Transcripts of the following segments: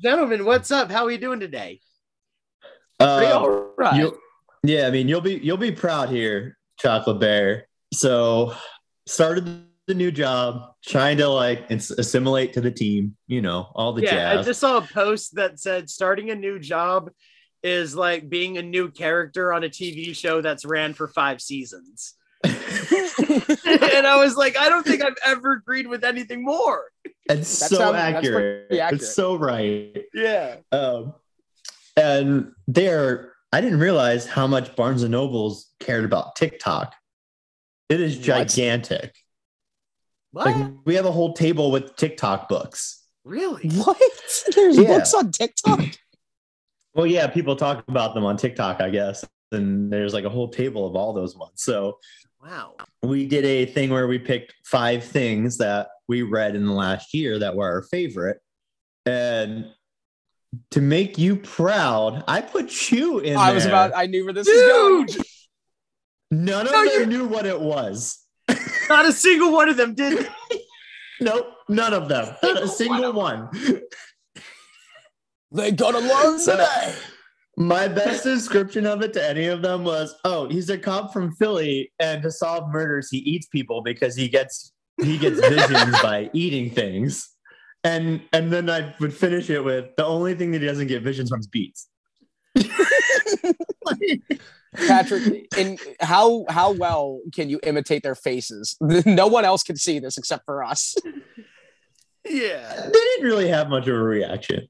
Gentlemen, what's up? How are you doing today? Uh, all right. yeah, I mean, you'll be you'll be proud here, Chocolate Bear. So, started the new job, trying to like assimilate to the team. You know, all the yeah, I just saw a post that said starting a new job is like being a new character on a TV show that's ran for five seasons. And I was like, I don't think I've ever agreed with anything more. it's That so sounds- accurate. accurate. It's so right. Yeah. Um, and there, I didn't realize how much Barnes and Nobles cared about TikTok. It is gigantic. What? Like we have a whole table with TikTok books. really? What? There's Yeah. books on TikTok. Well, yeah, people talk about them on TikTok, I guess. And there's like a whole table of all those ones. So Wow. we did a thing where we picked five things that we read in the last year that were our favorite. And to make you proud, I put you in I was about. I knew where this was going. Dude, None of No, them you're- knew what it was. not a single one of them did. Nope, none of them. Not a single one. They gotta learn So- today. My best description of it to any of them was, "Oh, he's a cop from Philly, and to solve murders, he eats people because he gets he gets visions by eating things." And and then I would finish it with, "The only thing that he doesn't get visions from is beets." Patrick, in how how well can you imitate their faces? No one else can see this except for us. Yeah. They didn't really have much of a reaction.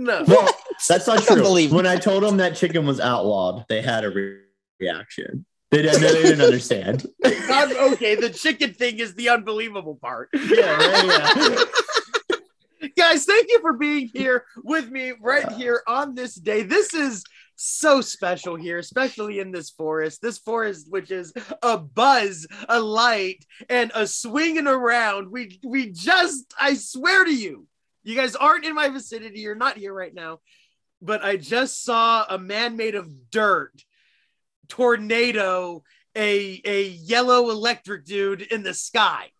No. Well, that's not true. Unbelievable. When I told them that chicken was outlawed, they had a re- reaction. They didn't, they didn't understand. God, okay, the chicken thing is the unbelievable part. Yeah, yeah. Guys, thank you for being here with me right here on this day. This is so special here, especially in this forest. This forest, which is a buzz, a light, and a swinging around. We we just, I swear to you, you guys aren't in my vicinity. You're not here right now, but I just saw a man made of dirt tornado a a yellow electric dude in the sky.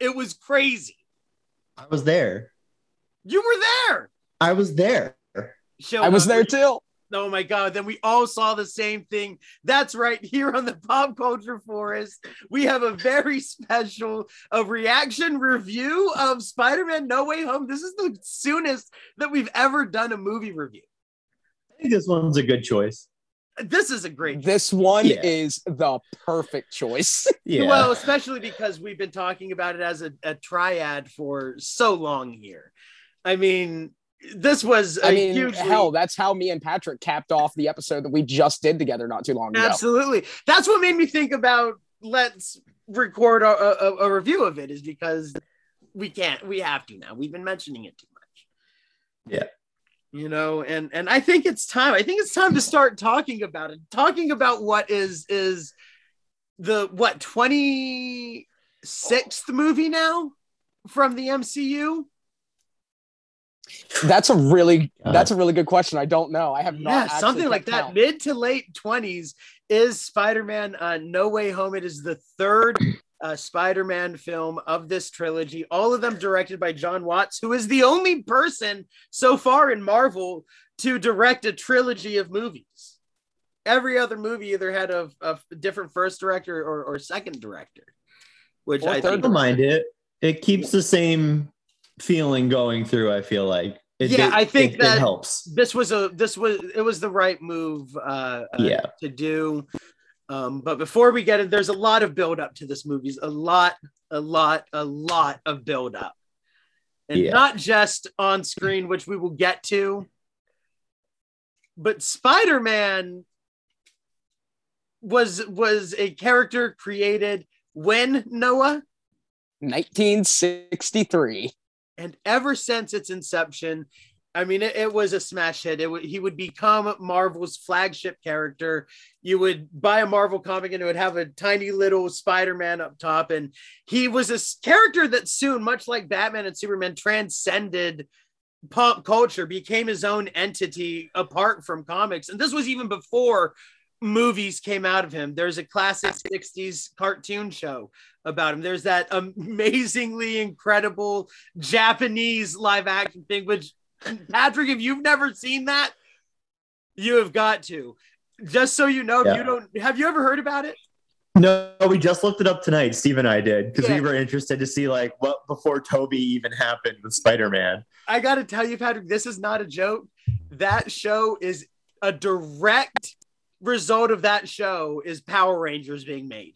It was crazy. I was there. You were there. I was there. Show I was there too. Oh my god! Then we all saw the same thing. That's right here on the Pop Culture Forest. We have a very special a reaction review of Spider-Man: No Way Home. This is the soonest that we've ever done a movie review. I think this one's a good choice. This is a great. This one Yeah. is the perfect choice. Yeah. Well, especially because we've been talking about it as a, a triad for so long here. I mean, this was a I mean, hugely, hell, that's how me and Patrick capped off the episode that we just did together not too long ago. absolutely. That's what made me think about let's record a, a, a review of it is because we can't, we have to now. We've been mentioning it too much. Yeah. You know, and and I think it's time. I think it's time to start talking about it. Talking about what is is the what 26th movie now from the MCU? That's a really God. that's a really good question. I don't know. I have not yeah, something kept like that. count. Mid to late twenties is Spider-Man. Uh, no Way Home. It is the third uh, Spider-Man film of this trilogy. All of them directed by John Watts, who is the only person so far in Marvel to direct a trilogy of movies. Every other movie either had a, a different first director or, or second director, which Or I think don't mind it. It keeps the same feeling going through. I feel like. It, Yeah, it- I think it, it that- helps. this was a this was it was the right move uh, uh Yeah. to do um but before we get it there's a lot of build up to this movie a lot a lot a lot of build up and Yeah. not just on screen which we will get to but spider-man was was a character created when noah 1963. And ever since its inception i mean it, it was a smash hit. It would he would become marvel's flagship character. You would buy a marvel comic and it would have a tiny little spider-man up top. And he was a character that soon much like batman and superman transcended pop culture became his own entity apart from comics. And this was even before movies came out of him there's a classic 60s cartoon show about him there's that amazingly incredible Japanese live action thing, which Patrick, if you've never seen that, you have got to. Just so you know, if Yeah. you don't have you ever heard about it? No, we just looked it up tonight. Steve and I did because Yeah. we were interested to see like what before Tobey even happened with Spider Man. I got to tell you, Patrick, this is not a joke. That show is a direct result of that show is Power Rangers being made.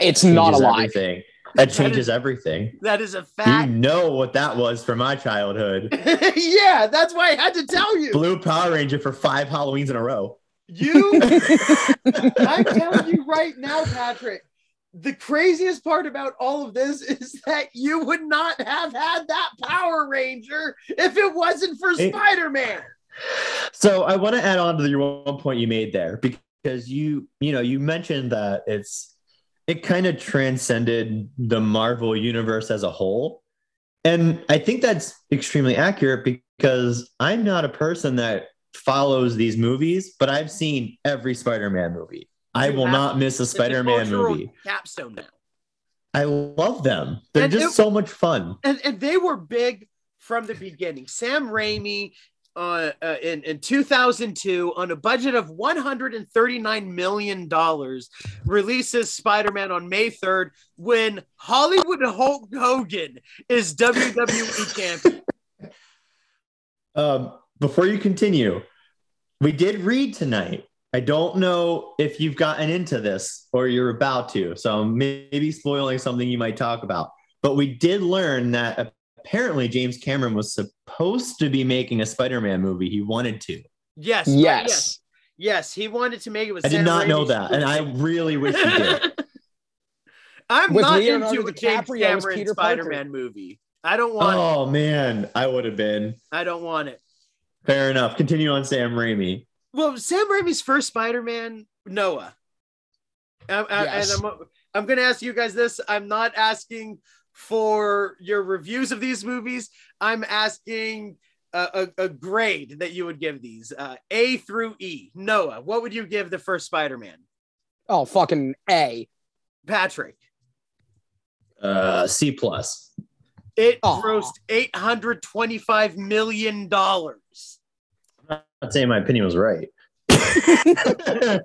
It's not a lie. Everything. That That changes is- everything. That is a fact. You know what that was for my childhood. yeah, that's why I had to tell you. Blue Power Ranger for five Halloweens in a row. You, I'm telling you right now, Patrick. The craziest part about all of this is that you would not have had that Power Ranger if it wasn't for Spider Man. So I want to add on to your one point you made there because you you know you mentioned that it's it kind of transcended the Marvel universe as a whole. And I think that's extremely accurate because I'm not a person that follows these movies, but I've seen every Spider-Man movie. I will not miss a Spider-Man movie. capstone now. I love them. They're And just it- so much fun. and, and they were big from the beginning. Sam Raimi uh, uh, in, in 2002, on a budget of $139 million, releases Spider Man on May 3rd when Hollywood Hulk Hogan is WWE champion. Um, before you continue, we did read tonight. I don't know if you've gotten into this or you're about to, so maybe spoiling something you might talk about. But we did learn that apparently James Cameron was supposed to be making a Spider-Man movie. He wanted to. Yes. Yes. yes. Yes. He wanted to make it with Spider Man. I did Sam not know that, and I really wish he did. I'm With not Leonardo into a James DiCaprio as Cameron Peter Spider-Man movie. I don't want it. Oh man, I would have been. I don't want it. Fair enough. Continue on Sam Raimi. Well, Sam Raimi's first Spider-Man, Noah. I, I, Yes. And I'm, I'm going to ask you guys this. I'm not asking for your reviews of these movies. I'm asking a, a, a grade that you would give these uh, A through E. Noah, what would you give the first Spider-Man? Oh, fucking A. Patrick, Uh, C plus. it Aw. grossed 825 million dollars. I'm not saying my opinion was right.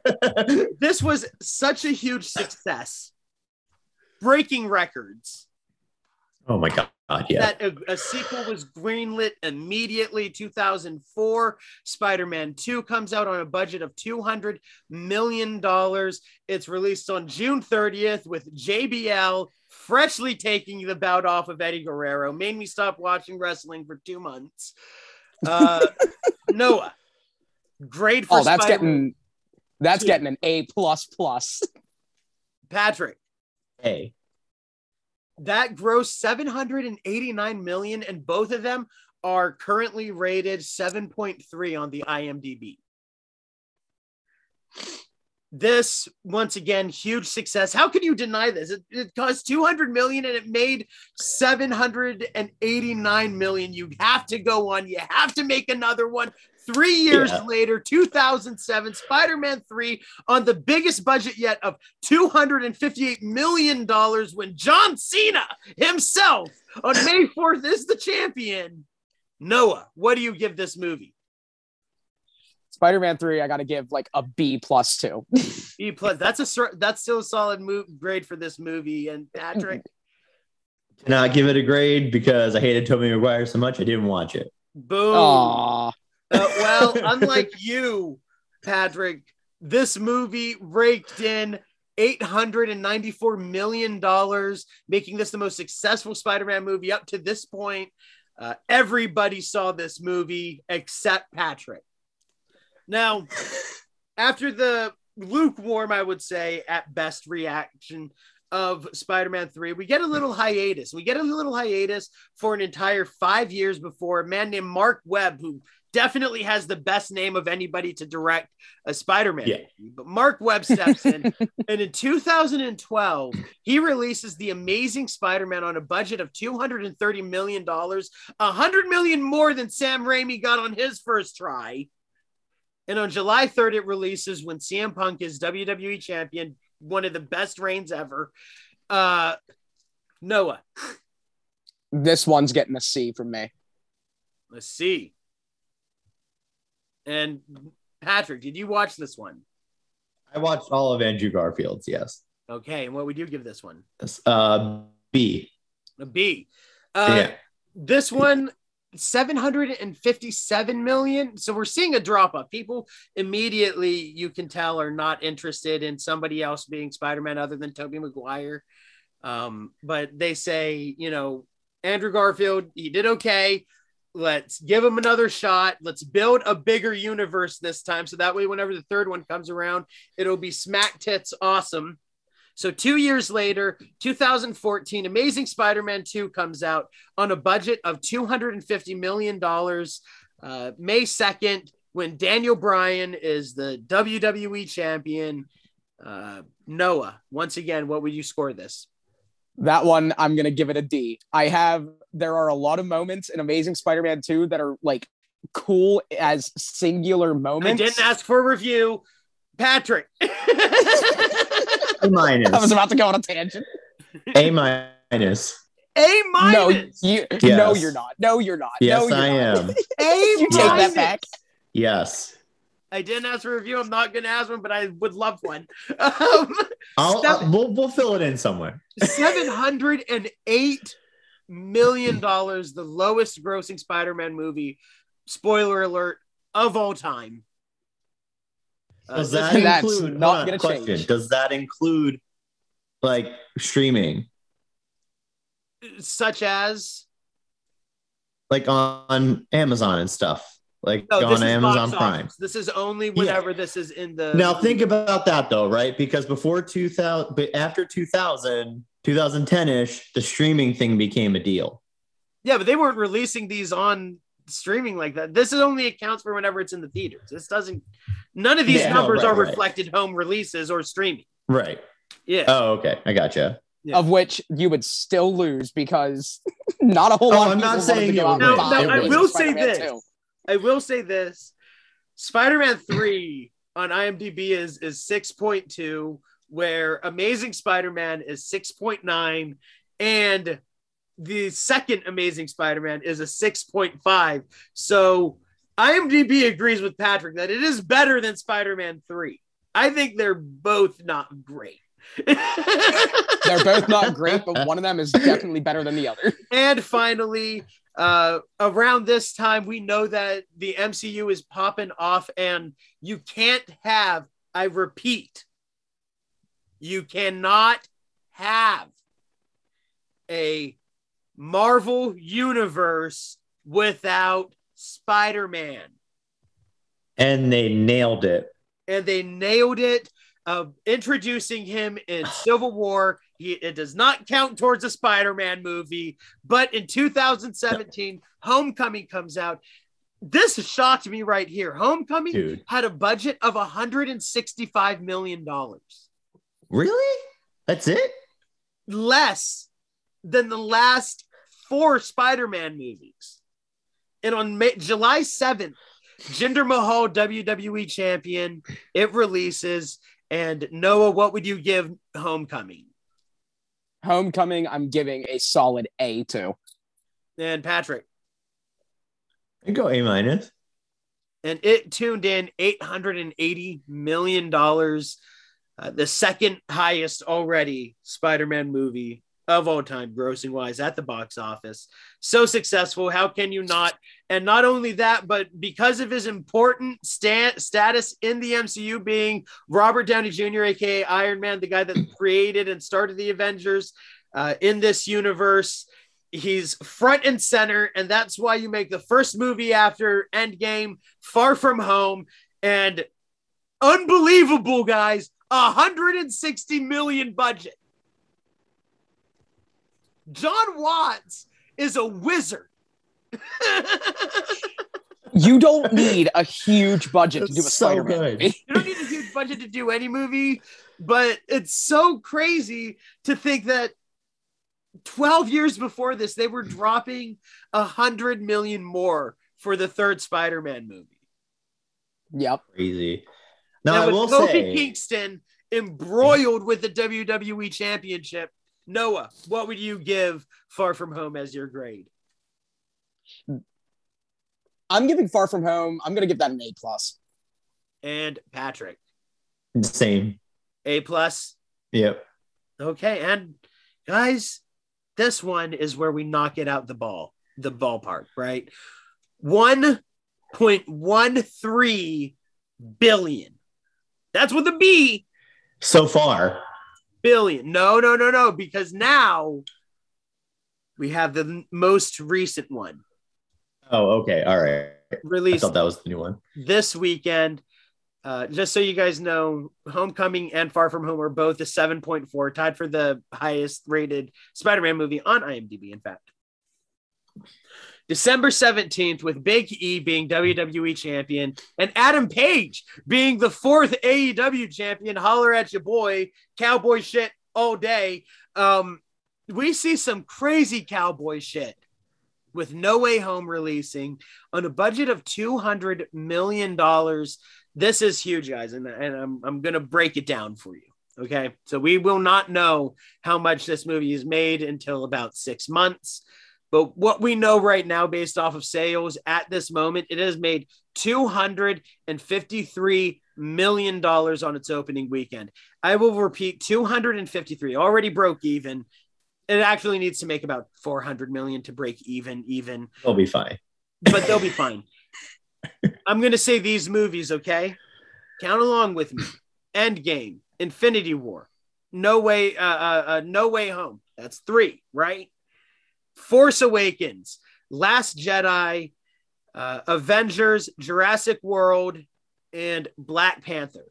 This was such a huge success, breaking records. Oh my god, yeah. that a, a sequel was greenlit immediately 2004 spider-man 2 comes out on a budget of 200 million dollars it's released on june 30th with jbl freshly taking the bout off of eddie guerrero made me stop watching wrestling for two months uh noah grade for Oh, that's Spider-Man. getting that's Two. getting an A plus plus. patrick Hey. That grossed 789 million and both of them are currently rated 7.3 on the imdb this once again huge success. How can you deny this? It, it cost 200 million and it made 789 million. You have to go on. You have to make another one. Three years Yeah. later 2007 spider-man 3 on the biggest budget yet of 258 million dollars when john cena himself on may 4th is the champion. Noah what do you give this movie Spider-Man 3, I gotta give like a B plus two. B plus. That's a that's still a solid move grade for this movie. And Patrick, Cannot give it a grade because I hated Tobey Maguire so much I didn't watch it. boom. Aw. Uh, well, unlike you, Patrick, this movie raked in $894 million, making this the most successful Spider Man movie up to this point. Uh, everybody saw this movie except Patrick. Now, after the lukewarm, I would say, at best reaction of Spider Man 3, we get a little hiatus. We get a little hiatus for an entire five years before a man named Mark Webb, who definitely has the best name of anybody to direct a Spider-Man Yeah. movie. But Mark Webb steps in, and in 2012, he releases The Amazing Spider-Man on a budget of 230 million dollars, a hundred million more than Sam Raimi got on his first try. And on July 3rd, it releases when CM Punk is WWE champion, one of the best reigns ever. Uh, Noah, This one's getting a C from me. Let's see. And Patrick, did you watch this one? I watched all of Andrew Garfield's. Yes. Okay, and what would you give this one? Uh, B. A B. Uh, yeah. This one, 757 million. So we're seeing a drop off. People immediately, you can tell, are not interested in somebody else being Spider Man other than Tobey Maguire. Um, but they say, you know, Andrew Garfield, he did okay. Let's give him another shot. Let's build a bigger universe this time. So that way, whenever the third one comes around, it'll be smack tits awesome. So, two years later, 2014, Amazing Spider Man 2 comes out on a budget of $250 million. Uh, May 2nd, when Daniel Bryan is the WWE champion. Uh, Noah, once again, what would you score this? That one, I'm gonna give it a D. I have there are a lot of moments in Amazing Spider-Man 2 that are like cool as singular moments. I didn't ask for a review. Patrick. A minus. I was about to go on a tangent. A minus. A minus. No, you Yes. no, you're not. No, you're not. Yes, no, you're I not. am. A You take that minus. back. Yes. I didn't ask for a review. I'm not going to ask one, but I would love one. Um, I'll, Stop. I'll- we'll we'll fill it in somewhere. Seven hundred and eight million dollars, the lowest grossing Spider-Man movie. Spoiler alert of all time. Uh, Does that That's include? not gonna question. change. Does that include like streaming, such as like on Amazon and stuff, like no, on Amazon Prime? office. This is only whenever this is in the. Now think about that though, right? Because before 2000, but after 2000, 2010ish, the streaming thing became a deal. Yeah, but they weren't releasing these on streaming like that. This is only accounts for whenever it's in the theaters. This doesn't. None of these Yeah, numbers right, are right. reflected home releases or streaming. Right. Yeah. Oh, okay. I gotcha. Yeah. Of which you would still lose because not a whole Oh, lot I'm people not wanted to saying go it would win. buy No, no, I will say this. 2. I will say this: Spider-Man Three on IMDb is is six point two, where Amazing Spider-Man is six point nine, and the second Amazing Spider-Man is a six point five. So IMDb agrees with Patrick that it is better than Spider-Man Three. I think they're both not great. They're both not great, but one of them is definitely better than the other. And finally, uh, around this time, we know that the MCU is popping off, and you can't have, I repeat, you cannot have a Marvel universe without Spider Man. And they nailed it. And they nailed it. Uh, introducing him in Civil War. He, it does not count towards a Spider Man movie, but in 2017, Homecoming comes out. This shocked me right here. Homecoming Dude. had a budget of $165 million, Really? That's it? less than the last four Spider Man movies. And on May, July 7th, Jinder Mahal, WWE champion, it releases. And Noah, what would you give Homecoming? Homecoming, I'm giving a solid A to. And Patrick. I go A minus. and it tuned in $880 million, uh, the second highest already Spider Man movie of all time, grossing wise at the box office. So successful. How can you not? And not only that, but because of his important sta- status in the MCU, being Robert Downey Jr., aka Iron Man, the guy that created and started the Avengers uh, in this universe. He's front and center, and that's why you make the first movie after Endgame, Far From Home, and unbelievable, guys, 160 million budget. John Watts is a wizard. You don't need a huge budget to do a so Spider-Man good. movie. you don't need a huge budget to do any movie, but it's so crazy to think that 12 years before this, they were dropping a hundred million more for the third Spider-Man movie. Yep. Crazy. Now and I with will Kofi say Kingston embroiled with the WWE Championship. Noah, what would you give Far From Home as your grade? I'm giving Far From Home. I'm gonna give that an A plus. And Patrick, Same. A plus. Yep. Okay, and guys, this one is where we knock it out the ball, the ballpark, right? 1.13 billion. That's with a B. So far. Billion. No, no, no, no, because now we have the most recent one Oh, okay. All right. Released. I thought that was the new one. this weekend. Uh, just so you guys know, Homecoming and Far From Home are both a 7.4, tied for the highest rated Spider Man movie on IMDb, in fact. December 17th, with Big E being WWE champion and Adam Page being the fourth AEW champion. Holler at your boy, cowboy shit all day. Um, we see some crazy cowboy shit with No Way Home releasing on a budget of $200 million. This is huge, guys, and, and I'm, I'm going to break it down for you. Okay. So we will not know how much this movie is made until about six months. But what we know right now, based off of sales at this moment, it has made $253 million on its opening weekend. I will repeat 253, already broke even. It actually needs to make about 400 million to break even, even, They'll be fine. but they'll be fine. I'm going to say these movies, okay? Count along with me. Endgame, Infinity War, No Way, uh, uh, uh, No Way Home. That's three, right? Force Awakens, Last Jedi, uh, Avengers, Jurassic World, and Black Panther.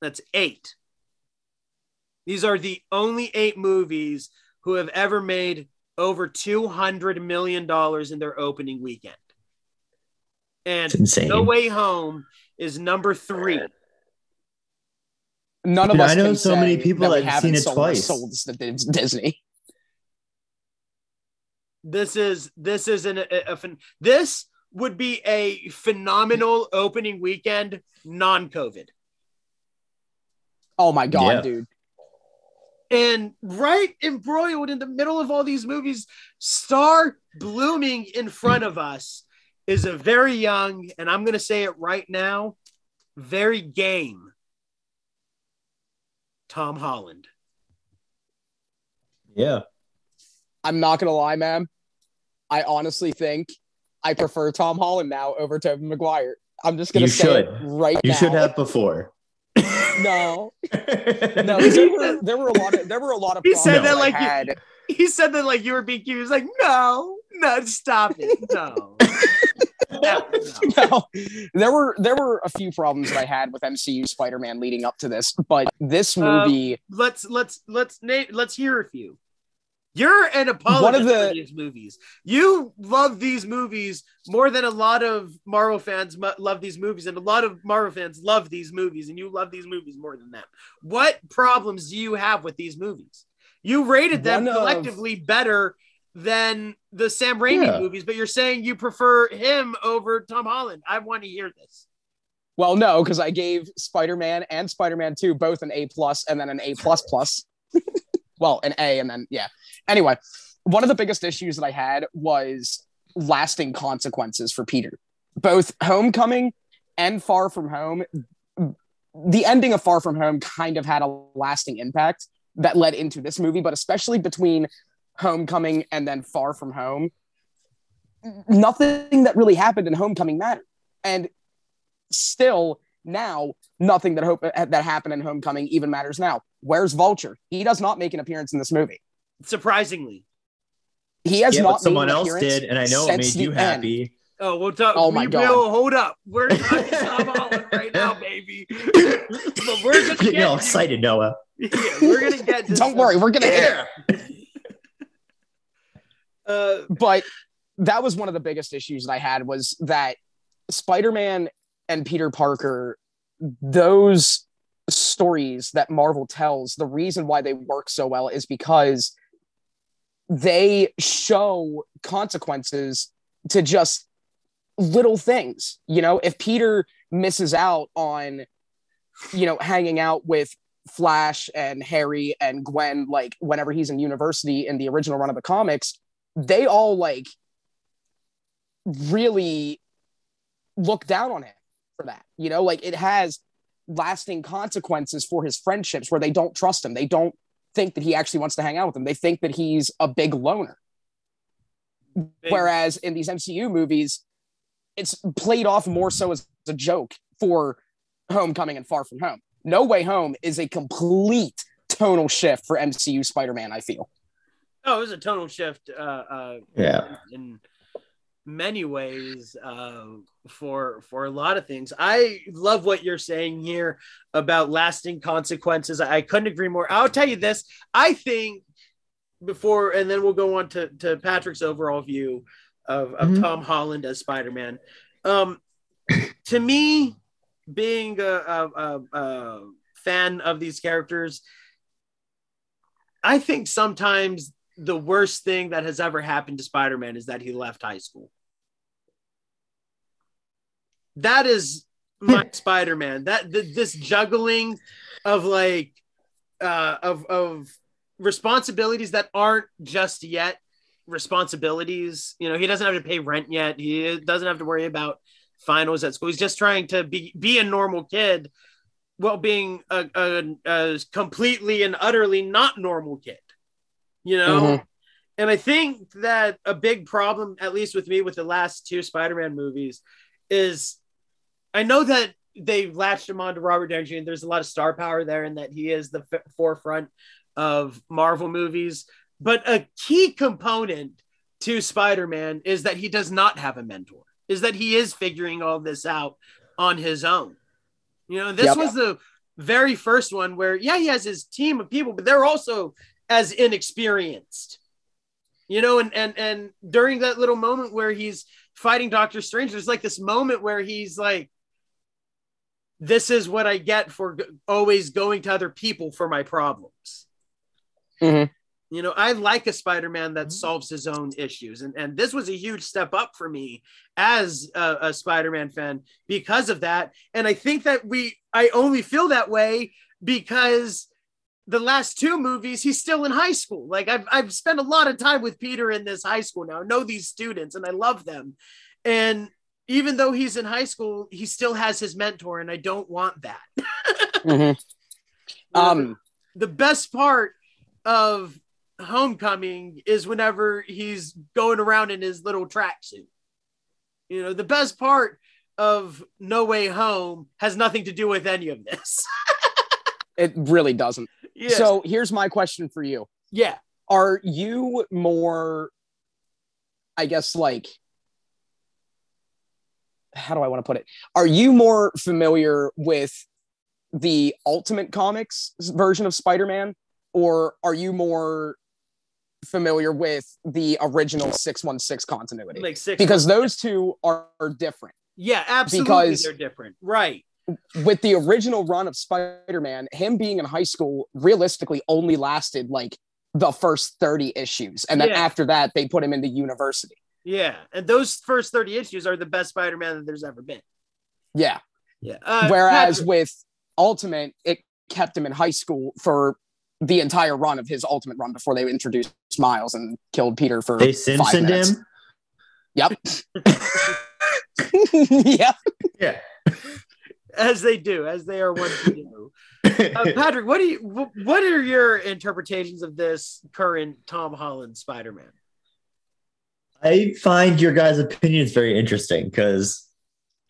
That's eight. These are the only eight movies who have ever made over $200 million in their opening weekend. And It's. No Way Home is number three. None of Dude, us. I know can so many people that that have seen it sold, twice. Sold to Disney. This is this is an a, a this would be a phenomenal opening weekend non-COVID. Oh my god, Yeah. dude. And right embroiled in the middle of all these movies, star blooming in front of us is a very young, and I'm going to say it right now, very game Tom Holland. Yeah. I'm not gonna lie, man. I honestly think I prefer Tom Holland now over Tobey Maguire. I'm just gonna You say should. it right You now. should have before. no, no. 'cause There were, there were a lot of there were a lot of. He said problems that I like you- He said that like you were being cute. He was like, no, no, stop it. No. No, no. no, there were there were a few problems that I had with MCU Spider-Man leading up to this, but this Um, movie, let's let's let's name let's hear a few. You're an apologist One of the- for these movies. You love these movies more than a lot of Marvel fans mu- love these movies, and a lot of Marvel fans love these movies, and you love these movies more than them. What problems do you have with these movies? You rated them One of- collectively better than the Sam Raimi Yeah. movies, but you're saying you prefer him over Tom Holland. I want to hear this. well, no, because I gave Spider-Man and Spider-Man Two both an A plus and then an A plus plus. well, an A and then yeah. Anyway, one of the biggest issues that I had was lasting consequences for Peter. Both Homecoming and Far From Home, the ending of Far From Home kind of had a lasting impact that led into this movie, but especially between Homecoming and then Far From Home, nothing that really happened in Homecoming mattered. And still now nothing that hope that happened in Homecoming even matters now. Where's Vulture? He does not make an appearance in this movie. Surprisingly. He has yeah, not but someone made an else did, and I know it made you the end. happy. Oh, we'll talk. Oh my we God. will hold up. We're talking Tom Holland right now, baby. but we're gonna Getting get all excited, Noah. Yeah, we're gonna get. Don't some- worry, we're gonna hit it. Uh, But that was one of the biggest issues that I had was that Spider-Man and Peter Parker, those stories that Marvel tells, the reason why they work so well is because they show consequences to just little things. You know, if Peter misses out on, you know, hanging out with Flash and Harry and Gwen, like whenever he's in university in the original run of the comics, they all like really look down on him for that. You know, like it has lasting consequences for his friendships where they don't trust him. They don't think that he actually wants to hang out with them. They think that he's a big loner. Big- Whereas in these MCU movies, it's played off more so as a joke for Homecoming and Far From Home. No Way Home is a complete tonal shift for MCU Spider-Man, I feel. Oh, it was a tonal shift. Uh, uh, Yeah. in many ways uh, for for a lot of things. I love what you're saying here about lasting consequences. I couldn't agree more. I'll tell you this. I think before, and then we'll go on to to Patrick's overall view of, of Mhm. Tom Holland as Spider Man. Um, to me, being a, a, a, a fan of these characters, I think sometimes the worst thing that has ever happened to Spider-Man is that he left high school. That is my Spider-Man. That th- this juggling of like uh of of responsibilities that aren't just yet responsibilities. You know, he doesn't have to pay rent yet. He doesn't have to worry about finals at school. He's just trying to be be a normal kid while being a, a, a completely and utterly not normal kid. You know? Mhm. And I think that a big problem, at least with me, with the last two Spider-Man movies, is I know that they latched him on to Robert Downey Jr. There's a lot of star power there, and that he is the f- forefront of Marvel movies. But a key component to Spider-Man is that he does not have a mentor. Is that he is figuring all this out on his own. You know, this Yep. was the very first one where, yeah, he has his team of people, but they're also as inexperienced. You know, and and and during that little moment where he's fighting Doctor Strange, there's like this moment where he's like, "This is what I get for g- always going to other people for my problems." Mhm. You know, I like a Spider-Man that Mhm. solves his own issues, and and this was a huge step up for me as a, a Spider-Man fan because of that. And I think that we, I only feel that way because the last two movies, he's still in high school. Like I've I've spent a lot of time with Peter in this high school now. I know these students and I love them. And even though he's in high school, he still has his mentor, and I don't want that. Mhm. Um, the best part of homecoming is whenever he's going around in his little tracksuit. You know, the best part of No Way Home has nothing to do with any of this. it really doesn't. Yes. So here's my question for you. yeah, Are you more, I guess, like, how do I want to put it? Are you more familiar with the Ultimate Comics version of Spider Man, or are you more familiar with the original 616 continuity? like six. because those two are, are different. yeah, absolutely, because- they're different, right? With the original run of Spider-Man, him being in high school realistically only lasted like the first 30 issues. And then Yeah. after that, they put him into university. Yeah, and those first thirty issues are the best Spider-Man that there's ever been. Yeah. Yeah. Uh, Whereas Patrick- with Ultimate, it kept him in high school for the entire run of his Ultimate run before they introduced Miles and killed Peter for They five Simpsoned minutes. him. Yep. yep. Yeah. as they do, as they are one to do. Uh, Patrick, what do you? What are your interpretations of this current Tom Holland Spider-Man? I find your guys' opinions very interesting because,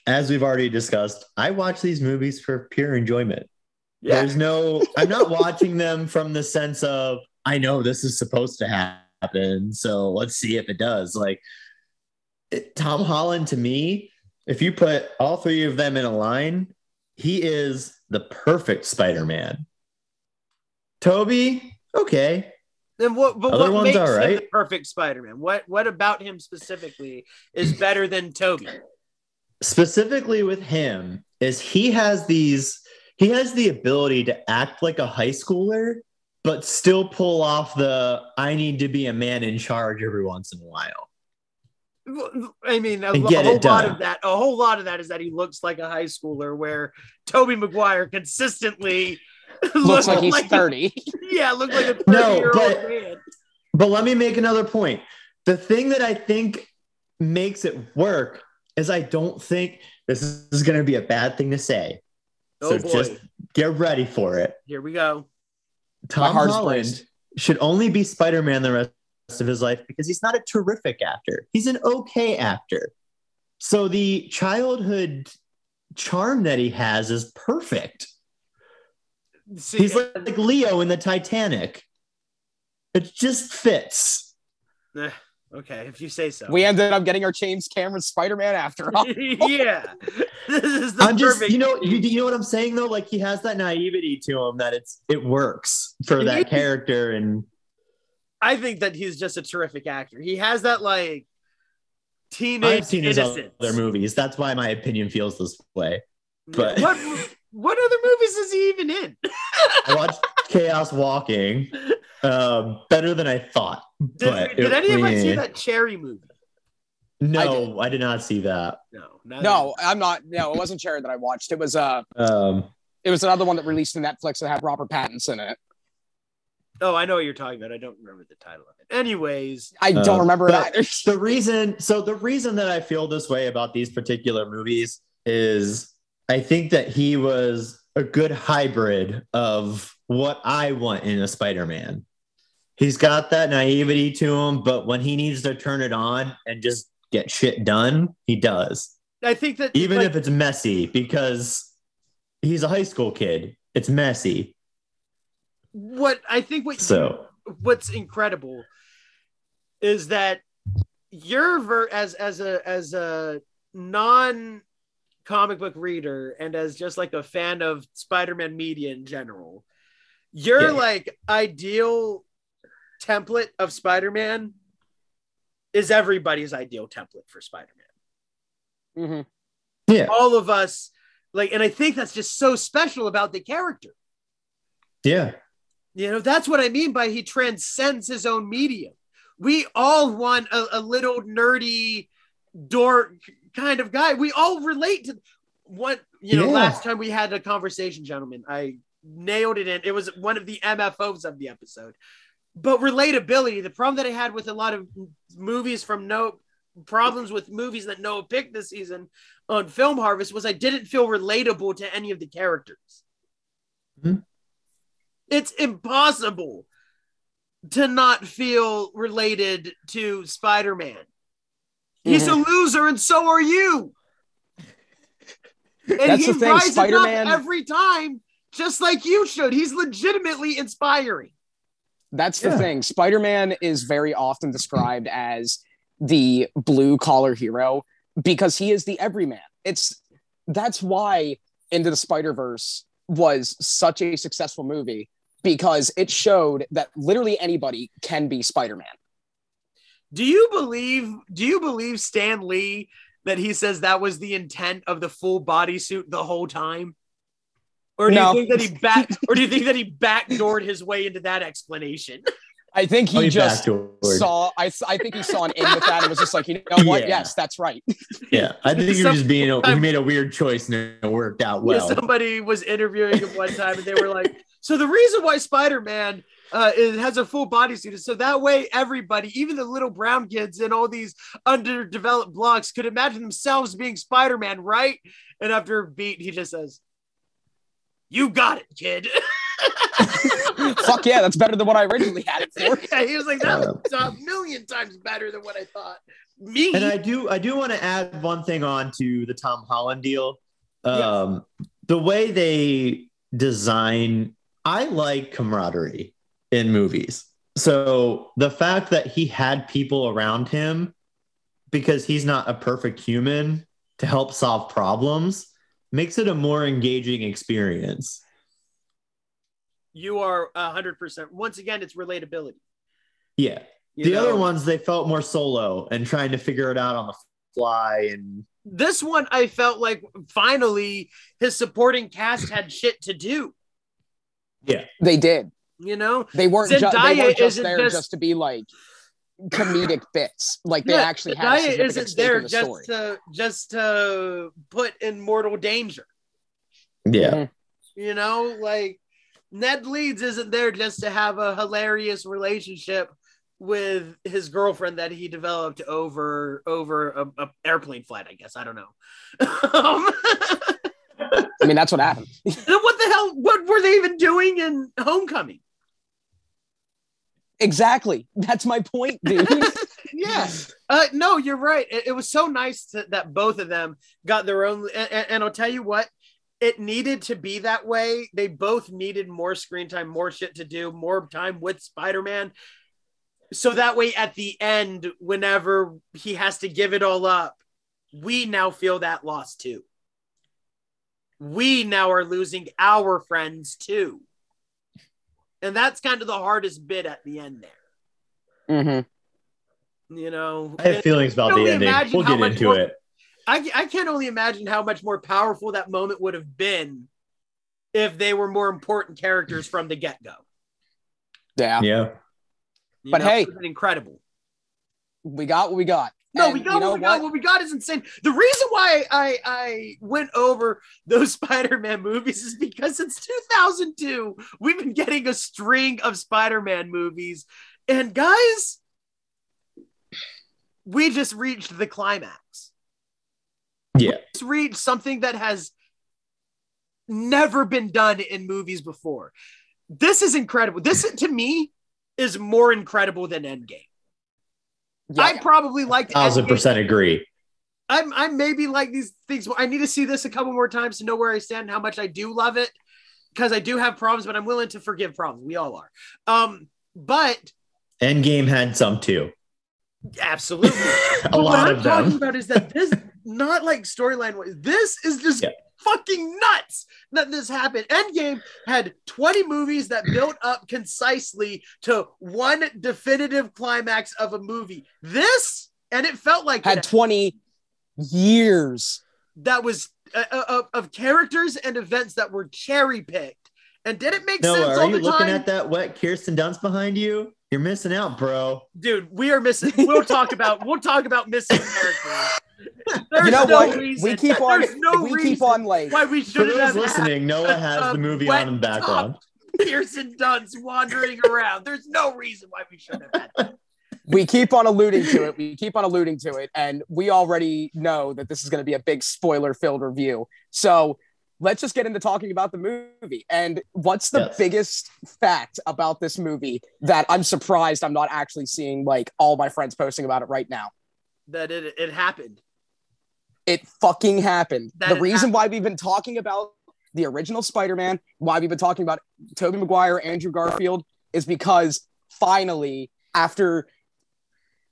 as we've already discussed, I watch these movies for pure enjoyment. There's no, I'm not watching them from the sense of, I know this is supposed to happen. So let's see if it does. Like, it, Tom Holland to me, if you put all three of them in a line, he is the perfect Spider Man. Tobey, okay. Then what? But Other what ones makes are him the perfect Spider-Man? What? What about him specifically is better than Tobey? specifically with him is he has these he has the ability to act like a high schooler but still pull off the i need to be a man in charge every once in a while I mean, a, get a whole it lot of that. A whole lot of that is that he looks like a high schooler, where Tobey Maguire consistently Looks like he's a- 30. yeah, look like a No, thirty-year-old but- man. but let me make another point the thing that i think makes it work is I don't think this is going to be a bad thing to say. Oh so boy. just get ready for it. Here we go. Tom Holland braced. should only be Spider Man the rest of his life because he's not a terrific actor. He's an okay actor. So the childhood charm that he has is perfect. See, He's like, like Leo in the Titanic. It just fits. eh, okay, if you say so. We ended up getting our James Cameron Spider Man after all. yeah. This is the I'm just, perfect. you know, you, you know what I'm saying though. Like he has that naivety to him that it's it works for that character, and I think that he's just a terrific actor. He has that like teenage I've seen his innocence. other movies. That's why my opinion feels this way. but- what what other movies is he even in? I watched Chaos Walking, um, better than I thought. Did, But did it- any of see that Cherry movie? No, I did. not see that. No, No, I'm not. No, it wasn't Cherry that I watched. It was uh, Um, it was another one that released to Netflix that had Robert Pattinson in it. Oh, I know what you're talking about. I don't remember the title of it. Anyways, I don't Uh, remember it either. the reason, so the reason that I feel this way about these particular movies is I think that he was a good hybrid of what I want in a Spider-Man. He's got that naivety to him, but when he needs to turn it on and just get shit done, he does. I think that Even like, if it's messy, because he's a high school kid. It's messy. What I think what you- So what's incredible is that you're ver- as as a as a non comic book reader and as just like a fan of Spider-Man media in general, your Yeah. like ideal template of Spider-Man is everybody's ideal template for Spider-Man. hmm yeah, All of us like and I think that's just so special about the character. yeah. You know, that's what I mean by he transcends his own medium. We all want a, a little nerdy dork kind of guy. We all relate to what, you know, Yeah. last time we had a conversation, gentlemen, I nailed it in. It was one of the MFOs of the episode. But relatability, the problem that I had with a lot of movies from no problems with movies that Noah picked this season on Film Harvest was I didn't feel relatable to any of the characters. Mhm. It's impossible to not feel related to Spider-Man. He's a mm-hmm. loser, and so are you. And That's he the thing, rises up Spider-Man- every time, just like you should. He's legitimately inspiring. That's the Yeah. thing. Spider Man is very often described as the blue collar hero because he is the everyman. It's that's why Into the Spider Verse was such a successful movie because it showed that literally anybody can be Spider Man. Do you believe? Do you believe Stan Lee that he says that was the intent of the full bodysuit the whole time? Or do No. you think that he back? or do you think that he backdoored his way into that explanation? I think he Oh, he's just backward. saw. I I think he saw an in with that and was just like, you know what? Yeah. Yes, that's right. Yeah, I think he Some- was just being. A, he made a weird choice and it worked out well. Somebody was interviewing him one time, and they were like, "So the reason why Spider-Man uh, is, has a full bodysuit is so that way everybody, even the little brown kids in all these underdeveloped blocks, could imagine themselves being Spider-Man, right?" And after a beat, he just says, "You got it, kid." Fuck yeah, that's better than what I originally had it for. yeah, he was like, "That was a million times better than what I thought." Me, And I do, I do want to add one thing on to the Tom Holland deal. Um, The way they design, I like camaraderie in movies. So the fact that he had people around him because he's not a perfect human to help solve problems makes it a more engaging experience. you are hundred percent. Once again, it's relatability. Yeah. you the know? other ones they felt more solo and trying to figure it out on the fly and this one I felt like finally his supporting cast had shit to do. Yeah, they did. You know, They weren't, ju- they weren't just there just- just... to be like comedic bits. Like they Yeah, actually had a Zendaya isn't there the just story. to just to put in mortal danger. yeah. Mhm. You know, like Ned Leeds isn't there just to have a hilarious relationship with his girlfriend that he developed over over a, a airplane flight. I guess I don't know. um, I mean, that's what happened. what hell? What were they even doing in Homecoming? exactly. That's my point, dude. yeah. Uh, no, you're right. It, it was so nice to, that both of them got their own. And, and, and I'll tell you what, it needed to be that way. They both needed more screen time, more shit to do, more time with Spider Man. So that way, at the end, whenever he has to give it all up, we now feel that loss too. We now are losing our friends too. And that's kind of the hardest bit at the end there. hmm You know, I have feelings about the ending. We'll get into more- it. I, I can't only imagine how much more powerful that moment would have been if they were more important characters from the get go. Yeah. Yeah. But hey- it would have been incredible. We got what we got. No, And we got you know what we got. What we got is insane. The reason why I I went over those Spider-Man movies is because since 2002 we've been getting a string of Spider-Man movies, and guys, we just reached the climax. Yeah. Just reached something that has never been done in movies before. This is incredible. This to me is more incredible than Endgame. Yeah. I probably liked Thousand Endgame percent agree. I'm I maybe like these things. I need to see this a couple more times to know where I stand, and how much I do love it, because I do have problems, but I'm willing to forgive problems. We all are. Um, but Endgame had some too. absolutely, A But what lot I'm of talking them. about is that this not like storyline. wise, This is just Yeah. Fucking nuts that this happened. Endgame had 20 movies that built up concisely to one definitive climax of a movie. This and it felt like had it 20 years. that was uh, uh, of, of characters and events that were cherry picked. And did it make Noah, sense are all you the looking time? at that wet Kirsten Dunst behind you? You're missing out, bro. Dude, we are missing. We'll talk about. We'll talk about missing characters. There's you know no what? reason. we keep on There's no we keep on like why we shouldn't those have listening, Noah has the movie on in the background. Kirsten Dunst wandering around. There's no reason why we shouldn't have had that. we keep on alluding to it. We keep on alluding to it, and we already know that this is going to be a big spoiler-filled review. So let's just get into talking about the movie. And what's the Yes. biggest fact about this movie that I'm surprised I'm not actually seeing like all my friends posting about it right now? That it it happened. It fucking happened. That the reason happened. why we've been talking about the original Spider-Man, why we've been talking about Tobey Maguire, Andrew Garfield, is because finally, after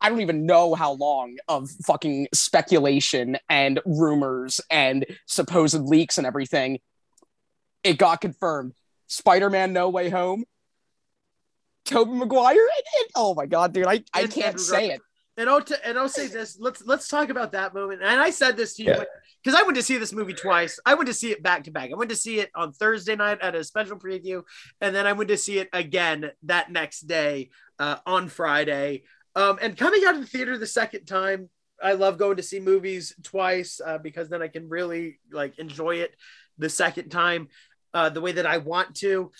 I don't even know how long of fucking speculation and rumors and supposed leaks and everything, it got confirmed. Spider-Man No Way Home. Tobey Maguire and, and- oh my god, dude, I, I can't say it. And I'll t- and I'll say this. Let's let's talk about that moment. And I said this to you Yeah. because I went to see this movie twice. I went to see it back to back. I went to see it on Thursday night at a special preview, and then I went to see it again that next day uh, on Friday. Um, and coming out of the theater the second time, I love going to see movies twice uh, because then I can really like enjoy it the second time uh, the way that I want to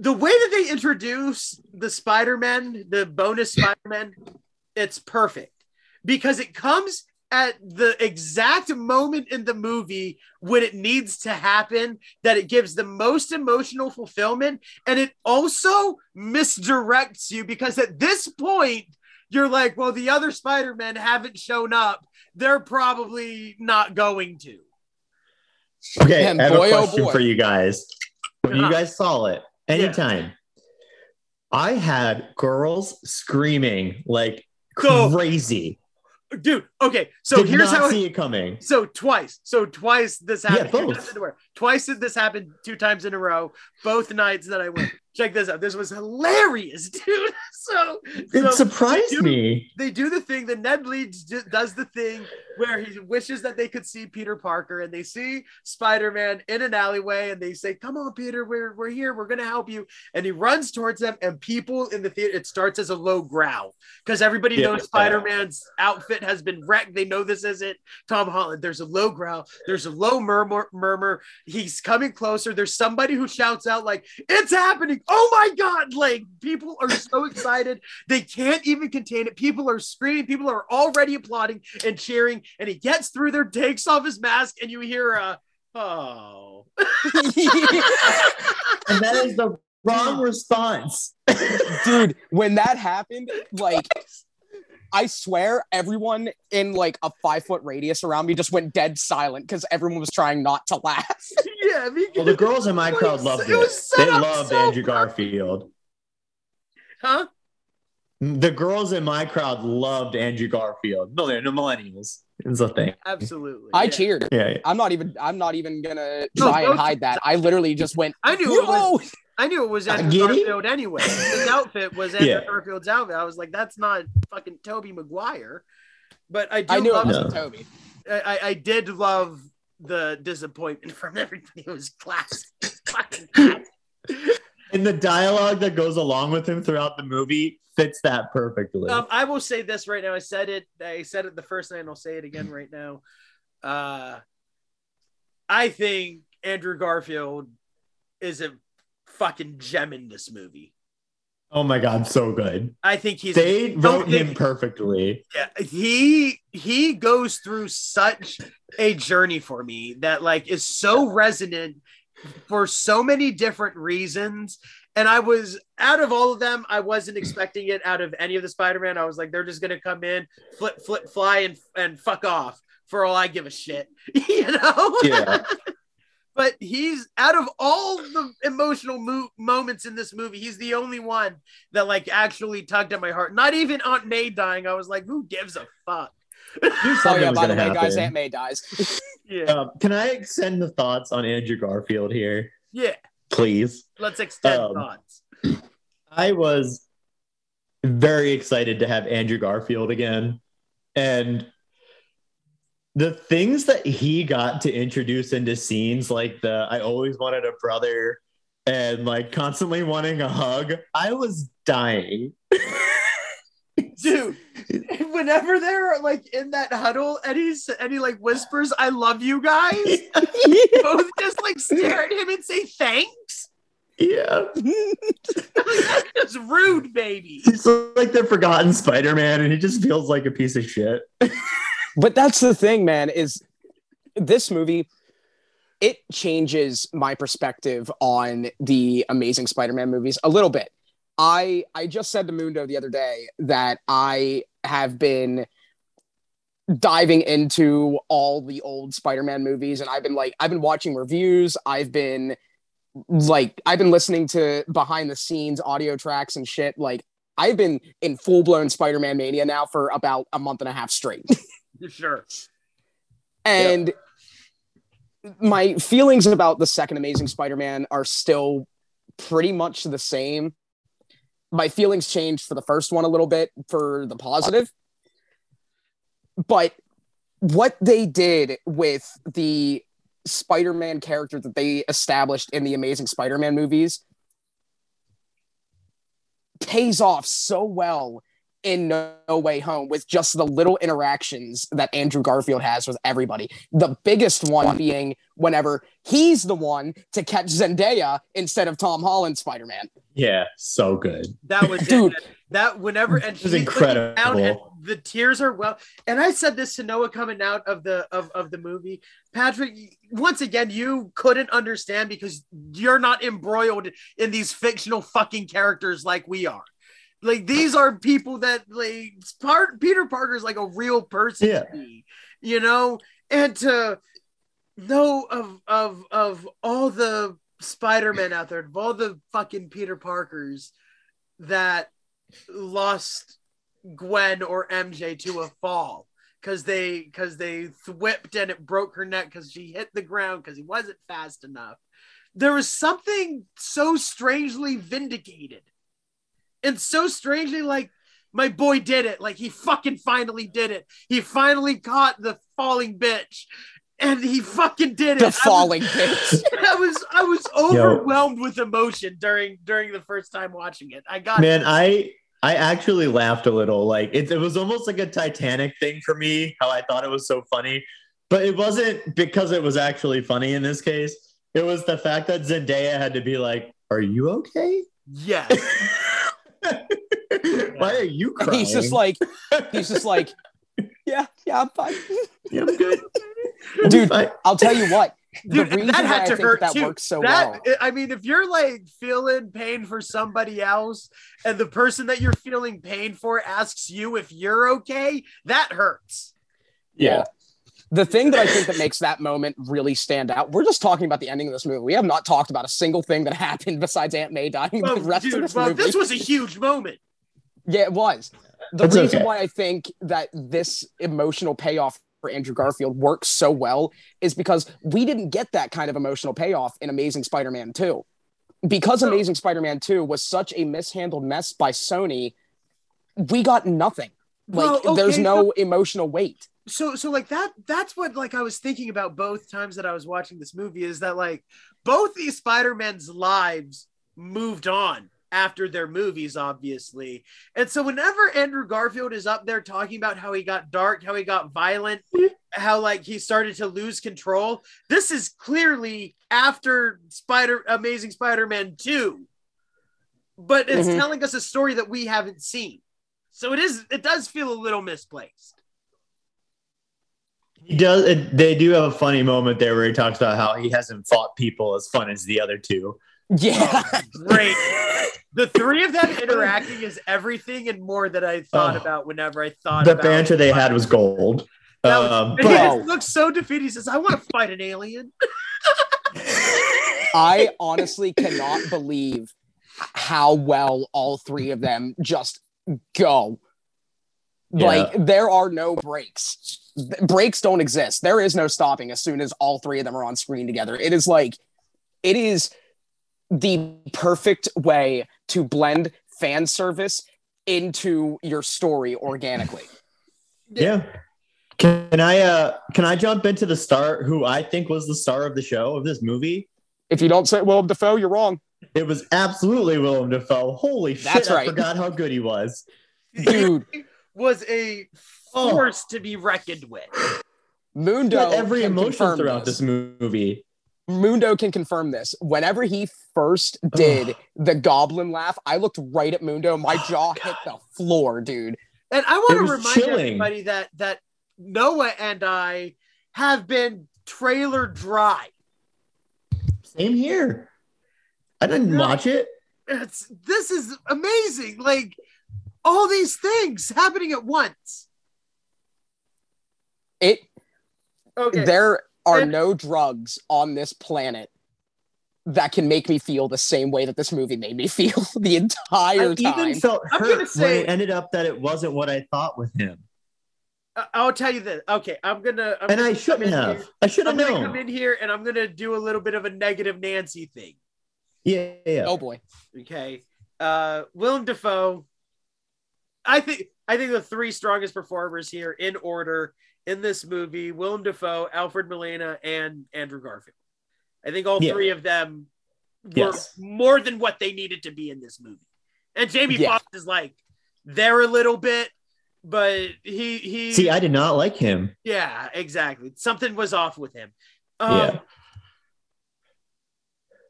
the way that they introduce the Spider-Man, the bonus Spider-Man, it's perfect because it comes at the exact moment in the movie when it needs to happen that it gives the most emotional fulfillment and it also misdirects you because at this point you're like well the other spider-men haven't shown up they're probably not going to Okay, And I have boy, a oh question boy. for you guys. When you guys saw it, anytime, I had girls screaming like Go. crazy. dude okay so Did here's not how see it coming. So twice. So twice this happened. two both. times in a row. Twice did this happen two times in a row. Both nights that I went. Check this out. This was hilarious, dude. So, It so surprised they do- me. They do the thing. The Ned Leeds does the thing where he wishes that they could see Peter Parker and they see Spider-Man in an alleyway and they say, Come on, Peter, we're, we're here, we're gonna help you. And he runs towards them, and people in the theater, it starts as a low growl because everybody Yeah. knows Spider-Man's outfit has been wrecked. They know this isn't Tom Holland. There's a low growl, there's a low murmur murmur. He's coming closer. There's somebody who shouts out, like, it's happening. Oh my god! Like people are so excited, they can't even contain it. People are screaming, people are already applauding and cheering, and he gets through there, takes off his mask, and you hear uh oh. And that is the wrong response. dude when that happened like i swear everyone in like a five foot radius around me just went dead silent because everyone was trying not to laugh yeah, because Well, the girls in my crowd loved it it. They loved so Andrew. Garfield. huh? The girls in my crowd loved Andrew Garfield. No, they're no millennials. It's a thing. Absolutely. i yeah. cheered Yeah, yeah. i'm not even i'm not even gonna try both- and hide that i literally just went I knew it was Yo! I knew it was Andrew Giddy? Garfield anyway. His outfit was Andrew Yeah. Garfield's outfit. I was like, that's not fucking Tobey Maguire. But I do i knew it love wasn't No. tobey I, I- I did love the disappointment from everybody. It was classic. Fucking classic. And the dialogue that goes along with him throughout the movie fits that perfectly. Um, I will say this right now. I said it. I said it the first night, and I'll say it again right now. Uh, I think Andrew Garfield is a fucking gem in this movie. oh my god, so good. I think he's They wrote him perfectly. yeah, he he goes through such a journey for me that like is so resonant for so many different reasons and i was out of all of them i wasn't expecting it out of any of the spider-man i was like they're just gonna come in flip flip fly and and fuck off for all i give a shit you know Yeah. But he's out of all the emotional mo- moments in this movie he's the only one that like actually tugged at my heart. Not even aunt may dying. I was like who gives a fuck? Knew oh something yeah by the way gonna guys aunt may dies. Yeah. Um, can I extend the thoughts on Andrew Garfield here, yeah. Please? let's extend Um, thoughts. I was very excited to have Andrew Garfield again. And the things that he got to introduce into scenes like the I always wanted a brother and like constantly wanting a hug, I was dying. dude whenever they're like in that huddle and he's and he like whispers i love you guys both just like stare at him and say thanks yeah. that's just rude baby He's like the forgotten Spider Man and he just feels like a piece of shit. But that's the thing man is this movie it changes my perspective on the amazing spider-man movies a little bit. I i just said to mundo the other day that i have been diving into all the old spider-man movies and i've been like i've been watching reviews. I've been like i've been listening to behind the scenes audio tracks and shit. Like i've been in full-blown spider-man mania now for about a month and a half straight sure and my feelings about the second Amazing Spider Man are still pretty much the same. My feelings changed for the first one a little bit for the positive. But what they did with the Spider Man character that they established in the Amazing Spider Man movies pays off so well in no, no Way Home with just the little interactions that Andrew Garfield has with everybody. The biggest one being whenever he's the one to catch Zendaya instead of Tom Holland Spider Man. Yeah, so good. that was Dude. it. that whenever and It was down and incredible. the tears are well and i said this to noah coming out of the of, of the movie patrick once again you couldn't understand because you're not embroiled in these fictional fucking characters like we are like these are people that like part peter parker's like a real person Yeah. to me, you know and to know of of of all the spider-man out there of all the fucking peter parkers that lost Gwen or MJ to a fall because they because they whipped and it broke her neck because she hit the ground because he wasn't fast enough. There was something so strangely vindicated and so strangely like my boy did it. Like he fucking finally did it. He finally caught the falling bitch. And he fucking did it. The falling bitch. I was I was overwhelmed with emotion during during the first time watching it. I got Man, I I actually laughed a little. Like it, it was almost like a Titanic thing for me, how I thought it was so funny. But it wasn't because it was actually funny in this case. It was the fact that Zendaya had to be like, Are you okay? yes. Why are you crying? He's just like, he's just like, yeah, yeah, I'm fine. Yeah, I'm good. Dude, Fine. I'll tell you what. Dude, the reason that had I to think hurt that too. works so that well. I mean, if you're like feeling pain for somebody else, and the person that you're feeling pain for asks you if you're okay, that hurts. Yeah. The thing that I think that makes that moment really stand out, we're just talking about the ending of this movie. We have not talked about a single thing that happened besides Aunt May dying. Well, the rest dude, of this well, movie. this was a huge moment. Yeah, it was. The That's reason okay. why I think that this emotional payoff for Andrew Garfield works so well is because we didn't get that kind of emotional payoff in Amazing Spider-Man 2. Because No. Amazing Spider-Man 2 was such a mishandled mess by Sony, we got nothing. Like Well, there's okay, no emotional weight. So so like that that's what like i was thinking about both times that i was watching this movie is that like both these spider-men's lives moved on after their movies obviously. And so whenever andrew garfield is up there talking about how he got dark how he got violent how like he started to lose control this is clearly after spider amazing spider-man 2 but it's Mhm. telling us a story that we haven't seen. So it is it does feel a little misplaced He does. It, they do have a funny moment there where he talks about how he hasn't fought people as fun as the other two. Yeah. Great. The three of them interacting is everything and more that I thought Oh. about whenever I thought The about banter they had was gold. That was- Um, And he just looks so defeated. He says, I want to fight an alien. I honestly cannot believe how well all three of them just go. Yeah. Like there are no breaks. Th- Breaks don't exist. There is no stopping as soon as all three of them are on screen together. It is like it is the perfect way to blend fan service into your story organically. yeah. Can I uh can I jump into the star who I think was the star of the show of this movie? If you don't say Willem Dafoe, you're wrong. It was absolutely Willem Dafoe. Holy That's shit! right. I forgot how good he was. Dude, Was a Oh. force to be reckoned with. He Mundo had every can emotion throughout this. this movie. Mundo can confirm this. Whenever he first did the goblin laugh, I looked right at Mundo. My Oh, jaw hit the floor, dude. And I want to remind chilling. everybody that that Noah and I have been trailer dry. Same here. I didn't No. watch it. It's this is amazing. Like all these things happening at once. It Okay. there are And- no drugs on this planet that can make me feel the same way that this movie made me feel the entire I time. even felt I'm gonna hurt say- when it ended up that it wasn't what I thought with him, I- I'll tell you this. Okay, I'm gonna. I'm and gonna I shouldn't have. here- I should I'm have gonna come in here and I'm gonna do a little bit of a negative Nancy thing. Yeah, yeah. oh boy. Okay, uh, Willem Dafoe. I think I think the three strongest performers here in order in this movie: Willem Dafoe, Alfred Molina, and Andrew Garfield. I think all Yeah. three of them were Yes. more than what they needed to be in this movie. And Jamie Yeah. Foxx is like there a little bit, but he he See, I did not like him. yeah, exactly. Something was off with him. Um, Yeah.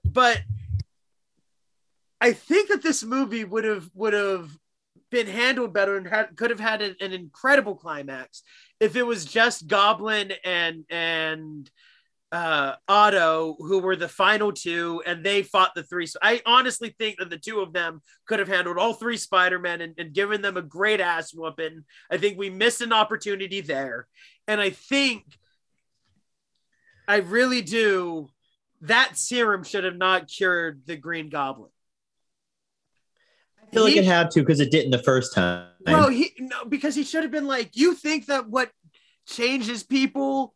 But I think that this movie would have would have been handled better and had, could have had an, an incredible climax if it was just Goblin and and uh Otto who were the final two and they fought the three. I honestly think that the two of them could have handled all three Spider-Men and, and given them a great ass whooping. I think we missed an opportunity there. And I think I really do that serum should have not cured the Green Goblin. I feel like it had to because it didn't the first time. Well, he no, because he should have been like, you think that what changes people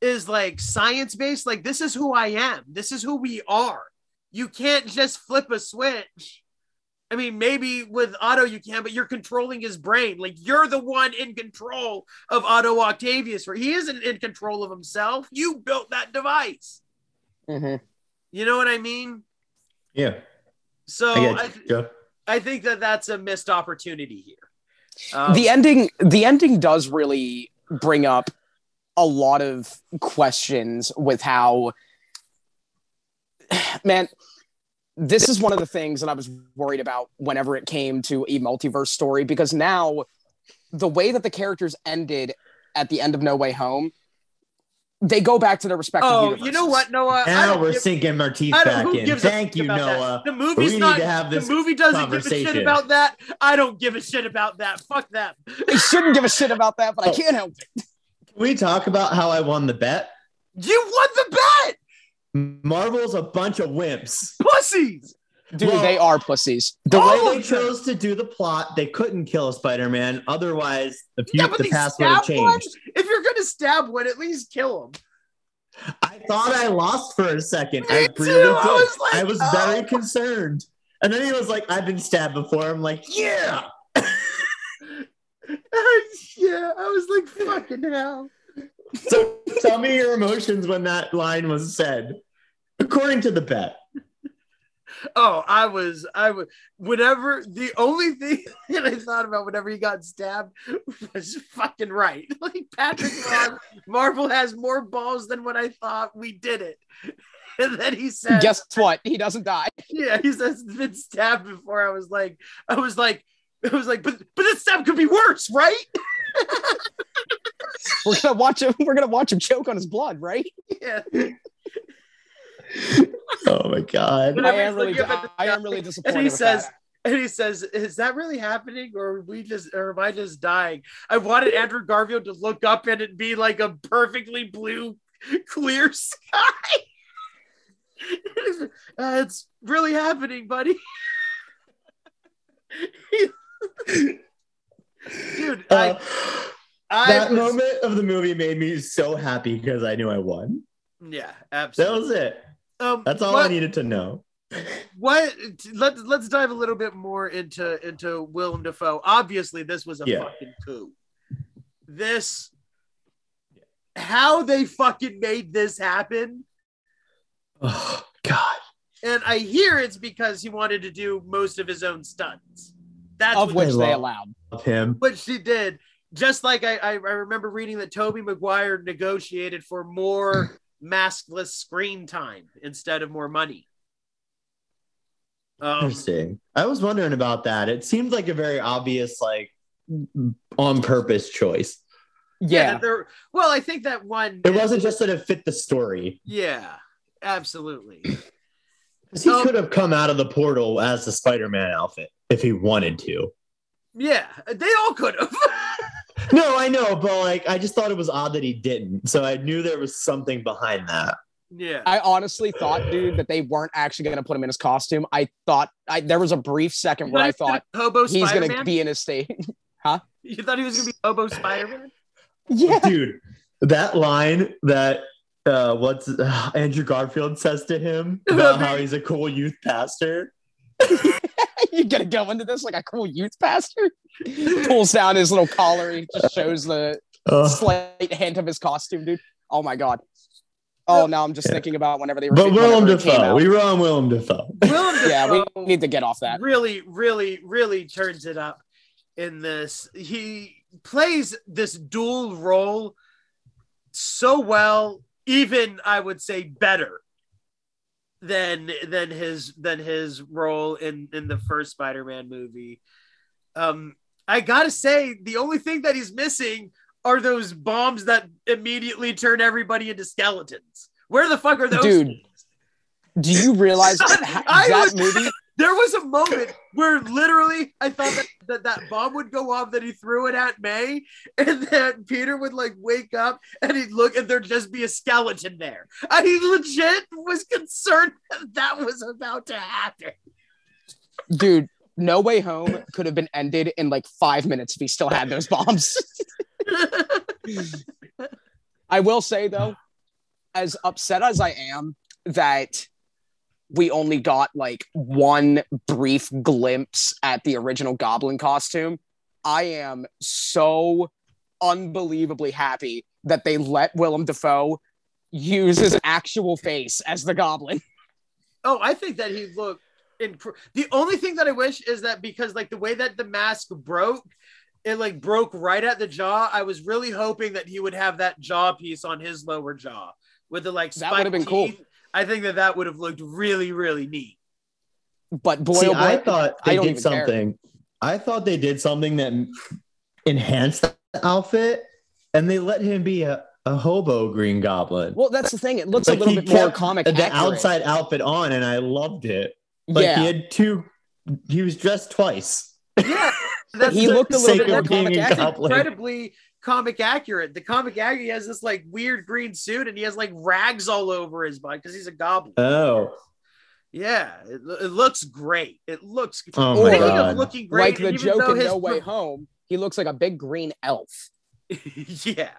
is like science based? Like, this is who I am. This is who we are. You can't just flip a switch I mean, maybe with Otto you can, but you're controlling his brain. Like you're the one in control of Otto Octavius, where he isn't in control of himself. You built that device. Mhm. You know what I mean? Yeah. So I I, get you. Go. I think that that's a missed opportunity here. Um, the ending the ending does really bring up a lot of questions with how man this is one of the things that i was worried about whenever it came to a multiverse story because now the way that the characters ended at the end of no way home they go back to their respective Oh, universes. you know what, Noah? I Now don't we're give- sinking our teeth I don't- back in. gives a Thank you, about that? Noah. The We movie's need not. to have this the movie doesn't give a shit about that. I don't give a shit about that. Fuck that. i shouldn't give a shit about that but i Oh. can't help it Can we talk about how I won the bet? You won the bet, Marvel's a bunch of wimps. pussies. Dude Well, they are pussies The All way oh, they chose to do the plot, they couldn't kill Spider-Man. Otherwise, the, few, Yeah, the past would have stabbed one. changed. If you're gonna stab one, at least kill him. I thought I lost for a second. Me I too. really did. I was like, I was oh. very concerned. And then he was like, I've been stabbed before. I'm like, yeah. Oh, yeah, I was like, fucking hell. So tell me your emotions when that line was said. According to the bet. Oh, I was, I was. Whenever the only thing that I thought about whenever he got stabbed was fucking right. Like Patrick Mar- Marvel has more balls than what I thought. We did it. And then he said, guess what he doesn't die Yeah, he says been stabbed before. I was like, I was like, I was like, but but this stab could be worse, right? we're gonna watch him we're gonna watch him choke on his blood right Yeah. Oh my God. I am really, looking up at the I am really disappointed. And he with says, that. and he says, "Is that really happening, or we just, or am I just dying?" I wanted Andrew Garfield to look up and it be like a perfectly blue, clear sky. uh, it's really happening, buddy. Dude, Uh, I that was- moment of the movie made me so happy because I knew I won. yeah, That was it. Um, That's all what, I needed to know. What? Let's let's dive a little bit more into into Willem Dafoe. Obviously, this was a Yeah. fucking coup. This, how they fucking made this happen, Oh God. and I hear it's because he wanted to do most of his own stunts. That's of what, which they allowed. Of him. what she did. Just like I, I, I remember reading that Tobey Maguire negotiated for more maskless screen time instead of more money. Um, Interesting. I was wondering about that. It seemed like a very obvious, like on purpose choice. Yeah, that there- well, I think that one. It wasn't just that it fit the story. Yeah, absolutely. 'Cause He Um, could have come out of the portal as the Spider-Man outfit if he wanted to. Yeah, they all could have. No, I know, but like I just thought it was odd that he didn't. So I knew there was something behind that. yeah. I honestly thought, dude, that they weren't actually going to put him in his costume. I thought I there was a brief second where I thought Hobo he's Spider going to be in his state. Huh? You thought he was gonna be Hobo Spider Man? yeah, Dude, that line that uh what's uh, Andrew Garfield says to him about how he's a cool youth pastor. you got to go into this like a cool youth pastor. Pulls down his little collar. He just shows the Uh, slight hint of his costume, dude. Oh my god. Oh, now I'm just Yeah. thinking about whenever they were. but Willem whenever it came Dafoe. We were on Willem Dafoe. Willem Yeah, we need to get off that. really, really, really turns it up in this. He plays this dual role so well, even I would say better than than his than his role in in the first Spider-Man movie. Um, I gotta say, the only thing that he's missing are those bombs that immediately turn everybody into skeletons. Where the fuck are those? Dude, things? Do you realize I that was- movie? There was a moment where literally I thought that, that that bomb would go off that he threw it at May, and then Peter would like wake up and he'd look and there'd just be a skeleton there. I he legit was concerned that, that was about to happen. Dude, No Way Home could have been ended in like five minutes if he still had those bombs. I will say though, as upset as I am that we only got like one brief glimpse at the original Goblin costume. I am so unbelievably happy that they let Willem Dafoe use his actual face as the Goblin. Oh, I think that he looked. Inc- the only thing that I wish is that because like the way that the mask broke, it like broke right at the jaw. I was really hoping that he would have that jaw piece on his lower jaw with the like That would have been cool. Teeth. I think that that would have looked really really neat. But boy, See, oh boy, I thought they don't did even care. something. I thought they did something that enhanced the outfit, and they let him be a, a hobo Green Goblin. well, that's the thing. It looks Like, a little he bit more comic the accurate. outside outfit on, and I loved it. Like yeah, he had two. He was dressed twice. Yeah, that's He looked a little bit more comic a incredibly comic accurate. The comic accurate he has this like weird green suit and he has like rags all over his body because he's a goblin. Oh, yeah, it, it looks great. It looks. oh my Speaking god! of looking great, like the even joke in his No Way per- Home, he looks like a big green elf. yeah.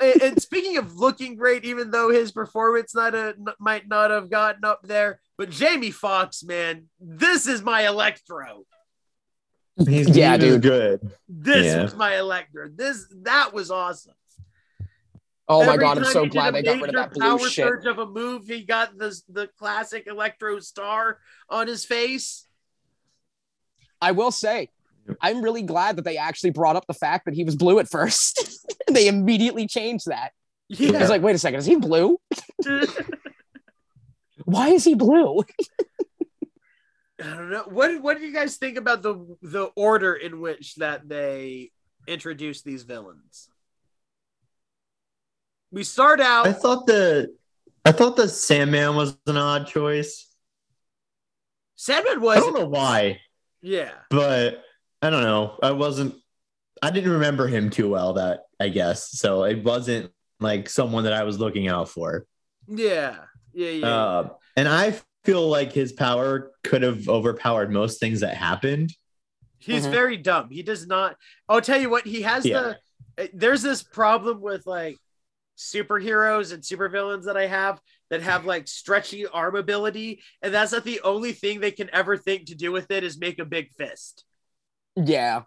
and, and speaking of looking great, even though his performance not a, n- might not have gotten up there, but Jamie Foxx, man, this is my Electro. He's, Yeah, he dude. good. This Yeah. was my Electro. This that was awesome. Oh my god, I'm so glad they got rid of that blue power shit. surge of a move. He got the the classic Electro star on his face. I will say, I'm really glad that they actually brought up the fact that he was blue at first. they immediately changed that. I was like, wait a second, is he blue? Why is he blue? I don't know. What what do you guys think about the the order in which that they introduce these villains? We start out. I thought the I thought the Sandman was an odd choice. Sandman was I don't know why, yeah. but I don't know. I wasn't. I didn't remember him too well. That I guess so. It wasn't like someone that I was looking out for. Yeah. Yeah. Yeah. Uh, and I feel like his power could have overpowered most things that happened. He's Mhm. very dumb. He does not. I'll tell you what. He has Yeah. the. uh, There's this problem with like superheroes and supervillains that I have that have like stretchy arm ability, and that's not the only thing they can ever think to do with it is make a big fist. Yeah.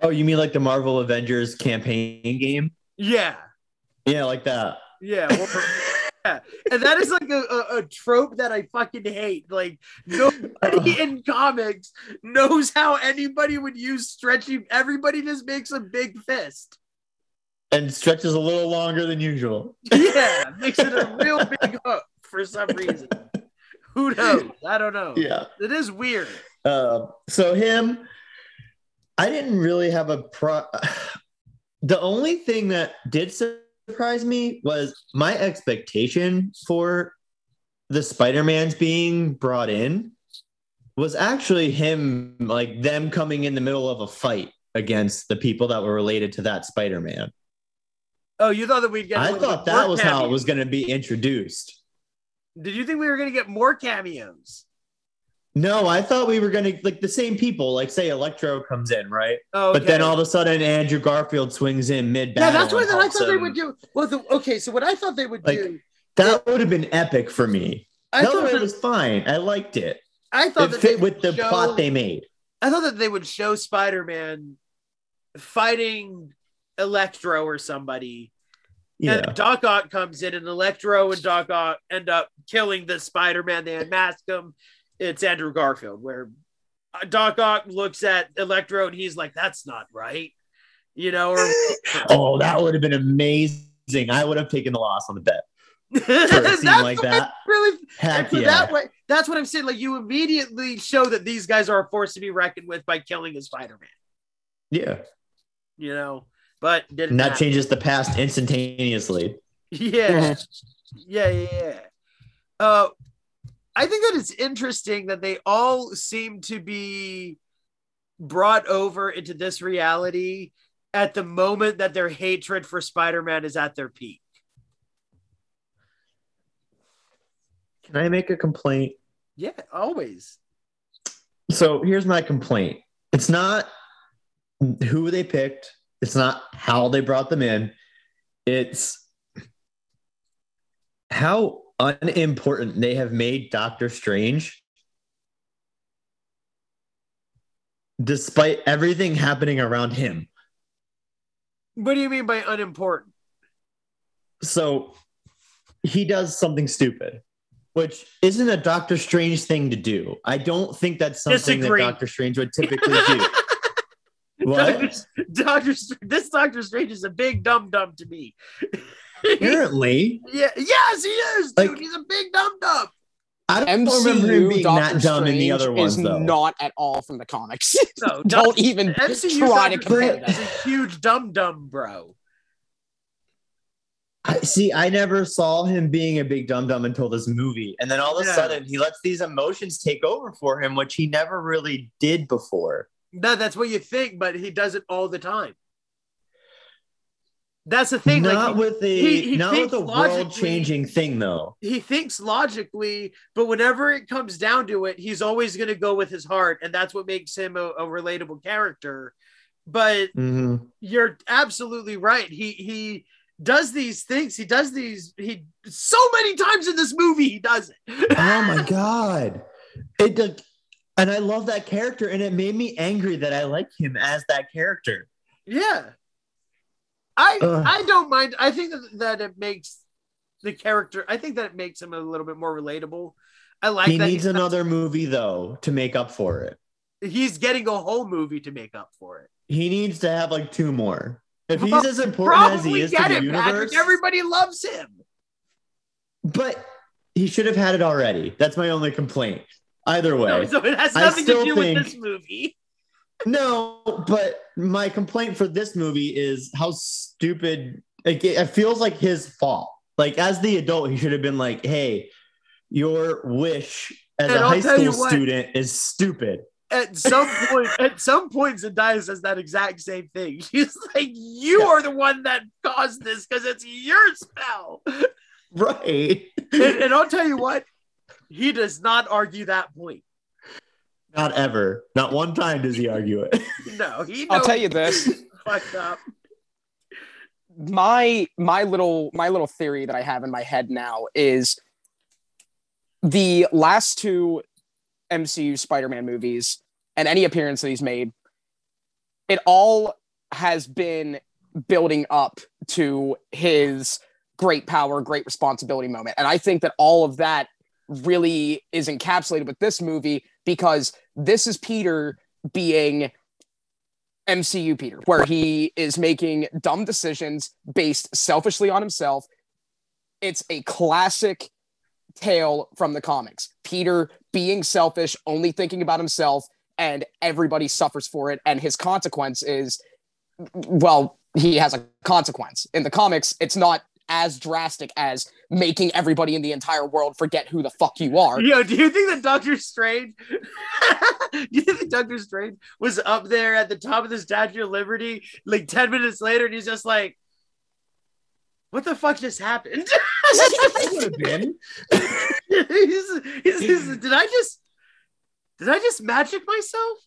Oh, you mean like the Marvel Avengers campaign game? Yeah. Yeah, like that. Yeah. Well, yeah. And that is like a, a, a trope that I fucking hate. Like nobody in comics knows how anybody would use stretchy. Everybody just makes a big fist. And stretches a little longer than usual. Yeah, makes it a real big hook for some reason. Who knows? I don't know. Yeah. It is weird. Uh, so him, I didn't really have a pro. The only thing that did surprise me was my expectation for the Spider-Man's being brought in was actually him, like them coming in the middle of a fight against the people that were related to that Spider-Man. Oh, you thought that we'd get? I thought that was how it was going to be introduced. Did you think we were going to get more cameos? No, I thought we were going to like the same people, like say Electro comes in, right? Oh, But then all of a sudden, Andrew Garfield swings in mid yeah, that's what I thought they would do. Well, the, okay, so what I thought they would Like, do, That would have been epic for me. I no, thought it that, was fine. I liked it. I thought It that they fit with the show, plot they made. I thought that they would show Spider-Man fighting Electro or somebody, Yeah. and Doc Ock comes in, and Electro and Doc Ock end up killing the Spider-Man. They unmask him. It's Andrew Garfield, where uh, Doc Ock looks at Electro and he's like, "That's not right," you know. Or Oh, that would have been amazing. I would have taken the loss on the bet for a scene That's like what that. Really, Heck yeah. that way, that's what I'm saying. Like you immediately show that these guys are a force to be reckoned with by killing a Spider-Man. yeah. You know, but didn't And that happen. changes the past instantaneously. Yeah. yeah, yeah, yeah. Uh, I think that it's interesting that they all seem to be brought over into this reality at the moment that their hatred for Spider-Man is at their peak. Can I make a complaint? Yeah, always. So here's my complaint. It's not who they picked. It's not how they brought them in. It's how unimportant they have made Doctor Strange, despite everything happening around him. What do you mean by unimportant? So he does something stupid, which isn't a Doctor Strange thing to do. I don't think that's something Disagree. that Doctor Strange would typically do. What? Doctor, Str- this Doctor Strange is a big dum dum to me. Apparently, yeah, yes, he is, dude. Like- He's a big dumb dumb. I don't remember him being Doctor that dumb in the other ones, is though. not at all from the comics. No, Don't Doctor- even MCU try to compare Strange is a huge dumb dumb bro. I see. I never saw him being a big dumb dumb until this movie, and then all of a Yeah. sudden he lets these emotions take over for him, which he never really did before. No, that's what you think, but he does it all the time. That's the thing. not like with the he- he not with the world changing thing, though. he thinks logically, but whenever it comes down to it, he's always going to go with his heart, and that's what makes him a, a relatable character. But Mm-hmm. you're absolutely right. He he does these things. He does these. He so many times in this movie he does it. Oh my god! It and I love that character, and it made me angry that I like him as that character. yeah. I Ugh. I don't mind. I think that, that it makes the character. I think that it makes him a little bit more relatable. I like he needs another movie though to make up for it. he's getting a whole movie to make up for it. He needs to have like two more. If he's Well, as important as he is to the it, universe, Patrick. Everybody loves him. but he should have had it already. That's my only complaint. Either way, No, so it has nothing to do think- with this movie. No, but my complaint for this movie is how stupid. Like, it, feels like his fault. Like as the adult, he should have been like, "Hey, your wish as And a I'll high school student is stupid." At some point, at some point, Zendaya says that exact same thing. She's like, "You Yeah. are the one that caused this because it's your spell." Right? And, and I'll tell you what, he does not argue that point. Not ever. Not one time does he argue it. No, he. I'll tell you this. Fucked up. my my little my little theory that I have in my head now is the last two MCU Spider-Man movies and any appearance that he's made, it all has been building up to his great power, great responsibility moment. And I think that all of that really is encapsulated with this movie because this is Peter being MCU Peter, where he is making dumb decisions based selfishly on himself. It's a classic tale from the comics. Peter being selfish, only thinking about himself, and everybody suffers for it. And his consequence is, well, he has a consequence. In the comics, it's not as drastic as making everybody in the entire world forget who the fuck you are. Yo, do you think that Doctor Strange? do you think that Doctor Strange was up there at the top of the Statue of Liberty like ten minutes later, and he's just like, "What the fuck just happened?" would have been. he's, he's, he's- did I just did I just magic myself?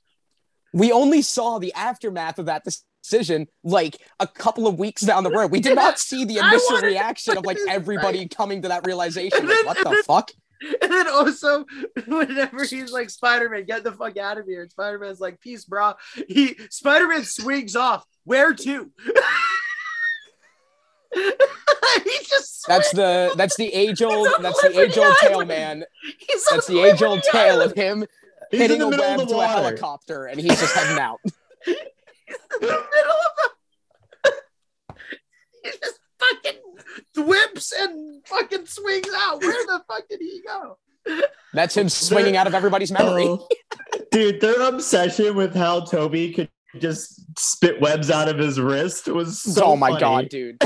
we only saw the aftermath of that decision like a couple of weeks down the road. We did not see the initial reaction of like everybody coming to that realization. Like, what the fuck? And then also, whenever he's like Spider Man, get the fuck out of here. And Spider Man's like, peace, bro. He Spider Man swings off. Where to? he just That's swings. the that's the age old that's the age old tale man. He's That's the age old tale of him He's hitting in the a middle web of the to a water. helicopter and he's just heading out. In the middle of the. He just fucking whips and fucking swings out. Where the fuck did he go? That's him swinging out of everybody's memory. Oh. Dude, their obsession with how Tobey could just spit webs out of his wrist was so oh my funny. god, dude.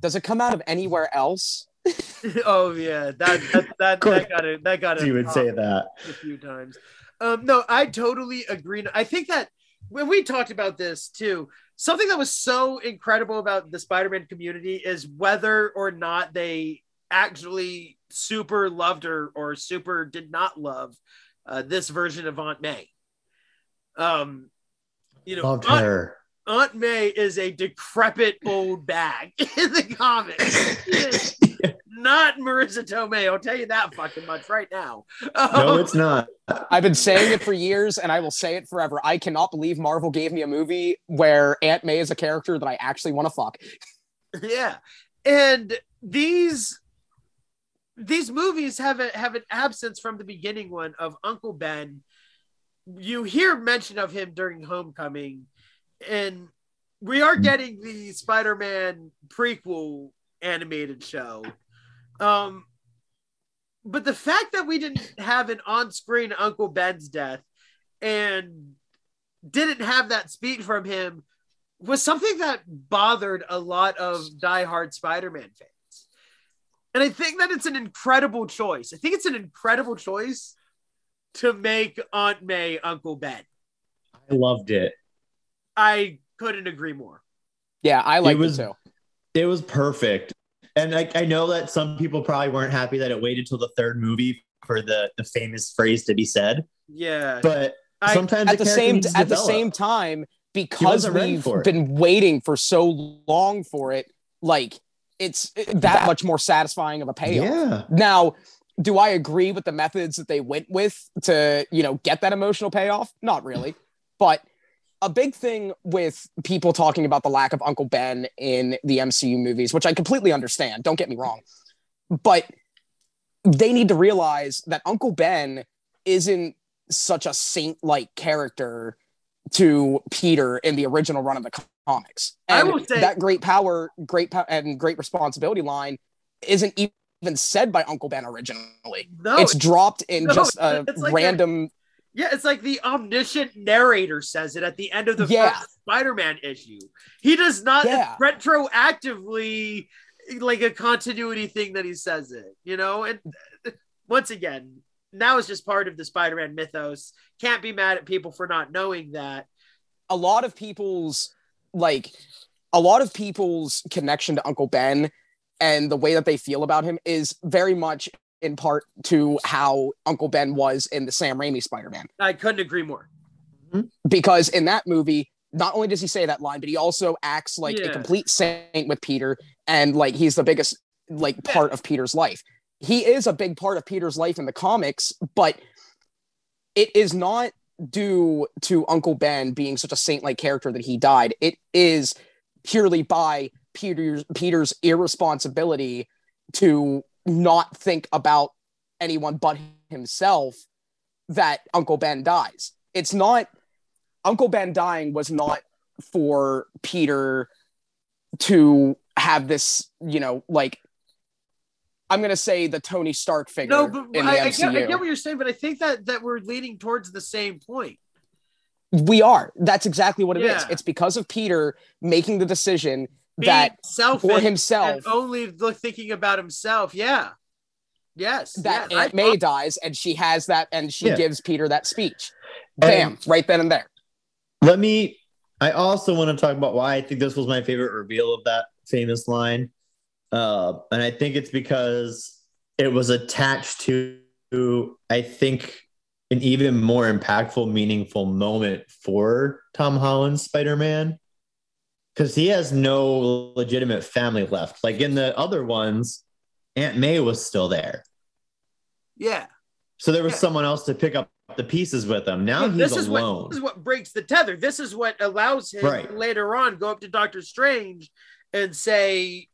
Does it come out of anywhere else? oh yeah, that that that, that got it. That got it. You would say that. a few times. Um, no, I totally agree. I think that when we talked about this too, something that was so incredible about the Spider-Man community is whether or not they actually super loved or or super did not love uh, this version of Aunt May. Um, you know, Loved Aunt- her. Aunt May is a decrepit old bag in the comics. She is not Marisa Tomei. I'll tell you that fucking much right now. No, Um, it's not. I've been saying it for years and I will say it forever. I cannot believe Marvel gave me a movie where Aunt May is a character that I actually want to fuck. yeah, and these these movies have a, have an absence from the beginning one of Uncle Ben. You hear mention of him during Homecoming, and we are getting the Spider-Man prequel animated show. Um, but the fact that we didn't have an on-screen Uncle Ben's death and didn't have that speech from him was something that bothered a lot of die-hard Spider-Man fans. And I think that it's an incredible choice. I think it's an incredible choice to make Aunt May Uncle Ben. I loved it. I couldn't agree more. Yeah, I like it, was- too. It was perfect. And I, I know that some people probably weren't happy that it waited till the third movie for the, the famous phrase to be said. Yeah. But I- sometimes At the a same needs to at the same time, because we've been waiting for so long for it, like it's uh, that much more satisfying of a payoff. Yeah. Now, do I agree with the methods that they went with to, you know, get that emotional payoff? Not really. But a big thing with people talking about the lack of Uncle Ben in the MCU movies, which I completely understand, don't get me wrong. But they need to realize that Uncle Ben isn't such a saint-like character to Peter in the original run of the comics. I will say- that great power, great power, and great responsibility line isn't even said by Uncle Ben originally. no, it's dropped in no, just a like a- random. Yeah, it's like the omniscient narrator says it at the end of the Yeah. first Spider-Man issue. He does not Yeah. retroactively like a continuity thing that he says it, you know? And once again, now it's just part of the Spider-Man mythos. Can't be mad at people for not knowing that. a lot of people's like a lot of people's connection to Uncle Ben and the way that they feel about him is very much in part to how Uncle Ben was in the Sam Raimi Spider-Man. I couldn't agree more. Mm-hmm. Because in that movie, not only does he say that line, but he also acts like Yeah. a complete saint with Peter and like he's the biggest like Yeah. part of Peter's life. He is a big part of Peter's life in the comics, but it is not due to Uncle Ben being such a saint-like character that he died. It is purely by Peter's Peter's irresponsibility to not think about anyone but himself that Uncle Ben dies. It's not Uncle Ben dying was not for Peter to have this, you know, like I'm gonna say the Tony Stark figure No, but in the I, I, get, I get what you're saying, but I think that that we're leaning towards the same point. We are. That's exactly what it is. Yeah. It's because of Peter making the decision that selfish for himself and only look, thinking about himself. Yeah. Yes. that yes, I Aunt May dies and she has that and she Yeah. gives Peter that speech. Bam, right then and there. Let me. I also want to talk about why I think this was my favorite reveal of that famous line, uh, and I think it's because it was attached to, I think, an even more impactful, meaningful moment for Tom Holland's Spider-Man, because he has no legitimate family left. Like in the other ones, Aunt May was still there, Yeah. so there was Yeah. someone else to pick up the pieces with him. Now Yeah, he's this is what alone. this is what breaks the tether. This is what allows him Right. later on go up to Doctor Strange and say,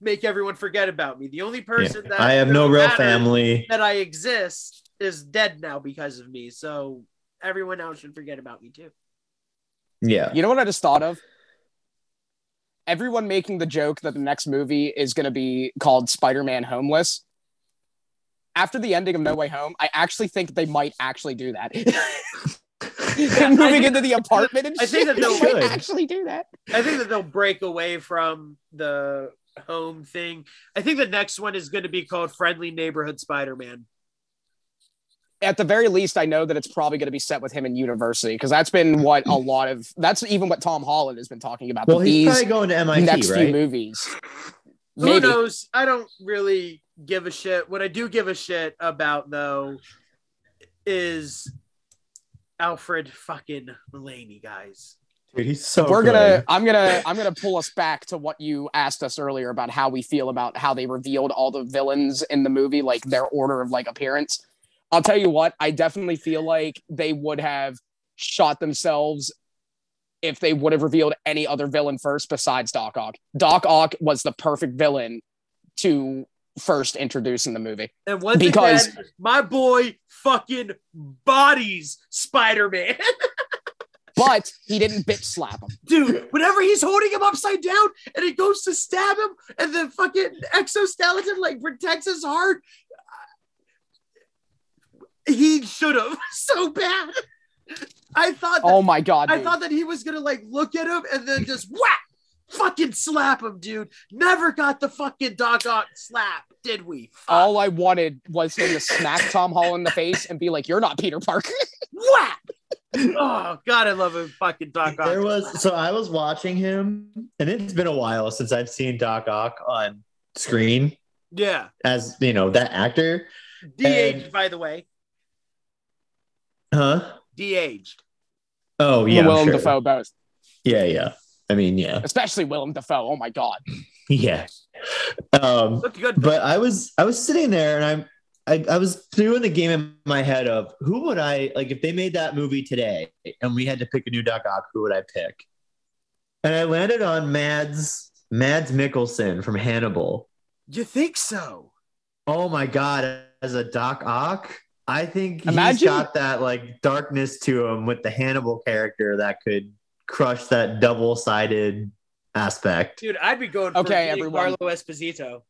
"Make everyone forget about me." The only Yeah. person that I have no real family. that I exist is dead now because of me. So everyone else should forget about me too. Yeah. You know what I just thought of? Everyone making the joke that the next movie is going to be called Spider-Man Homeless. After the ending of No Way Home, I actually think they might actually do that. Moving into the apartment and I think that they they'll- might actually do that. I think that they'll break away from the home thing. I think the next one is going to be called Friendly Neighborhood Spider-Man. At the very least, I know that it's probably going to be set with him in university because that's been what a lot of that's even what Tom Holland has been talking about. Well, he's probably going to MIT, next few right? movies. Who Maybe. knows? I don't really give a shit. What I do give a shit about though is Alfred fucking Molina, guys. Dude, he's so we're good. gonna i'm gonna i'm gonna pull us back to what you asked us earlier about how we feel about how they revealed all the villains in the movie like their order of like appearance i'll tell you what i definitely feel like they would have shot themselves if they would have revealed any other villain first besides doc ock. Doc ock was the perfect villain to first introduce in the movie. And once Because- again, my boy fucking bodies Spider Man. but he didn't bitch slap him. Dude, whenever he's holding him upside down and it goes to stab him, and the fucking exoskeleton like protects his heart, he should have so bad. I thought that, oh my god I dude. thought that he was gonna like look at him and then just whack, fucking slap him, dude. Never got the fucking Doc Ock slap, did we? Fuck. all i wanted was him to smack tom Holland the face and be like you're not peter parker whack. oh god, I love him, fucking Doc Ock. There was so I was watching him, and it's been a while since I've seen Doc Ock on screen yeah, as you know that actor. de-aged by the way, Huh? de-aged. Oh yeah, willem sure. dafoe both Yeah, yeah. I mean, yeah, especially willem dafoe oh my god yeah. Um, Looked good. but I was I was sitting there and I'm I, I was doing the game in my head of who would I like if they made that movie today and we had to pick a new Doc Ock, who would I pick? And I landed on Mads Mads Mikkelsen from Hannibal. you think so? Oh my god, as a Doc Ock, I think he's Imagine- got that like darkness to him with the Hannibal character that could crush that double-sided aspect. Dude, I'd be going for Okay, everyone. Carlo Esposito.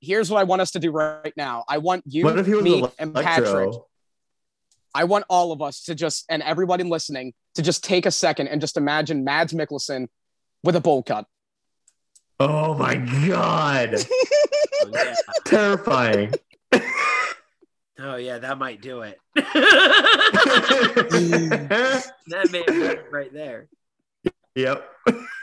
here's what I want us to do right now. I want you, What if he was me, Electro? and Patrick. I want all of us to just, and everybody listening, to just take a second and just imagine Mads Mikkelsen with a bowl cut. Oh my god. Oh. Terrifying. oh yeah, that might do it. that may have done it right there. yep.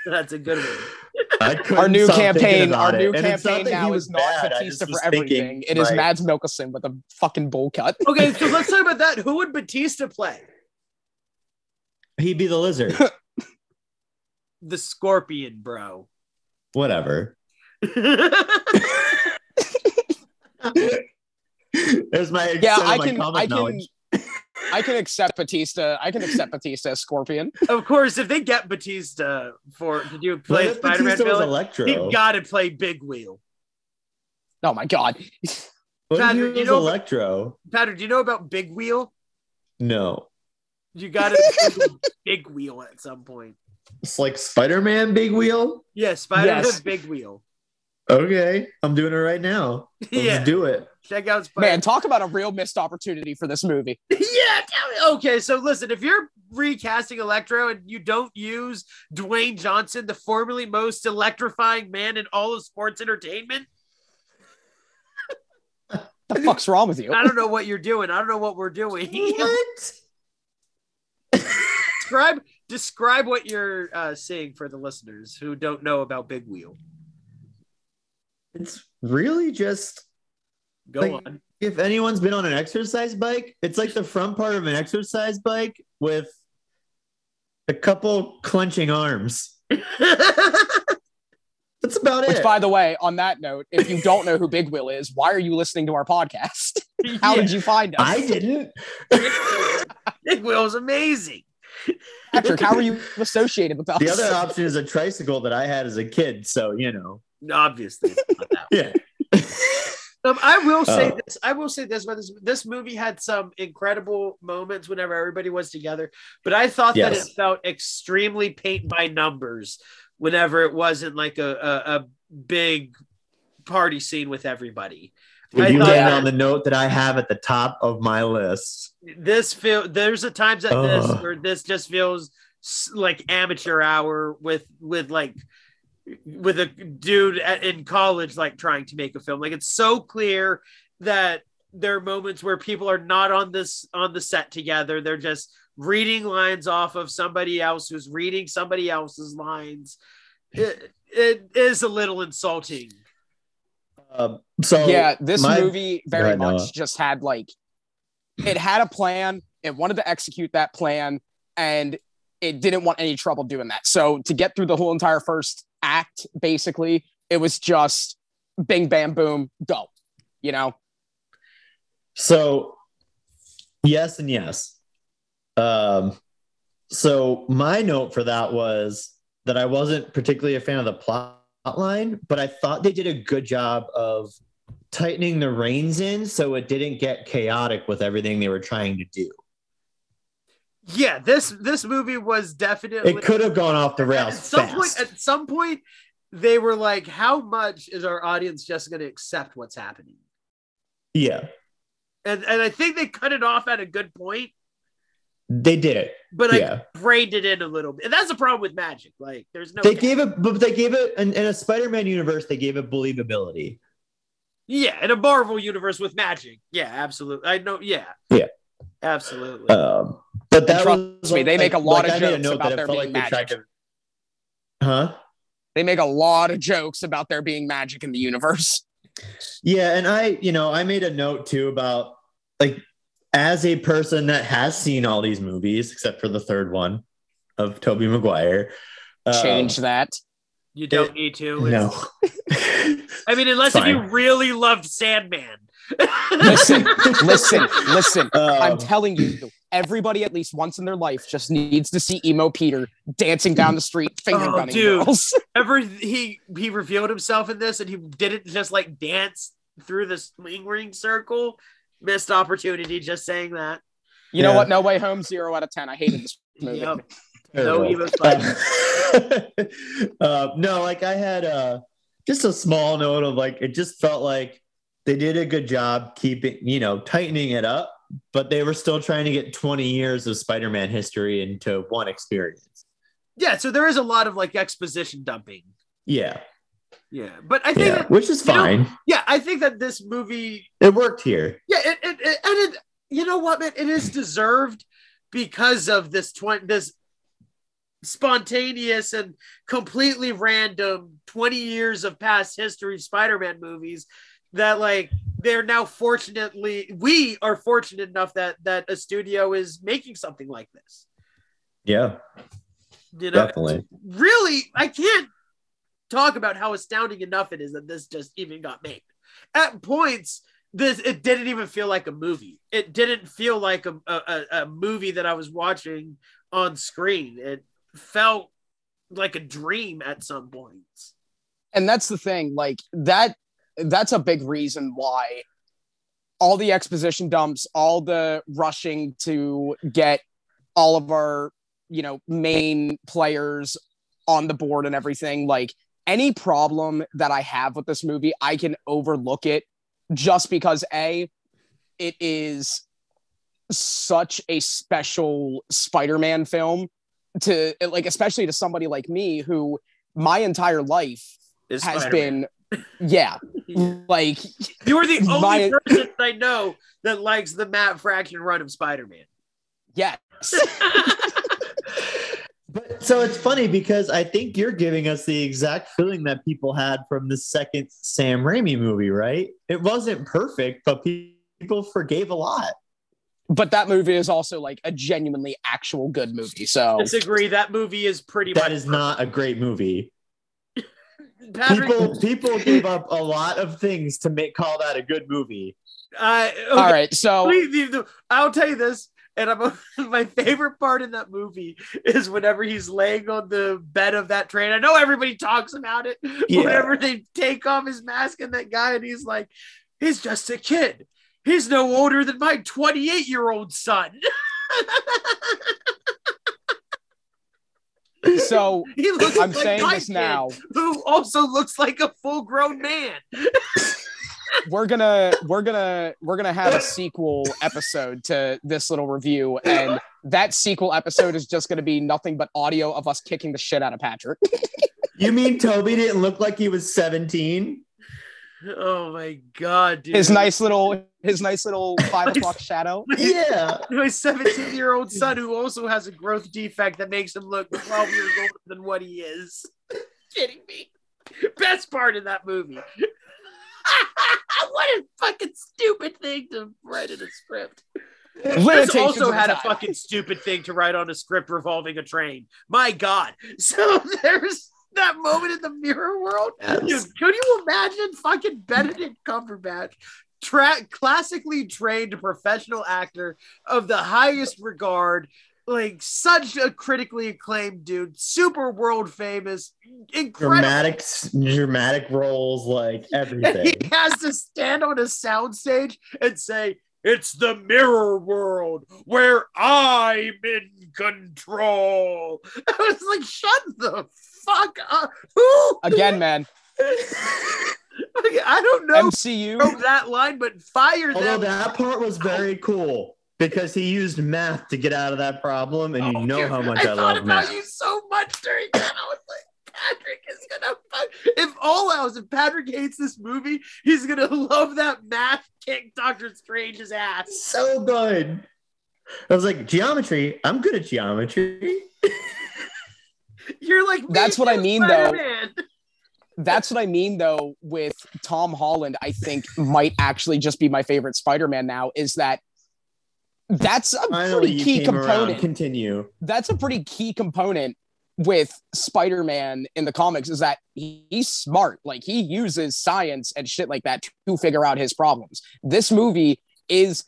That's a good one. I Our new campaign, our it. new And campaign now was is not bad, Batista for was thinking, everything. It is like- Mads Mikkelsen with a fucking bowl cut. Okay, so let's talk about that. Who would Batista play? He'd be the lizard. The Scorpion, bro. Whatever. There's my Yeah, I can, comic I can, knowledge. I can accept Batista. I can accept Batista as Scorpion. of course, if they get Batista for to do What play if Spider-Man Batista villain, Electro? he got to play Big Wheel. Oh my god. what if he Patrick, was you know- Electro? Patrick, do you know about Big Wheel? No. You got to Big Wheel at some point. It's like Spider-Man Big Wheel. Yeah, Spider-Man Yes. Big Wheel. Okay, I'm doing it right now. Let's yeah, do it. check out Spider. Man, talk about a real missed opportunity for this movie. yeah. Okay, so listen, if you're recasting Electro and you don't use Dwayne Johnson, the formerly most electrifying man in all of sports entertainment, The fuck's wrong with you? I don't know what you're doing. I don't know what we're doing. What? describe describe what you're uh, seeing for the listeners who don't know about Big Wheel. It's really just Go Like- on. if anyone's been on an exercise bike, it's like the front part of an exercise bike with a couple clenching arms. That's about Which, it. by the way, on that note, if you don't know who Big Wheel is, why are you listening to our podcast? How Yeah, did you find us? I didn't. Big Wheel's amazing. Patrick, how are you associated with us? The other option is a tricycle that I had as a kid. So, you know. Obviously, it's not that Yeah. Um, I will say Oh. this. I will say this. But this this movie had some incredible moments whenever everybody was together. But I thought that it felt extremely paint by numbers whenever it wasn't like a a, a big party scene with everybody. Would you thought land that- on the note that I have at the top of my list? This feel there's a times like this where this just feels like amateur hour with with like with a dude at, in college like trying to make a film like it's so clear that there are moments where people are not on this on the set together they're just reading lines off of somebody else who's reading somebody else's lines it, it is a little insulting Um, so, yeah, this my- movie very ahead, much Noah. just had like it had a plan. It wanted to execute that plan, and it didn't want any trouble doing that. So to get through the whole entire first act, basically, it was just bing, bam, boom, go. You know? So, yes and yes. Um, so my note for that was that I wasn't particularly a fan of the plot line, but I thought they did a good job of tightening the reins in so it didn't get chaotic with everything they were trying to do. Yeah, this this movie was definitely It could have gone off the rails at some fast. point at some point they were like, how much is our audience just gonna accept what's happening? yeah, And and I think they cut it off at a good point, they did it. but Yeah. I reined it in a little bit. And that's the problem with magic. Like there's no They gave it, but they gave it in, in a Spider-Man universe. They gave it believability. Yeah, in a Marvel universe with magic. Yeah, absolutely. I know. Yeah. Yeah. Absolutely. Um, but that trust was me, they make a lot of I made a jokes about that there being like magic. to- Huh? They make a lot of jokes about there being magic in the universe. Yeah, and I, you know, I made a note too about like as a person that has seen all these movies except for the third one of Tobey Maguire. um, Change that. you don't it- need to. No. I mean, unless if you really loved Sandman. Listen, listen, listen. I'm Um, telling you, everybody at least once in their life just needs to see emo Peter dancing down the street, finger Oh, gunning dude. girls. Ever he he revealed himself in this, and he didn't just like dance through the swing ring circle. Missed opportunity. Just saying that. You know what? No Way Home, zero out of ten. I hated this movie. Yep. No, he terrible. was fine. Uh, uh, no, like I had uh, just a small note of like it just felt like they did a good job keeping, you know, tightening it up, but they were still trying to get 20 years of Spider-Man history into one experience. Yeah. So there is a lot of like exposition dumping. Yeah, Yeah, but I think yeah, that, which is you know- fine. yeah, I think that this movie it worked here. Yeah, it, it, it, and it, you know what, man, it is deserved because of this twenty this spontaneous and completely random twenty years of past history Spider-Man movies that like they're now fortunately we are fortunate enough that that a studio is making something like this. Yeah, You know, definitely. really, I can't talk about how astounding enough it is that this just even got made. At points, this it didn't even feel like a movie. It didn't feel like a, a, a movie that I was watching on screen. It felt like a dream at some points. and that's the thing like that that's a big reason why all the exposition dumps all the rushing to get all of our you know main players on the board and everything like any problem that i have with this movie i can overlook it just because a it is such a special spider-man film to like especially to somebody like me who my entire life Is has Spider-Man. been yeah like You're the only my- person I know that likes the Matt Fraction run of Spider-Man. yes But so it's funny because I think you're giving us the exact feeling that people had from the second Sam Raimi movie, right? It wasn't perfect, but people forgave a lot. but that movie is also like a genuinely actual good movie so Disagree. That movie is pretty That much is not a great movie. Patrick. People people gave up a lot of things to make call that a good movie. uh, okay. all right so Please, I'll tell you this, and I'm my favorite part in that movie is whenever he's laying on the bed of that train. I know everybody talks about it. Yeah. Whenever they take off his mask and that guy, and he's like, he's just a kid. He's no older than my 28 year old son. so he looks i'm like saying this now who also looks like a full grown man. we're gonna we're gonna we're gonna have a sequel episode to this little review and that sequel episode is just gonna be nothing but audio of us kicking the shit out of patrick You mean Tobey didn't look like he was 17? Oh my god, dude! his nice little his nice little five o'clock shadow Yeah. my 17 year old son who also has a growth defect that makes him look 12 years older than what he is. Kidding me. Best part in that movie. what a fucking stupid thing to write in a script. This also had a fucking stupid thing to write on a script revolving a train. My God. So there's that moment in the mirror world. Dude, could you imagine fucking Benedict Cumberbatch, tra- classically trained professional actor of the highest regard, like such a critically acclaimed dude, super world famous, incredible. dramatic dramatic roles like And everything he has to stand on a soundstage and say, It's the mirror world where I'm in control. I was like, Shut the fuck up. Who? Again, man, I don't know MCU. that line, but fire although them. that part was very cool because he used math to get out of that problem and you Oh, know dude, how much I love math. i, thought love about math you so much during that. I was like, Patrick is gonna fuck. If all else, if Patrick hates this movie, he's gonna love that math kick Doctor Strange's ass. so good i was like geometry i'm good at geometry You're like, That's what I mean, though. Spider-Man. That's what I mean, though, with Tom Holland, I think might actually just be my favorite Spider Man now, is that that's a finally pretty key came around component. continue That's a pretty key component with Spider Man in the comics, is that he- he's smart. Like he uses science and shit like that to figure out his problems. This movie is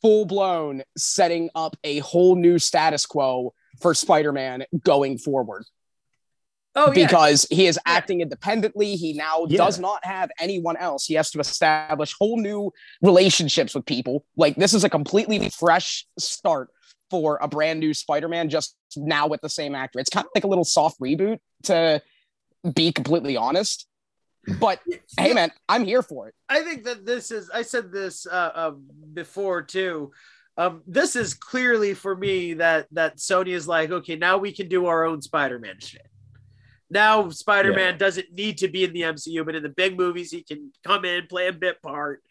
full blown setting up a whole new status quo for Spider Man going forward Oh yeah, because he is acting independently. He now Yeah. does not have anyone else. He has to establish whole new relationships with people. Like this is a completely fresh start for a brand new Spider-Man, just now with the same actor. It's kind of like a little soft reboot, to be completely honest. But hey, man, I'm here for it. I think that this is. I said this uh, uh, before too. Um, this is clearly for me that that Sony is like, okay, now we can do our own Spider-Man shit. Now Spider-Man doesn't need to be in the MCU, but in the big movies he can come in, play a bit part.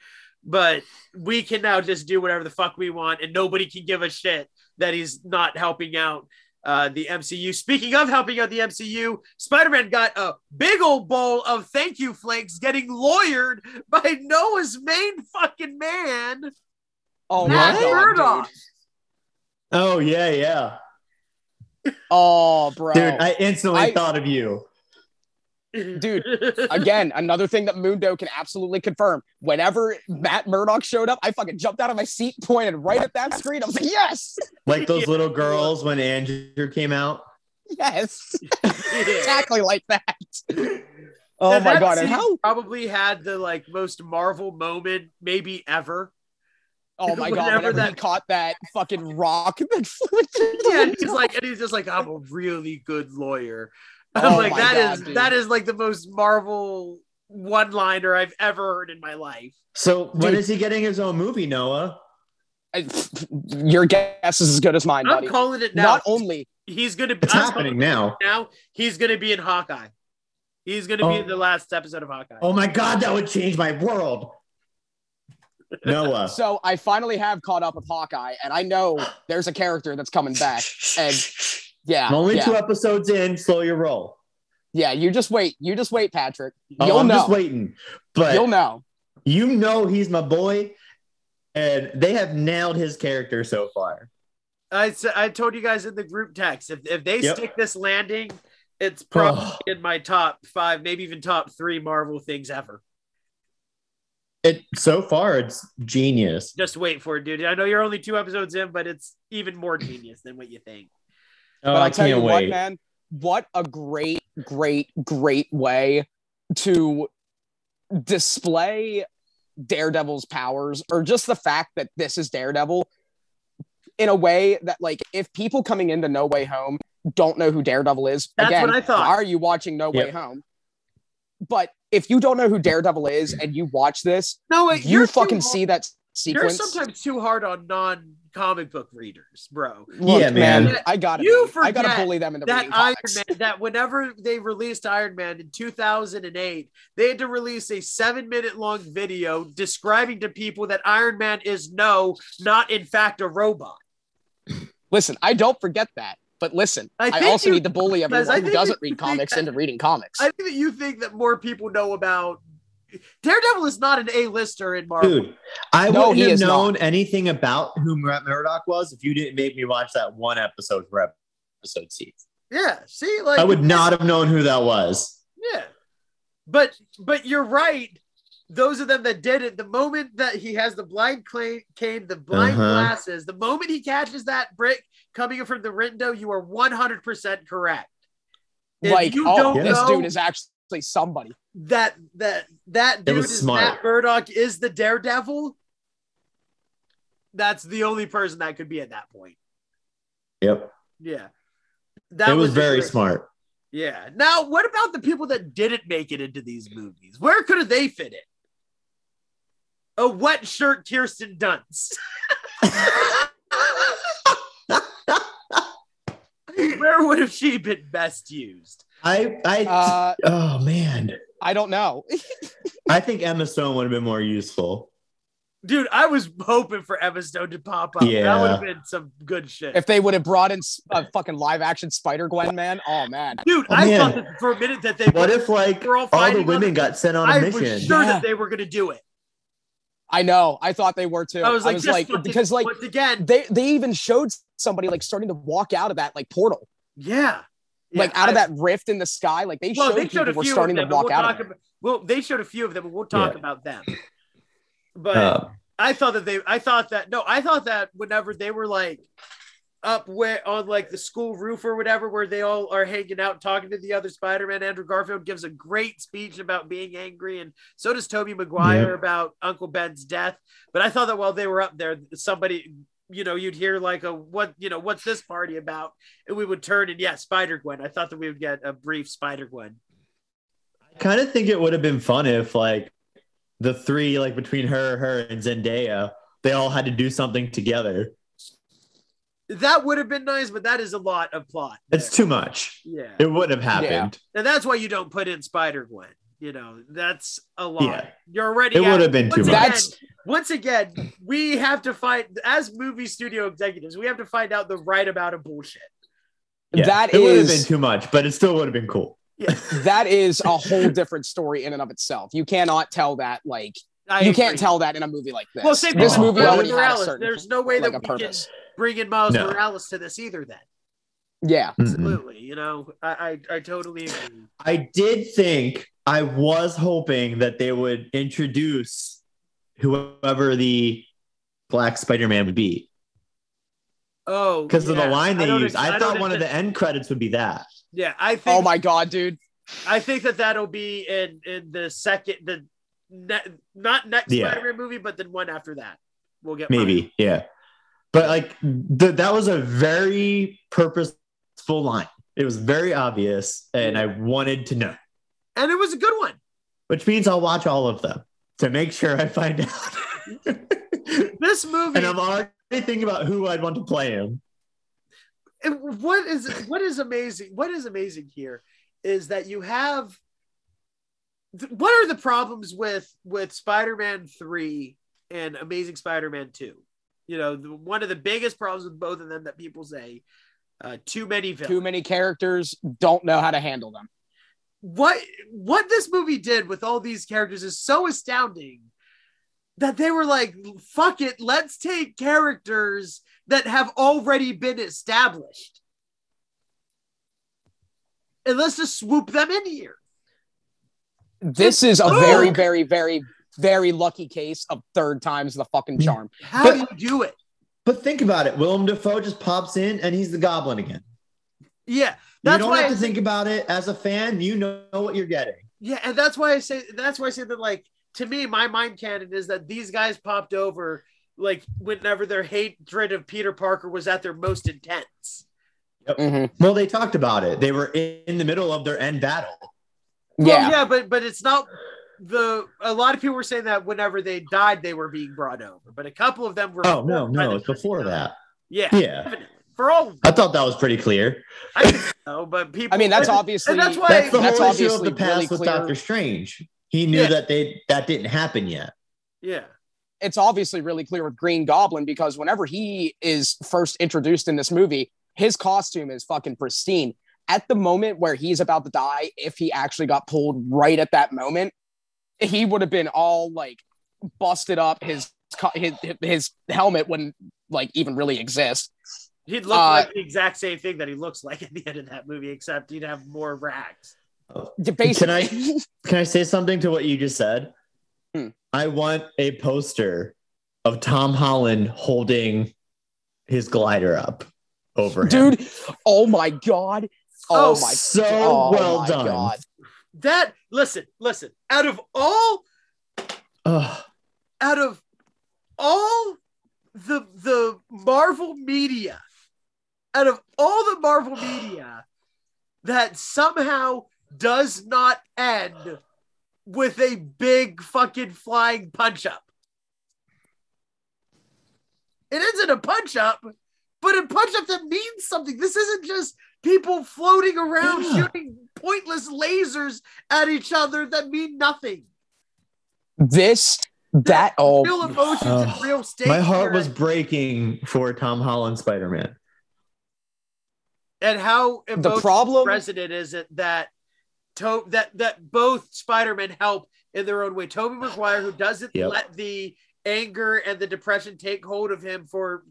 But we can now just do whatever the fuck we want, and nobody can give a shit that he's not helping out uh, the MCU. Speaking of helping out the MCU, Spider-Man got a big old bowl of thank you flakes getting lawyered by Noah's main fucking man, Oh Matt my god, Murdock. oh yeah yeah. Oh, bro. dude i instantly I- thought of you Dude, Again, another thing that Mundo can absolutely confirm. Whenever Matt Murdock showed up, I fucking jumped out of my seat, pointed right at that screen. I was like, yes, like those little girls when andrew came out yes, exactly like that. Oh And my that god, and how probably had the like most Marvel moment maybe ever. Oh my god! Whenever Whenever that- he caught that fucking rock that flew into the Yeah, and he's window. like, and he's just like, I'm a really good lawyer. Oh I'm like, my that God, is dude. that is like the most Marvel one-liner I've ever heard in my life. so when Dude. is he getting his own movie noah I- your guess is as good as mine, I'm buddy. calling it now. Not only he's gonna be it's I'm happening now now. He's gonna be in Hawkeye. He's gonna be Oh. in the last episode of Hawkeye. oh my god that would change my world noah so, I finally have caught up with Hawkeye, and I know there's a character that's coming back. And yeah, I'm only yeah, two episodes in slow your roll yeah. You just wait. You just wait, Patrick. oh, You'll i'm know. just waiting but You'll know. you know he's my boy and they have nailed his character so far I I told you guys in the group text if if they Yep. stick this landing, it's probably in my top five, maybe even top three Marvel things ever. It so far it's genius Just wait for it, dude. I know you're only two episodes in, but it's even more genius than what you think. oh, but i I'll tell can't you wait what, man, what a great, great, great way to display Daredevil's powers, or just the fact that this is Daredevil in a way that, like, if people coming into No Way Home don't know who Daredevil is, That's again, what I thought. why are you watching No Way Yep. Home? But if you don't know who Daredevil is and you watch this, No, wait, you fucking too, see that sequence. You're sometimes too hard on non-comic book readers, bro. Look, Yeah, man. I gotta, You be- I gotta bully them into that reading Iron. Man, that whenever they released Iron Man in 2008, they had to release a seven minute long video describing to people that Iron Man is no, not in fact a robot. Listen, I don't forget that. But listen, I I, also you- need to bully because I everyone who doesn't read comics that- into reading comics. I think that you think that more people know about Daredevil is not an A-lister in Marvel. Dude, I No, wouldn't have is known anything about who Matt Murdock was if you didn't make me watch that one episode for episode C. Yeah, see, like I would not have known who that was. Yeah, but but you're right. Those of them that did it, the moment that he has the blind cla- cane, the blind Uh-huh. glasses, the moment he catches that brick coming from the window, you are 100% correct. If like, you oh, don't this know dude is actually somebody. that that that dude is smart. Matt Murdock is the Daredevil. That's the only person that could be at that point. Yep. Yeah, that it was, the very great- smart. Yeah. Now, what about the people that didn't make it into these movies? Where could they fit in? Oh, A wet shirt Kirsten Dunst. Where would have she been best used? I I Uh, oh man. I don't know. I think Emma Stone would have been more useful. Dude, I was hoping for Emma Stone to pop up. That would have been some good shit. if they would have brought in a fucking live action Spider Gwen, man. Oh man. Dude, Oh, I man. thought that for a minute that they What were, if like all all the women got sent on a I mission? was sure Yeah. that they were going to do it. I know. I thought they were too. I was like, just fucking- because like again, they they even showed somebody like starting to walk out of that like portal, yeah. like Yeah, out of that rift in the sky. Like they Well, showed they people showed a were starting them. to walk we'll out about, well, they showed a few of them, and we'll talk Yeah. about them. But Uh, I thought that they, I thought that no, I thought that whenever they were like up where on like the school roof or whatever, where they all are hanging out talking to the other Spider-Man, Andrew Garfield gives a great speech about being angry, and so does Tobey Maguire Yeah. about Uncle Ben's death. But I thought that while they were up there, somebody. You know, you'd hear like a what you know, what's this party about? And we would turn and yeah, Spider Gwen. I thought that we would get a brief Spider Gwen. I kind of think it would have been fun if like the three, like between her, her, and Zendaya, they all had to do something together. That would have been nice, but that is a lot of plot. It's too much. yeah. It wouldn't have happened. And that's why you don't put in Spider Gwen. You know, that's a lot. Yeah. You're already. It would have been too much. again- That's Once again, we have to find as movie studio executives, we have to find out the right amount of bullshit. Yeah, that it would have been too much, but it still would have been cool. Yeah, that is a whole different story in and of itself. You cannot tell that like I you can't tell that in a movie like this. Well, same this thing with movie Miles already had Morales. certain There's no way like that we purpose. can bring in Miles No. Morales to this either. Then Yeah. Absolutely, you know, I I, I totally agree. I did think I was hoping that they would introduce whoever the Black Spider-Man would be Oh, because of the line they don't used. ex- I, thought one of the end credits would be that. Yeah, I think. Oh my god, dude. I think that that'll be in in the second the ne- not next Yeah. Spider-Man movie, but then one after that. We'll get Maybe, yeah. But like th- that was a very purposeful line. It was very obvious, and I wanted to know, and it was a good one. which means I'll watch all of them to make sure I find out. This movie, and I'm already thinking about who I'd want to play him. and what is what is amazing? What is amazing here is that you have. What are the problems with with Spider-Man three and Amazing Spider-Man two? You know, the, one of the biggest problems with both of them that people say, uh, too many villains. Too many characters don't know how to handle them. What what this movie did with all these characters is so astounding that they were like fuck it let's take characters that have already been established and let's just swoop them in here This is a very, very, very, very lucky case of third time's the fucking mm. charm. how But- do you do it But think about it. Willem Dafoe just pops in and he's the goblin again. yeah You don't why have I to think about it as a fan. You know what you're getting. Yeah, and that's why I say that's why I say that like to me, my mind canon is that these guys popped over like whenever their hatred of Peter Parker was at their most intense. Mhm. Well, they talked about it. They were in the middle of their end battle. Well, Yeah. yeah, but but it's not the a lot of people were saying that whenever they died, they were being brought over, but a couple of them were. Oh no, no, it's before that. Yeah, Yeah. definitely. For all, of them, I thought that was pretty clear. I think so, but people. I mean, that's obviously and that's why That's the That's whole issue of the past really with clear. Doctor Strange. He knew Yeah. that they that didn't happen yet. Yeah, it's obviously really clear with Green Goblin because whenever he is first introduced in this movie, his costume is fucking pristine. At the moment where he's about to die, if he actually got pulled right at that moment, he would have been all like busted up. His his his helmet wouldn't like even really exist. He'd look Uh, like the exact same thing that he looks like at the end of that movie, except he'd have more rags. Basically, Can I can I say something to what you just said? Hmm. I want a poster of Tom Holland holding his glider up over him. dude? Oh my god! Oh, Oh, my so oh well my done. God. That listen, listen. Out of all, Ugh. out of all the the Marvel media, out of all the Marvel media, that somehow does not end with a big fucking flying punch up. It ends in a punch up, but a punch up that means something. This isn't just people floating around Yeah. shooting pointless lasers at each other that mean nothing. This that oh real emotions and real stakes. My heart here. was breaking for Tom Holland Spider Man. And how the problem. president is it that to- that that both Spider-Man help in their own way. Tobey Maguire, who doesn't Yep. let the anger and the depression take hold of him for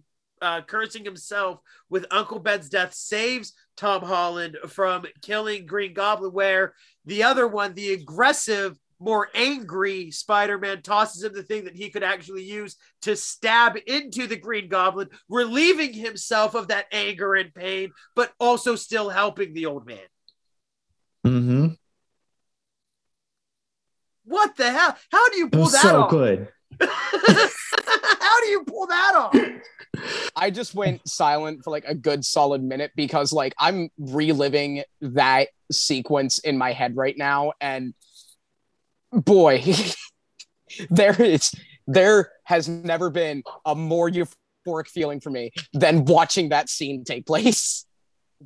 uh, cursing himself with Uncle Ben's death, saves Tom Holland from killing Green Goblin. Where the other one, the aggressive, more angry Spider-Man, tosses him the thing that he could actually use to stab into the Green Goblin, relieving himself of that anger and pain, but also still helping the old man. Mm-hmm. What the hell? How do you pull was that so off? good. How do you pull that off? I just went silent for like a good solid minute because like I'm reliving that sequence in my head right now and boy there is there has never been a more euphoric feeling for me than watching that scene take place.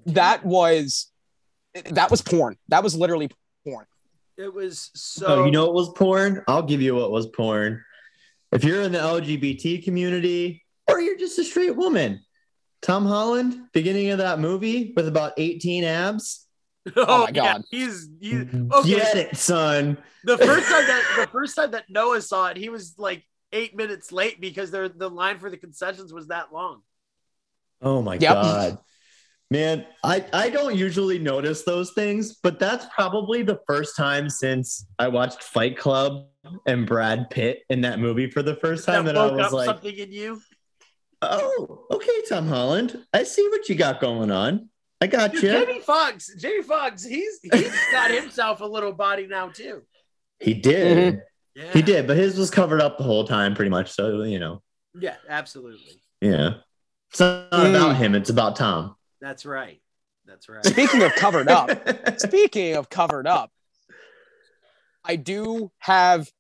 That was that was porn. That was literally porn. It was so. Oh, you know what was porn? I'll give you what was porn. If you're in the LGBT community or you're just a straight woman, Tom Holland, beginning of that movie with about 18 abs. Oh, oh my God. he's he, okay. Get it, son. The first time that the first time that Noah saw it, he was like eight minutes late because there the line for the concessions was that long. Oh my Yep. god. Man, I, I don't usually notice those things, but that's probably the first time since I watched Fight Club and Brad Pitt in that movie for the first time that, I woke was up like, something in you. oh, okay, Tom Holland. I see what you got going on. I got Dude, you. Jamie Foxx, Jamie Foxx, he's he's got himself a little body now too. He did. Yeah, He did, but his was covered up the whole time, pretty much. So, you know, Yeah, absolutely. yeah. It's not Mm. about him, it's about Tom. That's right. That's right. Speaking of covered up, Speaking of covered up, I do have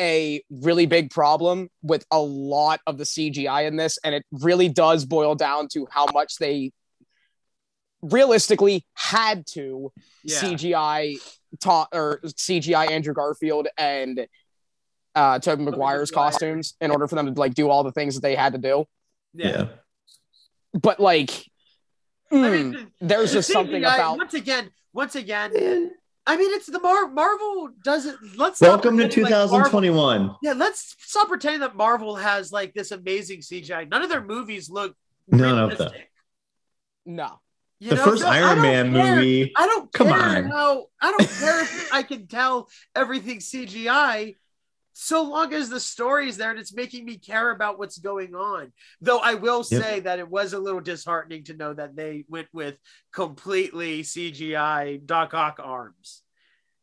a really big problem with a lot of the CGI in this, and it really does boil down to how much they realistically had to Yeah. CGI ta- or CGI Andrew Garfield and uh Tobey Maguire's Maguire. costumes in order for them to like do all the things that they had to do. Yeah. yeah. But like I mm, mean, there's the just something about once again, once again. Man, I mean, it's the Mar- Marvel doesn't. Let's welcome to pretending like Marvel- 2021. yeah, let's stop pretending that Marvel has like this amazing CGI. None of their movies look None of them. realistic. no. You the know? first So I Iron Man care- movie. I don't Come care on. how I don't care if I can tell everything's CGI, so long as the story is there and it's making me care about what's going on. Though I will Yep. say that it was a little disheartening to know that they went with completely CGI Doc Ock arms.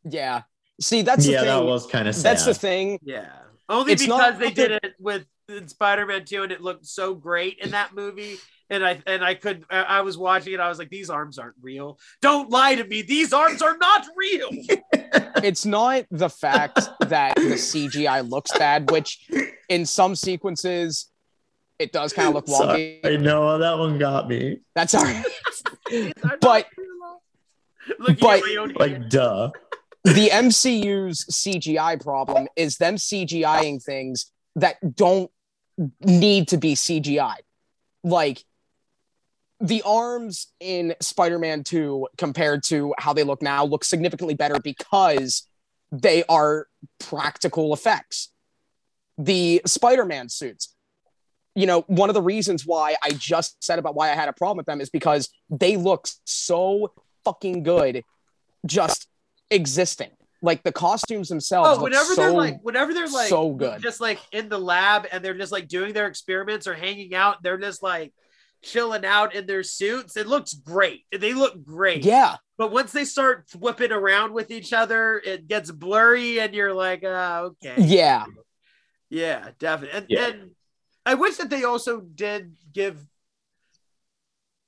Yeah. See, that's the yeah, thing. that was kind of sad. that's the thing. Yeah, only It's because not they did it with in Spider-Man 2 and it looked so great in that movie. And I and I could I I was watching it. I was like, these arms aren't real. Don't lie to me. These arms are not real. It's not the fact that the CGI looks bad, which in some sequences it does kind of look wonky. Sorry, Noah, that one got me. That's all right. These are not But- real. Looking but- at my own hand. Like, duh. the MCU's CGI problem is them CGIing things that don't need to be CGI. Like the arms in Spider-Man 2 compared to how they look now look significantly better because they are practical effects. The Spider Man suits, you know, one of the reasons why I just said about why I had a problem with them is because they look so fucking good just existing. Like the costumes themselves. Oh, look whenever so, they're like, whenever they're like, so good. just like in the lab and they're just like doing their experiments or hanging out, they're just like chilling out in their suits. It looks great. They look great. yeah, But once they start whipping around with each other, it gets blurry, and you're like, ah, okay, yeah. yeah, definitely. And, Yeah. and I wish that they also did give.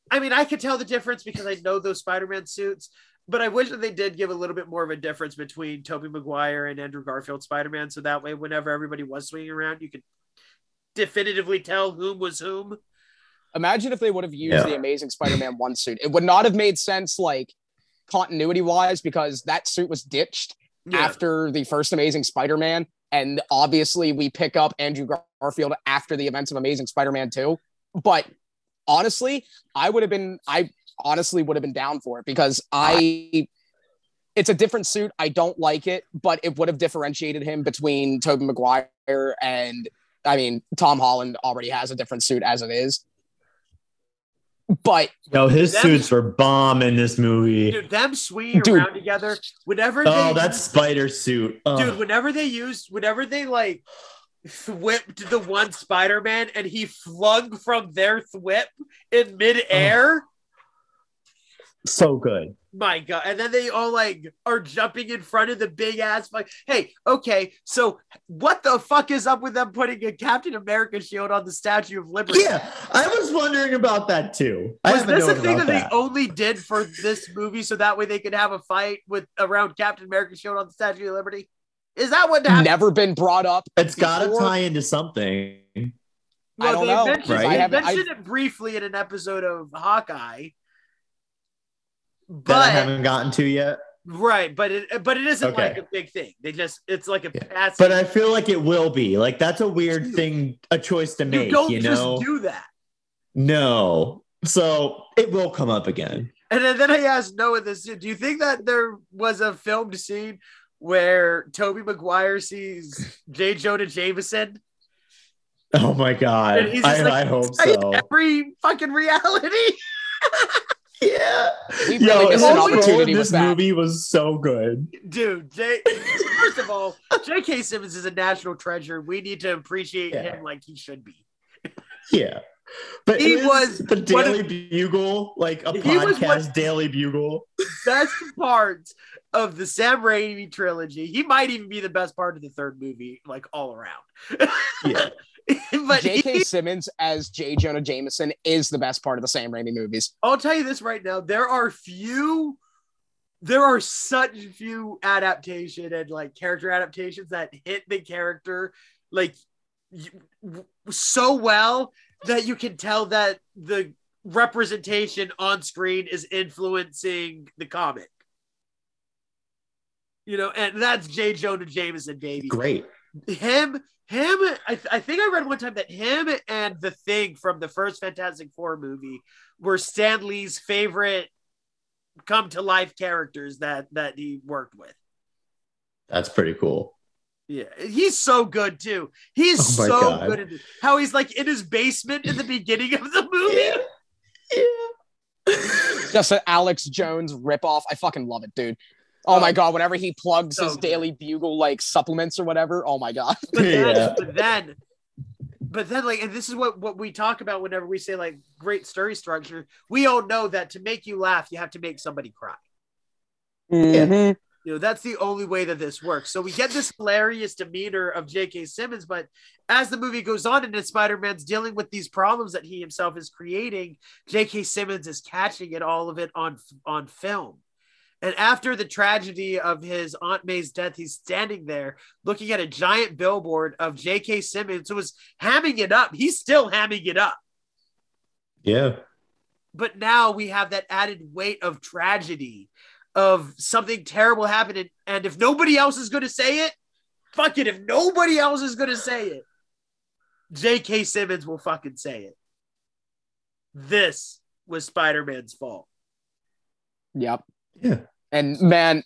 I mean, I could tell the difference because I know those Spider-Man suits, but I wish that they did give a little bit more of a difference between Tobey Maguire and Andrew Garfield Spider-Man, so that way, whenever everybody was swinging around, you could definitively tell whom was whom. Imagine if they would have used Yeah. the Amazing Spider-Man one suit. It would not have made sense, like continuity wise, because that suit was ditched Yeah. after the first Amazing Spider-Man, and obviously we pick up Andrew Garfield after the events of Amazing Spider-Man two. But honestly, I would have been, I honestly would have been down for it because I. It's a different suit. I don't like it, but it would have differentiated him between Tobey Maguire and I mean, Tom Holland already has a different suit as it is. But No, his Them- suits were bomb in this movie. Dude, them swinging Dude. around together, whenever oh, they that spider suit. Oh. dude whenever they used whenever they like whipped the one spider-man and he flung from their thwip in midair so good. my god and then they all like are jumping in front of the big ass like hey okay so what the fuck is up with them putting a captain america shield on the statue of liberty Yeah, I was wondering about that too. I was have a this a note thing about that, that. they only did for this movie so that way they could have a fight with around captain america shield on the statue of liberty is that what happened never been brought up. It's got to tie into something. I don't they know, Mentioned, right? They I haven't- mentioned it briefly in an episode of Hawkeye, That I haven't gotten to yet. right, but it but it isn't Okay. like a big thing. They just it's like a Yeah. passive. But I feel like it will be. Like that's a weird Dude. thing, a choice to make. you don't You, just do that. no. So it will come up again. And then, then I asked Noah this: Do you think that there was a filmed scene where Tobey Maguire sees J. Jonah Jameson Oh my god! And he's just I, like, I hope so. every fucking reality? Yeah. We Yo, really missed an opportunity in this that. movie was so good. Dude, J. First of all, J.K. Simmons is a national treasure. We need to appreciate Yeah. him like he should be. Yeah. But He was the one of- Daily Bugle, like a He podcast one- Daily Bugle. best part of the Sam Raimi trilogy. He might even be the best part of the third movie, like all around. Yeah. but J.K. he- Simmons as J. Jonah Jameson is the best part of the Sam Raimi movies. I'll tell you this right now: there are few, there are such few adaptation and like character adaptations that hit the character like so well that you can tell that the representation on screen is influencing the comic. You know, and that's J. Jonah Jameson, baby. Great. Him him I, th- I think i read one time that him and the thing from the first fantastic four movie were stan lee's favorite come to life characters that that he worked with That's pretty cool. yeah he's so good too he's Oh so God. good at this. how he's like in his basement in the beginning of the movie Yeah. Just an Alex Jones ripoff. I fucking love it, dude. Oh, Oh, my god, whenever he plugs so his. Daily Bugle like supplements or whatever, oh my god. but then, Yeah. but then but then like and this is what what we talk about whenever we say like great story structure we all know that to make you laugh you have to make somebody cry Mhm. You know, that's the only way that this works. So we get this hilarious demeanor of J.K. Simmons, but as the movie goes on and Spider Man's dealing with these problems that he himself is creating, J.K. Simmons is catching it all of it on on film. And after the tragedy of his Aunt May's death, he's standing there looking at a giant billboard of J.K. Simmons who was hamming it up. He's still hamming it up. Yeah. But now we have that added weight of tragedy, of something terrible happening. And if nobody else is going to say it, fuck it. If nobody else is going to say it, J.K. Simmons will fucking say it. This was Spider Man's fault. Yep. Yeah. And man,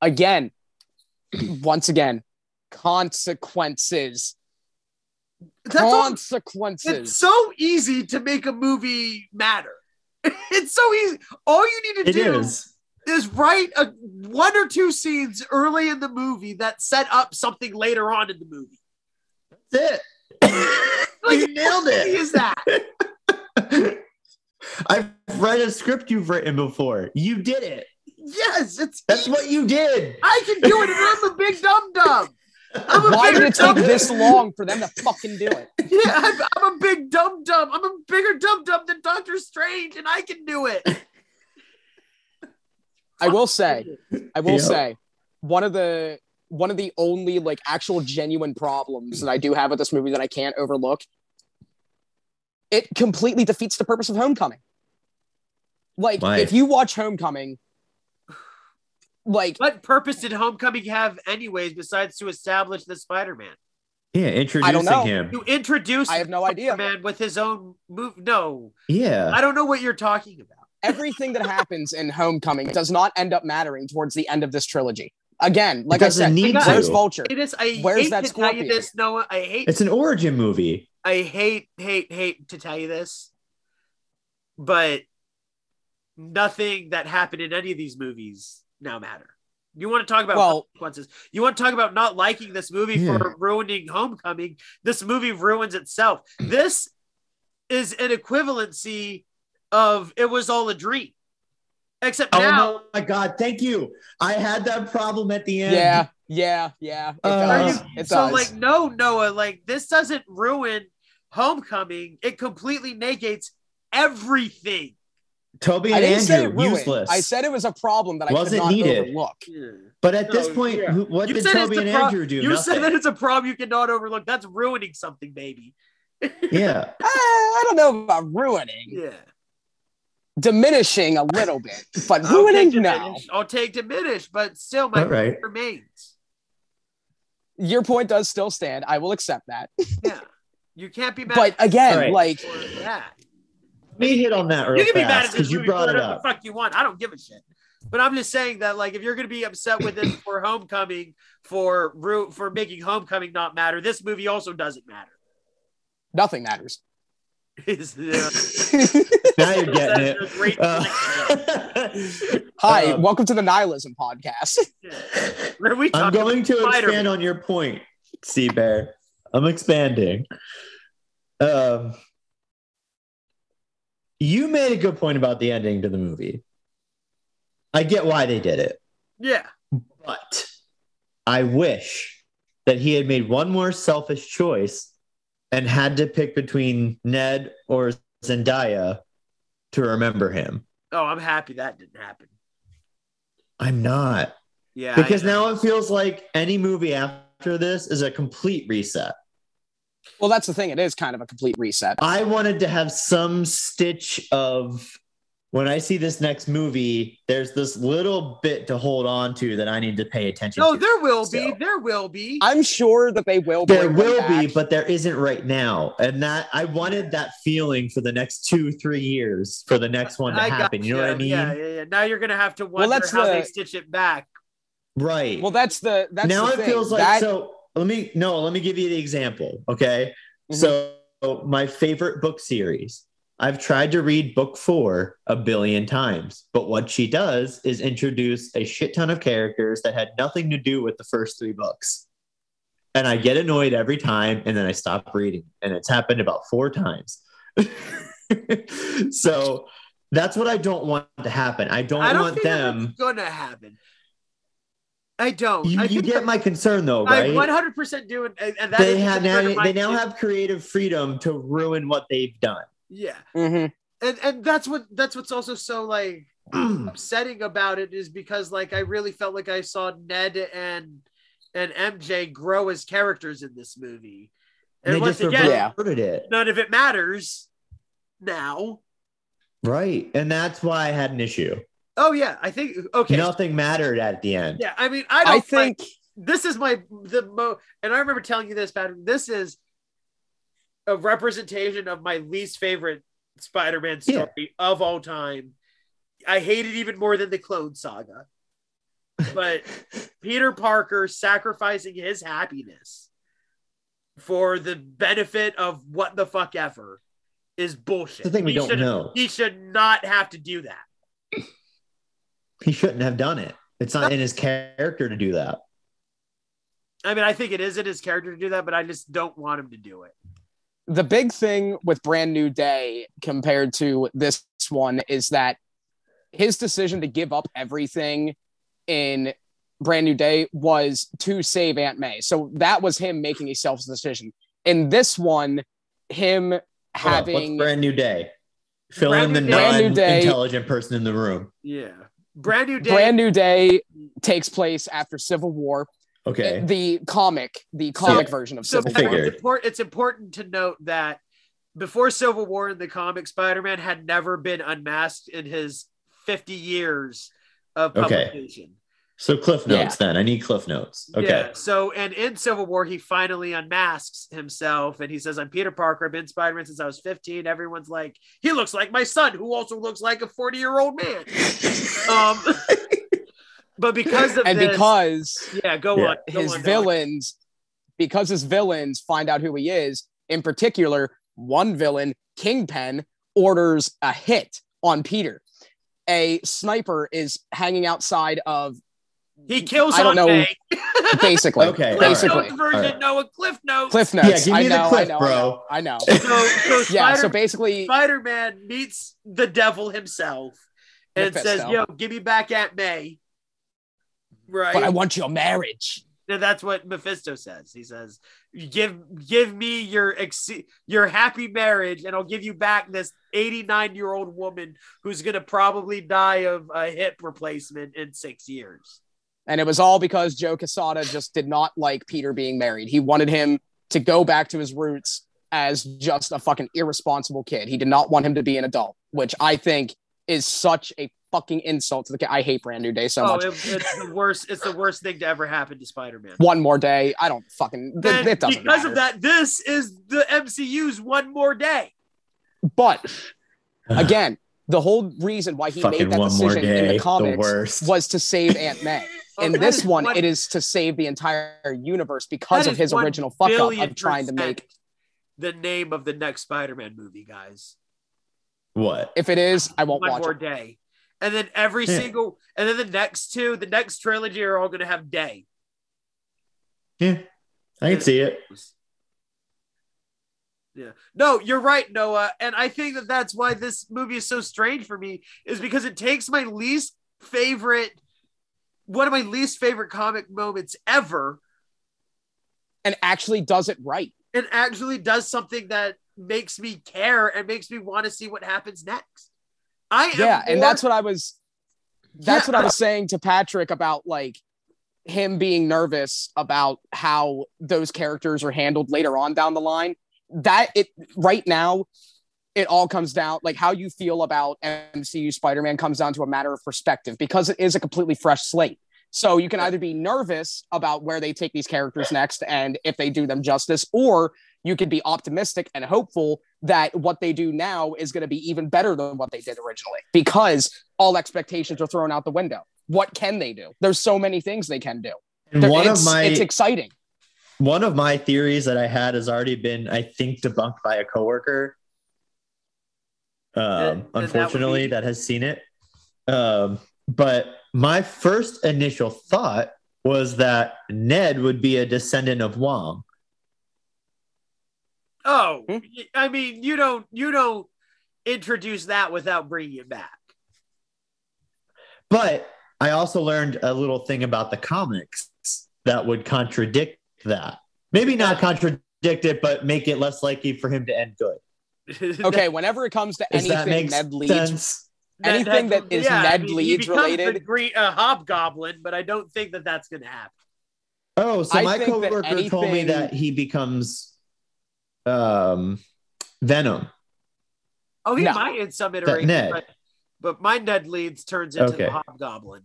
again, once again, consequences. That's all, consequences. it's so easy to make a movie matter. It's so easy. All you need to It do is. is write a one or two scenes early in the movie that set up something later on in the movie. That's it. Like, you nailed How easy it. is that? I've read a script you've written before. You did it. Yes, it's That's what you did. I can do it, and I'm a big dum dum. I'm a Why did it take this long for them to fucking do it? Yeah, I'm, I'm a big dum dum. I'm a bigger dum dum than Doctor Strange, and I can do it. I will say, I will Yep. say, one of the one of the only like actual genuine problems that I do have with this movie that I can't overlook, it completely defeats the purpose of Homecoming. Like, Why? if you watch Homecoming, like What purpose did Homecoming have, anyways, besides to establish the Spider Man? Yeah, introducing know. him. You introduce I have no idea. Man with his own move. No, Yeah. I don't know what you're talking about. everything that happens in Homecoming does not end up mattering towards the end of this trilogy. Again, like I said, need where's to. Vulture? It is. I Where's hate that to tell you scorpion? this, Noah. I hate. It's an origin movie. I hate, hate, hate to tell you this, but nothing that happened in any of these movies now matter. You want to talk about Well- consequences? You want to talk about not liking this movie Yeah. for ruining Homecoming? This movie ruins itself. This is an equivalency of it was all a dream, except Oh now. my god, thank you. I had that problem at the end. Yeah, yeah, yeah. It Uh, does. you- it so does. like no Noah, like this doesn't ruin Homecoming. It completely negates everything. Tobey I and didn't say it Andrew, useless. I said it was a problem that I Wasn't could not needed. overlook. but at this point, yeah. who, what You did Tobey and pro- Andrew do? You Nothing. said that it's a problem you cannot overlook. That's ruining something, baby. yeah. Eh, I don't know about ruining, Yeah. diminishing a little bit, but I'll ruining take no. I'll take diminish, but still my All right. point remains. Your point does still stand. I will accept that. Yeah. You can't be mad But again, All right. like for that. Let me hit on that real You can be mad fast at this because you brought it up. the fuck you want. I don't give a shit. But I'm just saying that, like, if you're gonna be upset with it for Homecoming, for root for making Homecoming not matter, this movie also doesn't matter. nothing matters. Is Now you're getting it. That's a great Uh, Hi, um, welcome to the Nihilism Podcast. Where we I'm going to Spider-Man. expand on your point, Sea Bear. I'm expanding. Um, you made a good point about the ending to the movie. I get why they did it, Yeah. but I wish that he had made one more selfish choice and had to pick between Ned or Zendaya to remember him. Oh, I'm happy that didn't happen. I'm not. Yeah. Because now it feels like any movie after this is a complete reset. Well, that's the thing. It is kind of a complete reset. I wanted to have some stitch of when I see this next movie, there's this little bit to hold on to that I need to pay attention No, to. there will be. There will be. I'm sure that they will. There bring them will be, but there isn't right now. And that I wanted that feeling for the next two, three years for the next one to I happen. You know what I mean? Yeah, yeah, yeah. Now you're gonna have to wonder that's how they stitch it back. Right. well, that's the that's now the it thing. feels like That- so let me no, let me give you the example. Okay. Mhm. So my favorite book series. I've tried to read book four a billion times, but what she does is introduce a shit ton of characters that had nothing to do with the first three books. And I get annoyed every time and then I stop reading. And it's happened about four times. so that's what I don't want to happen. I don't, I don't want them. that's gonna happen. I don't. You, I you get that- my concern though, right? I 100 percent do it, and and that they is have now, they now too. have creative freedom to ruin what they've done. yeah, Mhm. and and that's what that's what's also so like upsetting about it is because like I really felt like I saw Ned and and MJ grow as characters in this movie, and they once just again, Yeah. reverted it. none of it matters now. Right. And that's why I had an issue. Oh yeah, I think okay. Nothing mattered at the end. Yeah, I mean, I don't I think this is my the mo and I remember telling you this, Patrick. This is a representation of my least favorite Spider-Man Yeah. story of all time. I hate it even more than the Clone Saga. But Peter Parker sacrificing his happiness for the benefit of what the fuck ever is bullshit. The thing we He don't should- know. He should not have to do that. He shouldn't have done it. It's not in his character to do that. I mean, I think it is in his character to do that, but I just don't want him to do it. the big thing with Brand New Day compared to this one is that his decision to give up everything in Brand New Day was to save Aunt May. So that was him making a selfish decision. In this one, him Hold on, having what's brand new day? Fill Brand in the New Day. Brand New Day. non-intelligent person in the room. Yeah. Brand new day. Brand New Day takes place after Civil War. Okay. Uh, the comic, the comic Yeah. version of so Civil I War. figured. it's, important, it's important to note that before Civil War in the comic, Spider-Man had never been unmasked in his 50 years of Okay. Publication. So cliff Yeah. notes then. I need cliff notes. Okay. Yeah. So, and in Civil War, he finally unmasks himself and he says, I'm Peter Parker. I've been Spider Man since I was 15. Everyone's like, he looks like my son, who also looks like a 40 year old man. um, but because of and this, because yeah, go Yeah. on. Go his on, Noah. villains because his villains find out who he is in particular one villain kingpin orders a hit on peter a sniper is hanging outside of He kills I don't Aunt know. May. basically Okay, basically Notes version, Alright. Noah Cliff Notes. cliff notes Yeah, give i me the know cliff, i know bro. i know, I know. So, so yeah Spider- so basically Spider-Man meets the devil himself and Mephisto. says, "Yo, give me back Aunt May." Right. but i want your marriage And that's what Mephisto says. He says, "Give give me your ex- your happy marriage, and I'll give you back this 89 year old woman who's gonna probably die of a hip replacement in six years." And it was all because joe Quesada just did not like peter being married he wanted him to go back to his roots as just a fucking irresponsible kid he did not want him to be an adult which i think is such a fucking insult to the kid i hate brand new day so oh, much it- it's the worst. It's the worst thing to ever happen to Spider-Man. one more day i don't fucking th- it doesn't because matter. of that, this is the MCU's one more day. but again the whole reason why he Fucking made that decision in day. the The comics worst. was to save aunt may Oh, in this one, one- it is to save the entire universe because of his original fuck up billion of trying to make the name of the next Spider-Man movie, guys. What? if it is i won't One watch more it day. And then every Yeah. single, and then the next two, the next trilogy are all going to have day. Yeah. I can see it. Yeah. No, you're right, Noah. And I think that that's why this movie is so strange for me, is because it takes my least favorite, one of my least favorite comic moments ever, and actually does it right and actually does something that makes me care and makes me want to see what happens next. I am yeah and more- that's what i was that's Yeah. what i was saying to patrick about like him being nervous about how those characters are handled later on down the line that it right now it all comes down like how you feel about mcu spider-man comes down to a matter of perspective because it is a completely fresh slate so you can either be nervous about where they take these characters next and if they do them justice or you could be optimistic and hopeful that what they do now is going to be even better than what they did originally because all expectations are thrown out the window. What can they do? There's so many things they can do. There- one of my it's exciting. one of my theories that I had has already been, I think, debunked by a coworker. Um, And- and that unfortunately, be- that has seen it. Um, but my first initial thought was that Ned would be a descendant of Wong. Oh, Hmm? I mean, you don't you don't introduce that without bringing it back. But I also learned a little thing about the comics that would contradict that. Maybe not contradict it, but make it less likely for him to end good. Okay, whenever it comes to anything make Ned Leeds, sense? anything that is I Ned mean, he Leeds becomes related- the green uh, hobgoblin, but I don't think that that's going to happen. Oh, so I my think that coworker told me that he becomes um Venom. Oh, he No. might in some iteration, but, but my Ned Leeds turns into Okay. the hobgoblin.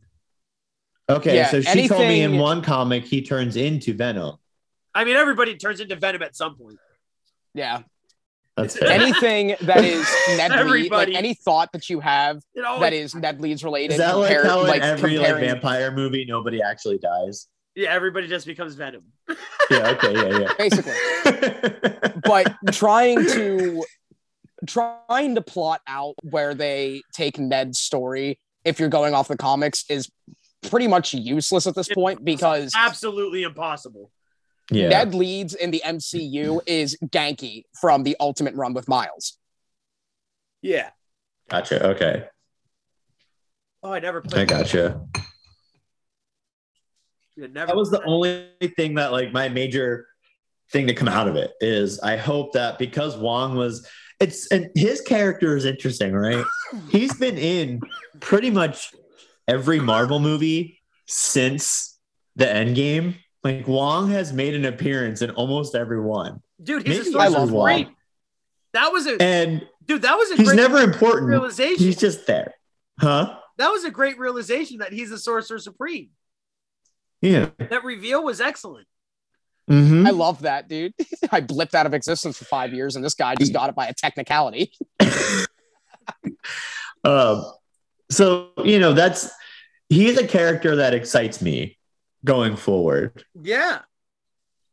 Okay, Yeah, so she told me in one comic he turns into Venom. I mean, everybody turns into Venom at some point. yeah. That's. Anything that is Ned Leeds, like any thought that you have always- that is Ned Leeds related. Is that like how in like, every like vampire movie nobody actually dies? yeah, everybody just becomes Venom. Yeah. Okay. Yeah. Yeah. Basically. But trying to trying to plot out where they take Ned's story if you're going off the comics is pretty much useless at this point because Absolutely impossible. Yeah. Ned Leeds in the MCU is Ganke from the Ultimate Run with Miles. Yeah. Gotcha. Okay. Oh, I never played. I gotcha. Yeah, never That was the only thing that like my major thing to come out of it is I hope that because Wong was it's and his character is interesting, right? He's been in pretty much every Marvel movie since the end game. Like Wong has made an appearance in almost every one. dude. He's Maybe a source I love supreme. Wong. That was a And dude. That was a he's great never important. realization. He's just there. Huh? that was a great realization that he's a sorcerer supreme. Yeah. That reveal was excellent. hmm I love that, dude. I blipped out of existence for five years, and this guy just got it by a technicality. um, so you know that's he's a character that excites me going forward. Yeah,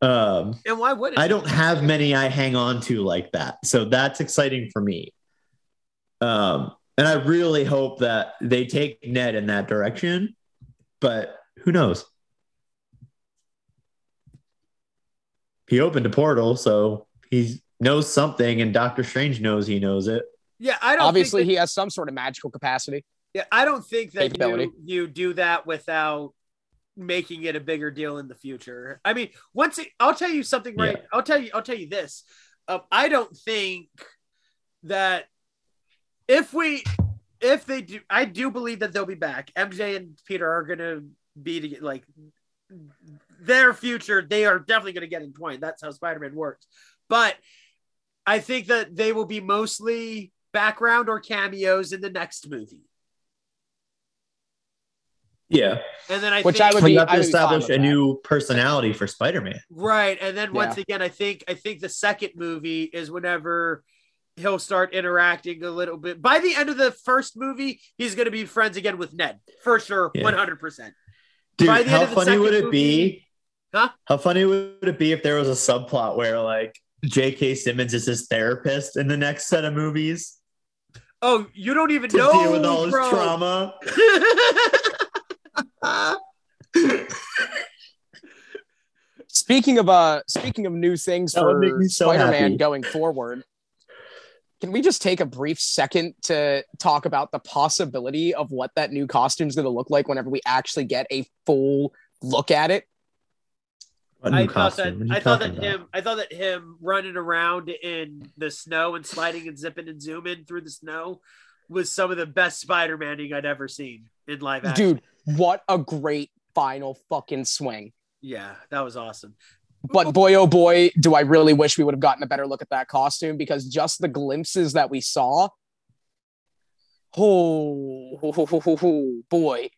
Um, and why wouldn't I don't have many I hang on to like that, so that's exciting for me. Um, and I really hope that they take Ned in that direction, but who knows? He opened a portal, so he knows something, and Doctor Strange knows he knows it. Yeah, I don't. Obviously, think that, he has some sort of magical capacity. yeah, I don't think that you you do that without making it a bigger deal in the future. I mean, once it, I'll tell you something right. I'll tell you. I'll tell you this. Um, I don't think that if we if they do, I do believe that they'll be back. MJ and Peter are gonna be to, like their future. They are definitely gonna get entwined. That's how Spider-Man works. But I think that they will be mostly background or cameos in the next movie. Yeah, And then I Which think, I would we be- have to I would be fine establish a new personality for Spider-Man. right. And then once Yeah. again, I think I think the second movie is whenever he'll start interacting a little bit. By the end of the first movie, he's going to be friends again with Ned for sure, one hundred percent. Dude, By the end how of the funny would it movie- be? Huh? How funny would it be if there was a subplot where like J.K. Simmons is his therapist in the next set of movies Oh, you don't even to know deal with all his bro. trauma? Speaking of uh, speaking of new things That for so Spider-Man happy. going forward, can we just take a brief second to talk about the possibility of what that new costume is going to look like whenever we actually get a full look at it? I new thought that costume? What are you I thought that about? him I thought that him running around in the snow and sliding and zipping and zooming through the snow was some of the best Spider-Maning I'd ever seen in live action. Dude, what a great final fucking swing. Yeah, that was awesome. But boy, oh boy, do I really wish we would have gotten a better look at that costume because just the glimpses that we saw. Oh, boy.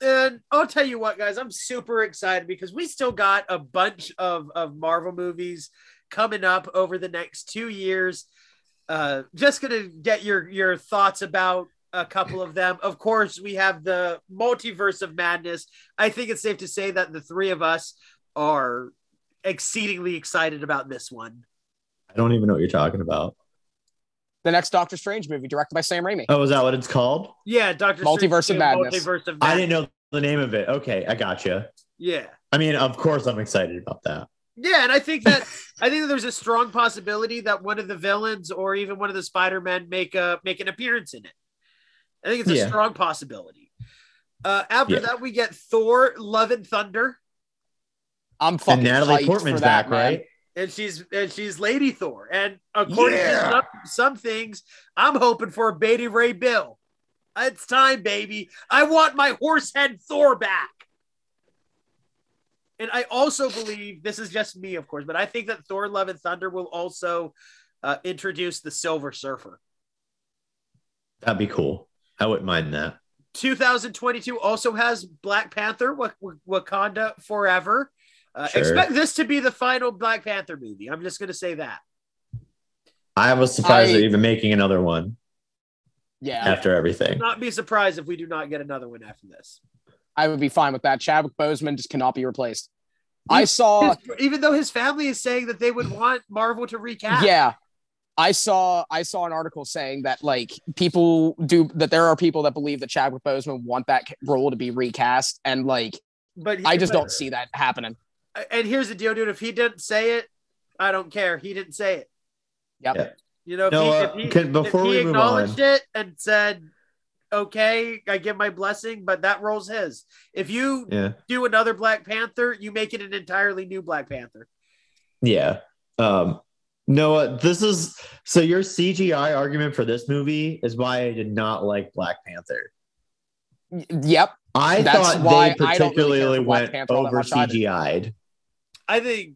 And I'll tell you what, guys, I'm super excited because we still got a bunch of, of Marvel movies coming up over the next two years. Uh, just gonna get your your thoughts about a couple of them. Of course, we have the multiverse of madness. I think it's safe to say that the three of us are exceedingly excited about this one. I don't even know what you're talking about. The next Doctor Strange movie, directed by Sam Raimi. Oh, is that what it's called? Yeah, Doctor Multiverse of Madness. Multiverse of Madness. I didn't know the name of it. Okay, I gotcha. Yeah. I mean, of course, I'm excited about that. Yeah, and I think that I think that there's a strong possibility that one of the villains or even one of the Spider-Men make a make an appearance in it. I think it's a Yeah. strong possibility. Uh, after Yeah. that, we get Thor: Love and Thunder, I'm fucking And Natalie hyped Portman's for that, back, man. right? and she's and she's Lady Thor. And according Yeah. to some, some things, I'm hoping for a Beta Ray Bill. It's time, baby. I want my horse head Thor back. And I also believe this is just me, of course, but I think that Thor: Love and Thunder will also uh, introduce the Silver Surfer. That'd be cool. I wouldn't mind that. 2022 also has Black Panther, Wak- Wak- Wakanda Forever. Uh, Sure. Expect this to be the final Black Panther movie. I'm just going to say that. I was surprised I- they're even making another one Yeah, after everything. Not be surprised if we do not get another one after this. I would be fine with that. Chadwick Boseman just cannot be replaced. I saw, His- even though his family is saying that they would want Marvel to recast. yeah, I saw, I saw an article saying that like people do that. There are people that believe that Chadwick Boseman want that role to be recast, and like but he- I just but- don't see that happening. And here's the deal, dude. If he didn't say it, I don't care. He didn't say it. Yep. Yeah. You know, if No, he, uh, if he, can- before if he we move acknowledged on- it and said, "Okay, I give my blessing," but that role's his. If you Yeah. do another Black Panther, you make it an entirely new Black Panther. Yeah. Um, Noah, this is so your CGI argument for this movie is why I did not like Black Panther. Yep. I That's thought why they I don't really particularly went Panther over. CGI'd. I think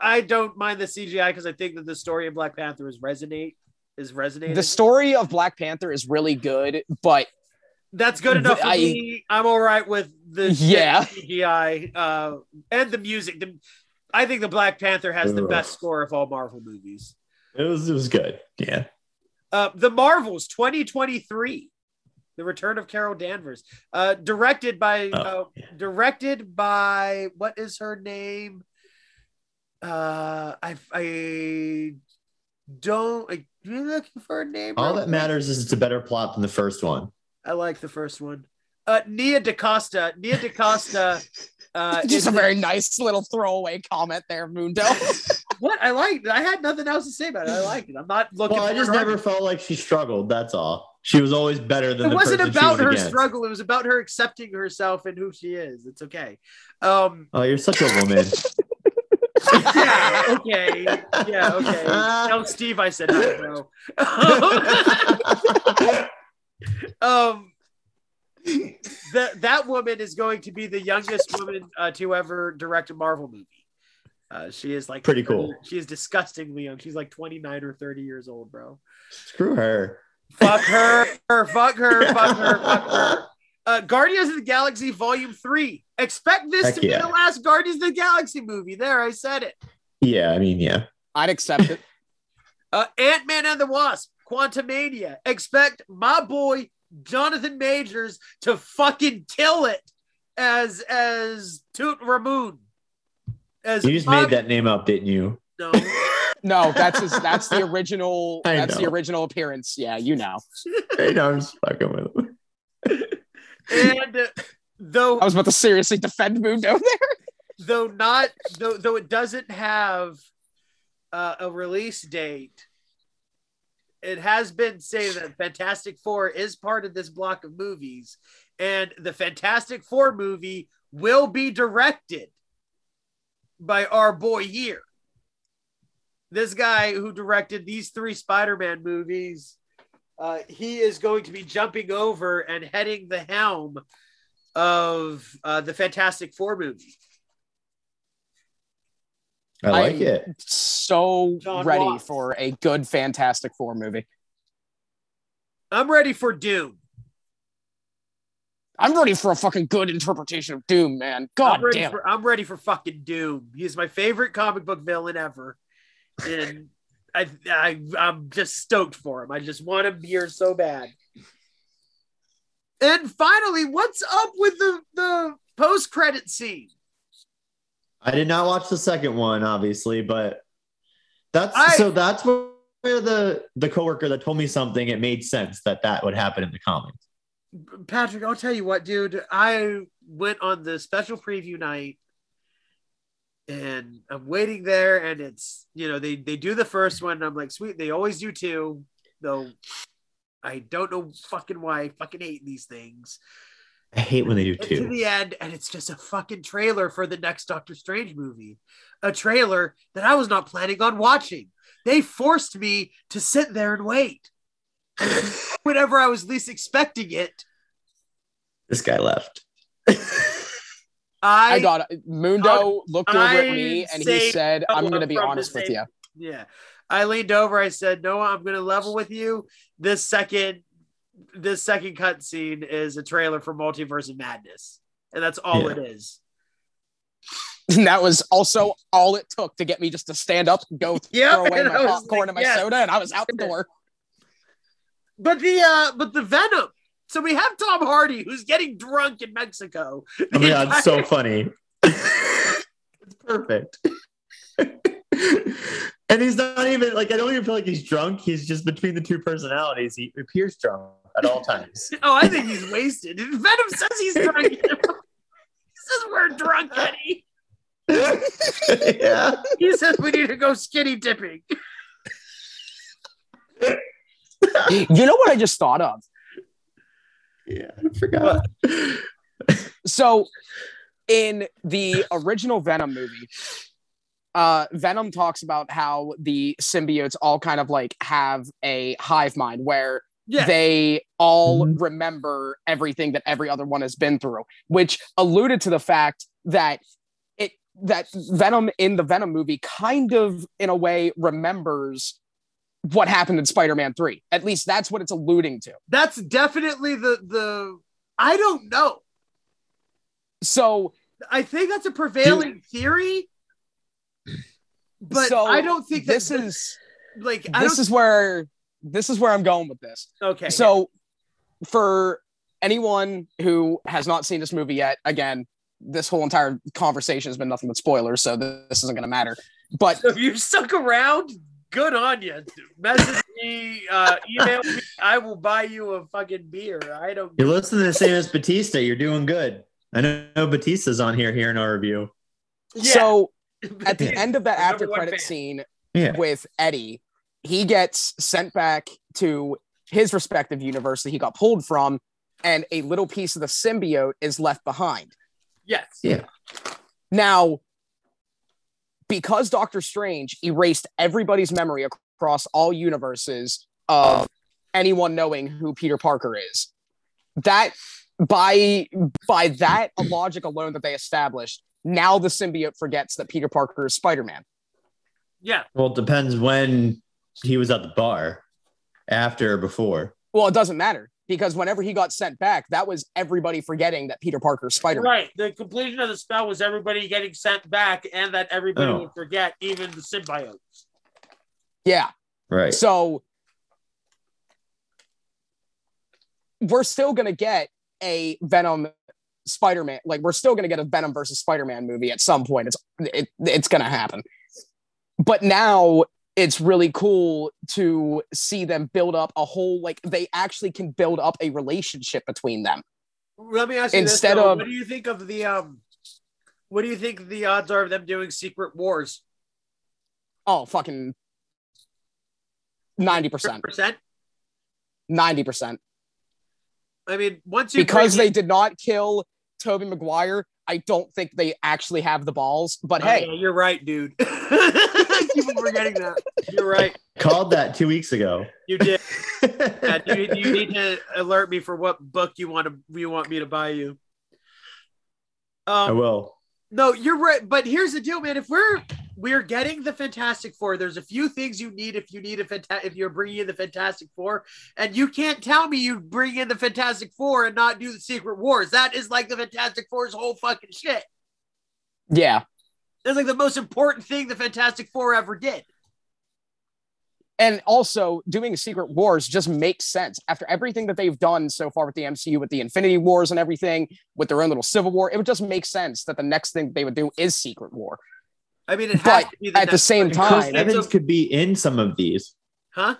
I don't mind the CGI because I think that the story of Black Panther is resonate is resonating. The story of Black Panther is really good, but That's good enough for I- me. I'm all right with the shit Yeah. CGI uh, and the music. The, I think the Black Panther has the best score of all Marvel movies. It was it was good. Yeah. Uh, the Marvels 2023, The Return of Carol Danvers, uh, directed by Oh, uh, directed by what is her name? Uh, I I don't. I, you looking for a name? All that matters is it's a better plot than the first one. I like the first one. Uh, Nia DaCosta. Nia DaCosta. Uh, just a the- very nice little throwaway comment there, Mundo. what I liked. I had nothing else to say about it. I liked it. I'm not looking. Well, I just an never argument. felt like she struggled. That's all. She was always better than It the wasn't person she about was her against. struggle. It was about her accepting herself and who she is. It's okay. Um. Oh, you're such a woman. Yeah. Okay. Yeah. Okay. Tell Steve I said hi, bro. um. That that woman is going to be the youngest woman uh, to ever direct a Marvel movie. Uh, she is like Pretty cool. She is disgustingly young. She's like 29 or 30 years old, bro. Screw her. Fuck her. Fuck her. Fuck her. Fuck her. Uh, Guardians of the Galaxy Volume 3. Expect this Heck to be the last Guardians of the Galaxy movie. There, I said it. Yeah, I mean, yeah. I'd accept it. Uh, Ant Man and the Wasp, Quantumania. Expect my boy Jonathan Majors to fucking kill it as as Toot Ramoon. As You just my- made that name up, didn't you? No. No, that's his, that's the original. I That's the original appearance. Yeah, you know. I know, I'm just fucking with him. and uh, though I was about to seriously defend Mundo there. though not though though it doesn't have uh, a release date it has been said that fantastic four is part of this block of movies and the fantastic four movie will be directed by our boy here. This guy who directed these three spider-man movies uh, he is going to be jumping over and heading the helm of uh, the fantastic four movie I like I'm it. So John ready Watts. for a good Fantastic Four movie. I'm ready for Doom. I'm ready for a fucking good interpretation of Doom, man. God I'm ready damn. for I'm ready for fucking Doom. He's my favorite comic book villain ever, and I, I I'm just stoked for him. I just want him here so bad. And finally, what's up with the the post credit scene? I did not watch the second one, obviously, but that's I- so that's where the the coworker that told me something it made sense that that would happen in the comics. Patrick, I'll tell you what, dude. I went on the special preview night and I'm waiting there, and it's you know, they they do the first one, and I'm like, sweet, they always do two, though I don't know fucking why I fucking hate these things. I hate when they do Get to the end, and it's just a fucking trailer for the next Doctor Strange movie. A trailer that I was not planning on watching. They forced me to sit there and wait. Whenever I was least expecting it, This guy left. I, I got it. Mundo looked over at me and he said, I'm going to be honest with you. Yeah. I leaned over. I said, Noah, I'm going to level with you. This second, this second cutscene is a trailer for Multiverse of Madness. And that's all Yeah. it is. And that was also all it took to get me just to stand up, go Yeah, throw away and my popcorn like, and my yes. soda, and I was out the door. But the uh but the Venom. So we have Tom Hardy who's getting drunk in Mexico. Oh my god, it's so funny. it's perfect. and he's not even like I don't even feel like he's drunk. He's just between the two personalities. He appears drunk at all times. Oh, I think he's wasted. Venom says he's drunk. he says we're drunk, Eddie. yeah. He says we need to go skinny dipping. You know what I just thought of? Yeah, I forgot. So, in the original Venom movie, uh, Venom talks about how the symbiotes all kind of like have a hive mind where Yeah. they all Mhm. remember everything that every other one has been through, which alluded to the fact that it that Venom in the Venom movie kind of in a way remembers what happened in Spider-Man 3. At least that's what it's alluding to. That's definitely the the I don't know. So I think that's a prevailing theory. But So, I don't think that this is like I this don't is where this is where I'm going with this. okay. So, for anyone who has not seen this movie yet, again, this whole entire conversation has been nothing but spoilers, so this isn't going to matter. But So if you stuck around, good on you. Message me, uh, email me. I will buy you a fucking beer. I don't. You're listening to the same as Batista. You're doing good. I know Batista's on here here in our review. Yeah. so at the end of that after credit fan. scene Yeah. with Eddie, he gets sent back to his respective universe that he got pulled from, and a little piece of the symbiote is left behind. yes. Yeah. Now, because Doctor Strange erased everybody's memory across all universes of anyone knowing who Peter Parker is, that by by that logic alone that they established, now the symbiote forgets that Peter Parker is Spider-Man. Yeah. Well, it depends when he was at the bar, after or before. Well, it doesn't matter because whenever he got sent back, that was everybody forgetting that Peter Parker Spider-Man. Right. The completion of the spell was everybody getting sent back, and that everybody Oh. would forget, even the symbiotes. Yeah. Right. So we're still gonna get a Venom Spider-Man. Like we're still gonna get a Venom versus Spider-Man movie at some point. It's it, it's gonna happen. But now it's really cool to see them build up a whole like they actually can build up a relationship between them. Let me ask you Instead this, though. of- what do you think of the um? What do you think the odds are of them doing Secret Wars? Oh, fucking 90%. 90%. I mean, once you Because they did not kill Tobey Maguire, I don't think they actually have the balls. But Oh, hey, yeah, you're right, dude. I keep forgetting that. You're right. Called that two weeks ago. You did. Yeah, you, you need to alert me for what book you want to you want me to buy you. I Um, will. no, you're right. But here's the deal, man. If we're we're getting the Fantastic Four, there's a few things you need if you need a fanta- if you're bringing in the Fantastic Four, and you can't tell me you bring in the Fantastic Four and not do the Secret Wars. That is like the Fantastic Four's whole fucking shit. yeah. That's like the most important thing the Fantastic Four ever did. And also, doing Secret Wars just makes sense after everything that they've done so far with the MCU, with the Infinity Wars and everything, with their own little Civil War. It would just make sense that the next thing they would do is Secret War. I mean, it has But to be the at the same fucking- time- Chris Evans a- could be in some of these. huh?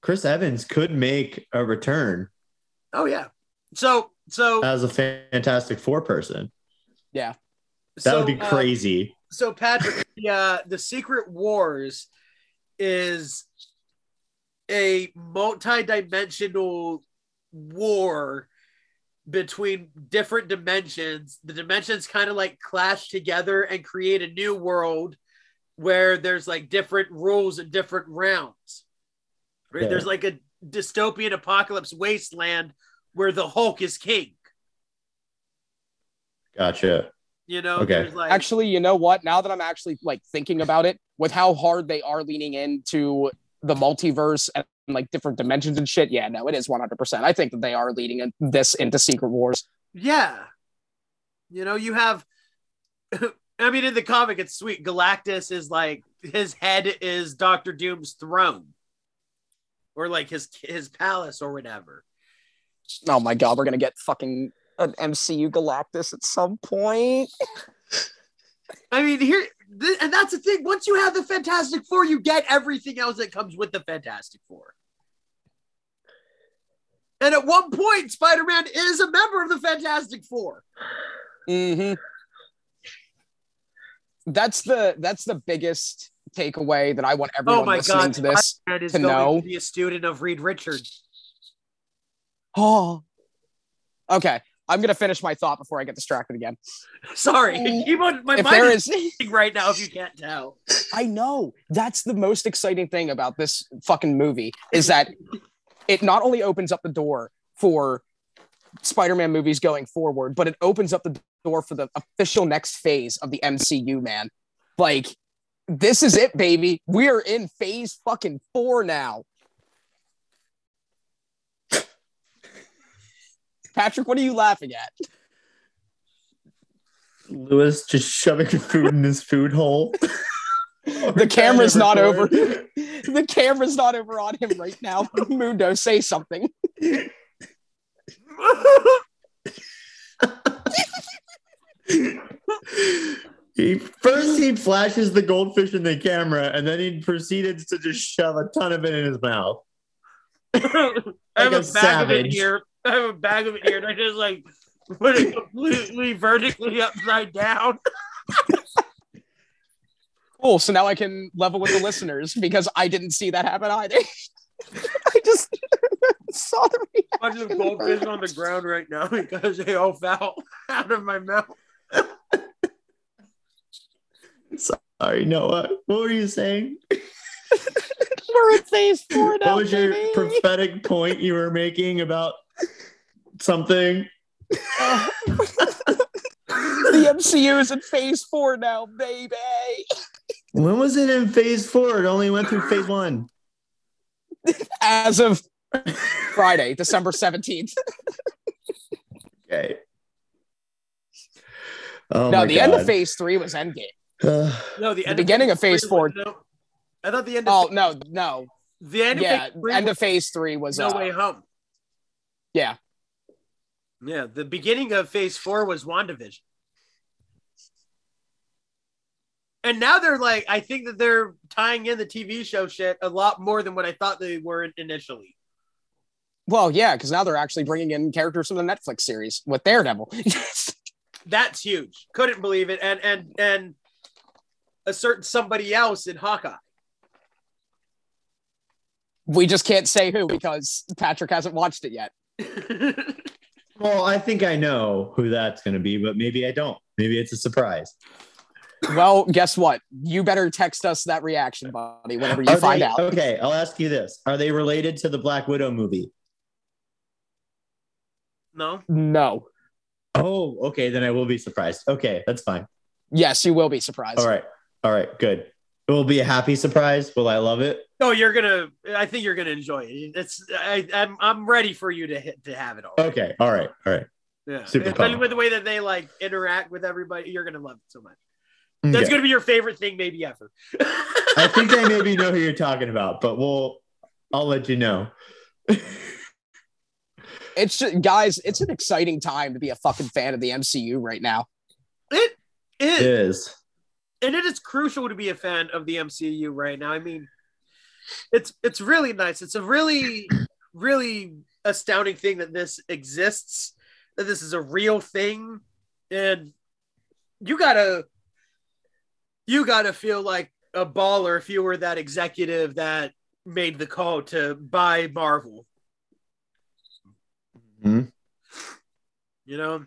Chris Evans could make a return Oh yeah. So so as a Fantastic Four person. Yeah. That so, would be uh, crazy. So Patrick, the uh, the Secret Wars is a multi-dimensional war between different dimensions. The dimensions kind of like clash together and create a new world where there's like different rules and different rounds. Right? Yeah. There's like a dystopian apocalypse wasteland where the Hulk is king. Gotcha. You know, Okay. like Actually, you know what? Now that I'm actually like thinking about it, with how hard they are leaning into the multiverse and like different dimensions and shit, yeah, no, it is 100%. I think that they are leading in- this into Secret Wars. Yeah. You know, you have I mean, in the comic, it's sweet. Galactus is like his head is Doctor Doom's throne, or like his his palace or whatever. Oh my god, we're gonna get fucking an MCU Galactus at some point. I mean, here th- and that's the thing. Once you have the Fantastic Four, you get everything else that comes with the Fantastic Four. And at one point, Spider Man is a member of the Fantastic Four. Mm-hmm. That's the that's the biggest takeaway that I want everyone oh my listening God, to this. Spider-Man is to know. to be a student of Reed Richards. Oh, okay. I'm gonna finish my thought before I get distracted again. Sorry, um, keep. My if mind there is is, right now. If you can't tell, I know that's the most exciting thing about this fucking movie is that it not only opens up the door for Spider-Man movies going forward, but it opens up the door for the official next phase of the MCU. Man, like this is it, baby. We are in phase fucking four now. Patrick, what are you laughing at? Lewis just shoving food in his food hole. The camera's not over. The camera's not over on him right now. Mundo, say something. He first he flashes the goldfish in the camera, and then he proceeded to just shove a ton of it in his mouth. I have Like a, a bag of it here. I have a bag of it here, and I just like put it completely vertically upside down. Cool. So now I can level with the listeners because I didn't see that happen either. I just saw the bunch of reaction. goldfish on the ground right now because they all fell out of my mouth. Sorry, Noah. What were you saying? We're in phase four now. what was your baby. prophetic point you were making about something? the MCU is in phase four now, baby. When was it in phase four? It only went through phase one. As of Friday, December 17th. Okay. Oh no, my the end of phase three was Endgame. Uh, No, the, end beginning of phase four- was- no. I thought the end. Of Oh, no, no. the end. Yeah, of phase three end was of phase three was. No uh, Way Home. Yeah. Yeah, the beginning of phase four was WandaVision. And now they're like, I think that they're tying in the TV show shit a lot more than what I thought they were initially. Well, yeah, because now they're actually bringing in characters from the Netflix series with Daredevil. That's huge. Couldn't believe it. And and and a certain somebody else in Hawkeye. We just can't say who because Patrick hasn't watched it yet. well, I think I know who that's going to be, but maybe I don't. Maybe it's a surprise. Well, guess what? You better text us that reaction, buddy, whenever you Are find they- out. Okay, I'll ask you this: Are they related to the Black Widow movie? no. No. Oh, okay, then I will be surprised. Okay, that's fine. Yes, you will be surprised. All right, all right, good. It will be a happy surprise. Will I love it? No, you're gonna. I think you're gonna enjoy it. It's. I, I'm. I'm ready for you to hit to have it all. Okay, all right, all right. Yeah. Super Especially with the way that they like interact with everybody, you're gonna love it so much. Mm, That's Okay. gonna be your favorite thing, maybe ever. I think I maybe know who you're talking about, but we'll. I'll let you know. It's just, guys, it's an exciting time to be a fucking fan of the MCU right now. it It is, is. And it is crucial to be a fan of the MCU right now. I mean, it's it's really nice. It's a really, really astounding thing that this exists. That this is a real thing, and you gotta, you gotta feel like a baller if you were that executive that made the call to buy Marvel. Mhm. You know,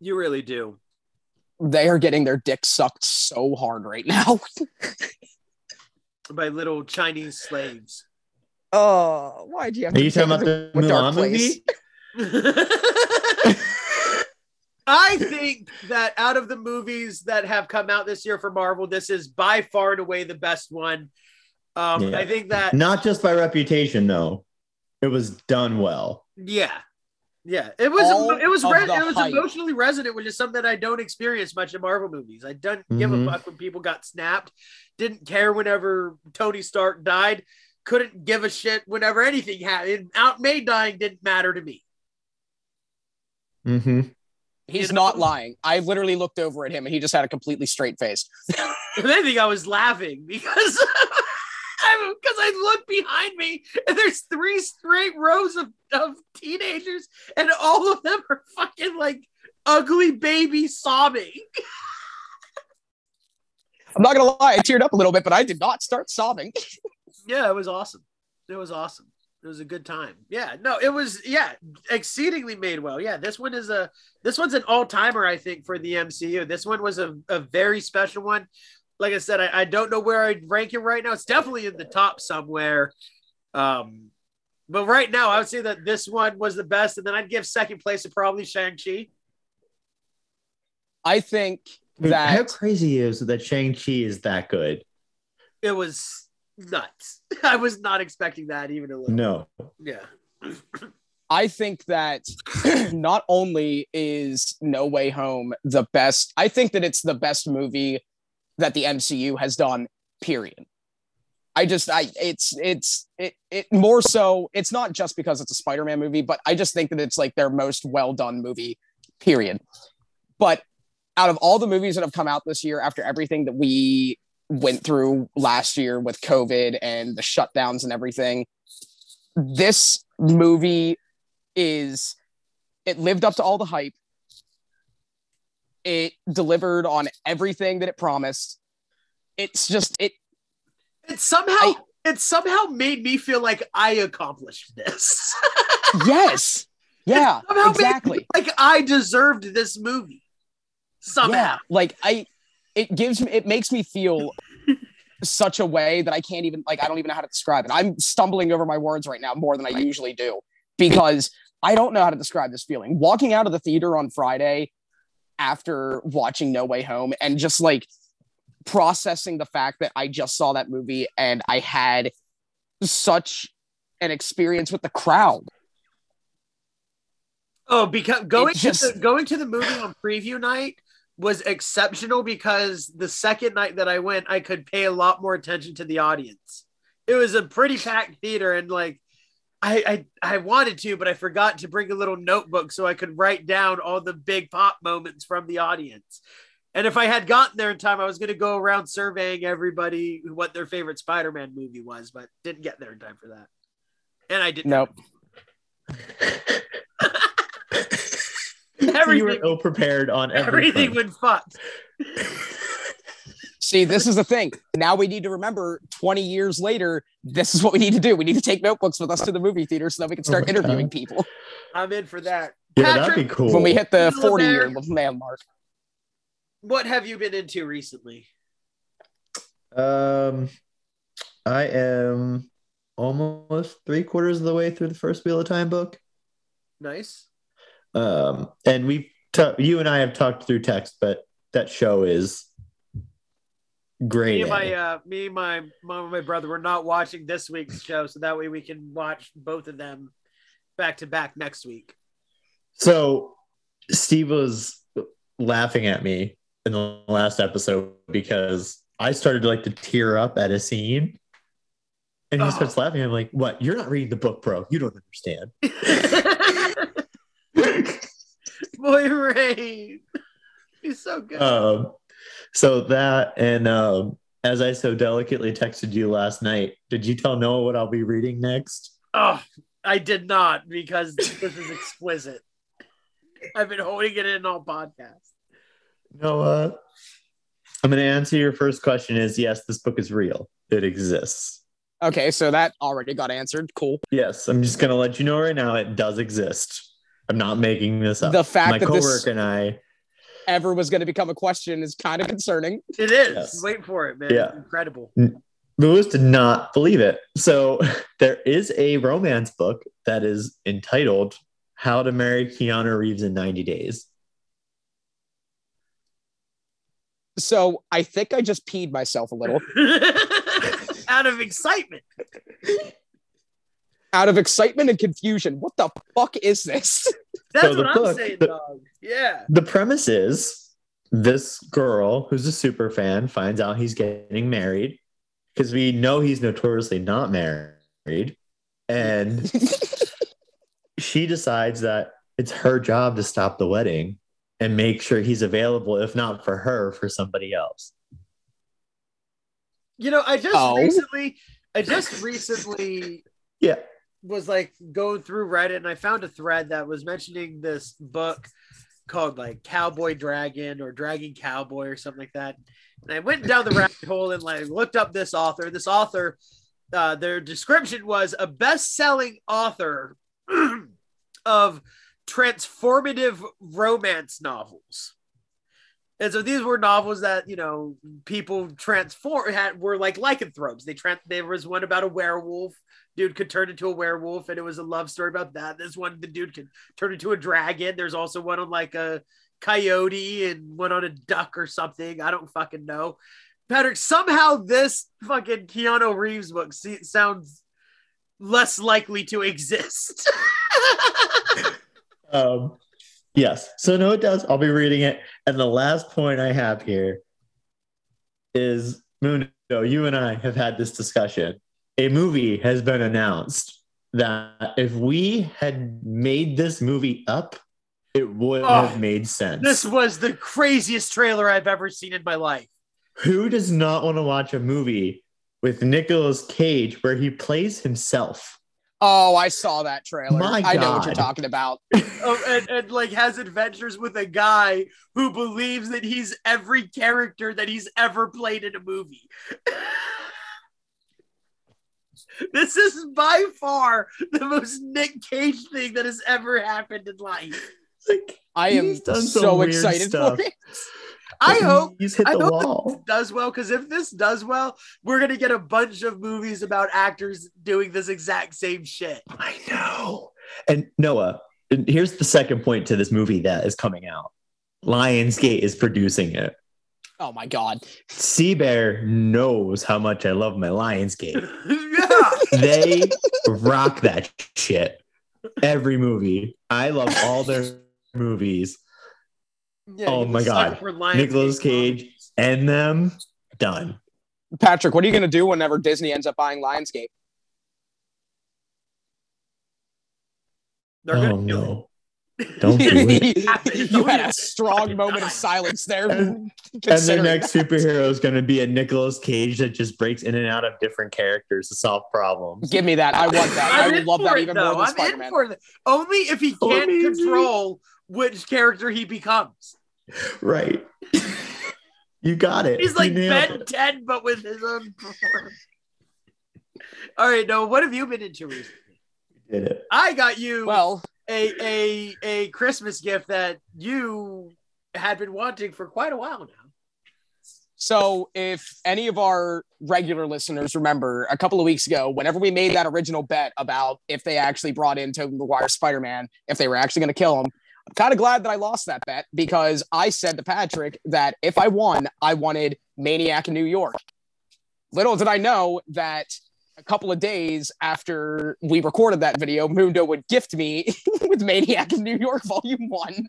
you really do. They are getting their dick sucked so hard right now. By little Chinese slaves. Oh, why do you have Are you talking about the with Mulan movie? I think that out of the movies that have come out this year for Marvel, this is by far and away the best one. Um, Yeah. I think that, Not just by reputation, though. It was done well. yeah, Yeah, it was All it was re- it was hype. emotionally resonant, which is something that I don't experience much in Marvel movies. I don't give a Mhm. fuck when people got snapped. Didn't care whenever Tony Stark died. Couldn't give a shit whenever anything happened. Aunt May dying didn't matter to me. Mm-hmm. He's You know? not lying. I literally looked over at him and he just had a completely straight face. If anything, I was laughing because I because I look behind me and there's three straight rows of, of teenagers and all of them are fucking like ugly baby sobbing. I'm not gonna lie, I teared up a little bit, but I did not start sobbing. Yeah, it was awesome. It was awesome. It was a good time. Yeah, no, it was yeah, exceedingly made well. Yeah, this one is a this one's an all timer, I think, for the MCU. This one was a, a very special one. Like I said, I, I don't know where I'd rank it right now. It's definitely in the top somewhere. Um, but right now, I would say that this one was the best, and then I'd give second place to probably Shang Chi. I think How that crazy is that Shang Chi is that good? It was nuts. I was not expecting that even a little. No. Yeah. I think that not only is No Way Home the best, I think that it's the best movie that the MCU has done, period. I just I it's it's it it more so it's not just because it's a Spider-Man movie, but I just think that it's like their most well done movie, period. But out of all the movies that have come out this year after everything that we went through last year with COVID and the shutdowns and everything, this movie is it lived up to all the hype. It delivered on everything that it promised. It's just it It somehow I- it somehow made me feel like I accomplished this. yes. Yeah, It somehow made me exactly. like I deserved this movie. Somehow. Yeah, like I it gives me it makes me feel such a way that I can't even like I don't even know how to describe it. I'm stumbling over my words right now more than I usually do because I don't know how to describe this feeling. Walking out of the theater on Friday after watching No Way Home and just like processing the fact that I just saw that movie and I had such an experience with the crowd. Oh, because going just- to the, going to the movie on preview night was exceptional because the second night that I went, I could pay a lot more attention to the audience. It was a pretty packed theater, and like I I, I wanted to, but I forgot to bring a little notebook so I could write down all the big pop moments from the audience. And if I had gotten there in time, I was going to go around surveying everybody what their favorite Spider-Man movie was, but didn't get there in time for that. And I didn't. Nope. you were Everything- ill prepared on every Everything front. went fucked. See, this is the thing. Now we need to remember 20 years later, this is what we need to do. We need to take notebooks with us to the movie theater so that we can start Oh interviewing God. people I'm in for that. Yeah, that'd be cool. when we hit the 40 year there. man mark. What have you been into recently? Um, I am almost three quarters of the way through the first Wheel of Time book. Nice. Um, and we, ta- you and I have talked through text, but that show is great. Me and my uh, me and my mom and my brother were not watching this week's show, so that way we can watch both of them back to back next week. So Steve was laughing at me in the last episode because I started to like to tear up at a scene. And he Oh. starts laughing. I'm like, what? You're not reading the book, bro. You don't understand. Boy, Ray, he's so good. um, so that and um, as I so delicately texted you last night, did you tell Noah what I'll be reading next? oh, I did not because this is exquisite. I've been holding it in all podcasts. Noah, I'm going to answer your first question. Is yes, this book is real. It exists. Okay, so that already got answered. Cool. Yes, I'm just going to let you know right now. It does exist. I'm not making this up. The fact my that coworker this and I. ever was going to become a question is kind of concerning. It is. Yes. Wait for it, man. Yeah. It's incredible. Lewis did not believe it. So there is a romance book that is entitled How to Marry Keanu Reeves in 90 Days. So I think I just peed myself a little. Out of excitement. Out of excitement and confusion, what the fuck is this? That's So what I'm book- saying, the- dog. Yeah. The premise is this girl who's a super fan finds out he's getting married because we know he's notoriously not married. And she decides that it's her job to stop the wedding and make sure he's available, if not for her, for somebody else. You know, I just Oh. recently, I just recently Yeah. was like going through Reddit and I found a thread that was mentioning this book called like Cowboy Dragon or Dragon Cowboy or something like that. And I went down the rabbit hole and like looked up this author. This author, uh, their description was a best-selling author of transformative romance novels. And so these were novels that you know people transform had were like lycanthropes. They trans there was one about a werewolf dude could turn into a werewolf and it was a love story about that this one the dude could turn into a dragon there's also one on like a coyote and one on a duck or something i don't fucking know patrick somehow this fucking keanu reeves book se- sounds less likely to exist Um, yes. So no, it does. I'll be reading it. And the last point I have here is Mundo. You and I have had this discussion. A movie has been announced that if we had made this movie up, it would Oh, have made sense. this was the craziest trailer i've ever seen in my life Who does not want to watch a movie with Nicolas Cage where he plays himself? Oh, I saw that trailer. I know what you're talking about. oh, and, and like has adventures with a guy who believes that he's every character that he's ever played in a movie. this is by far the most Nick Cage thing that has ever happened in life. Like I am done so excited stuff. for it. I hope he's hit I the hope wall. does well because if this does well, we're gonna get a bunch of movies about actors doing this exact same shit. I know. And Noah, here's the second point to this movie that is coming out. Lionsgate is producing it. Oh my god. Sea Bear knows how much I love my Lionsgate. yeah. They rock that shit. Every movie. I love all their movies. Yeah, Oh my God. for Nicolas Cage movies. and them done. Patrick, what are you gonna do whenever Disney ends up buying Lionsgate? They're oh gonna no. Don't do it. you had a strong moment of silence there. And- And the next that. superhero is going to be a Nicolas Cage that just breaks in and out of different characters to solve problems. Give me that. I want that. I I'm would love that it, even though. more than I'm Spider in Man. for it. Only if he can't amazing. control which character he becomes. Right. you got it. He's like Ben it. 10, but with his own performance. All right, no, what have you been into recently? Did it. I got you Well, a, a a Christmas gift that you had been wanting for quite a while now. so if any of our regular listeners remember a couple of weeks ago, whenever we made that original bet about if they actually brought in Tobey Maguire Spider Man, if they were actually going to kill him, I'm kind of glad that I lost that bet because I said to Patrick that if I won, I wanted Maniac in New York. Little did I know that a couple of days after we recorded that video, Mundo would gift me with Maniac in New York Volume 1.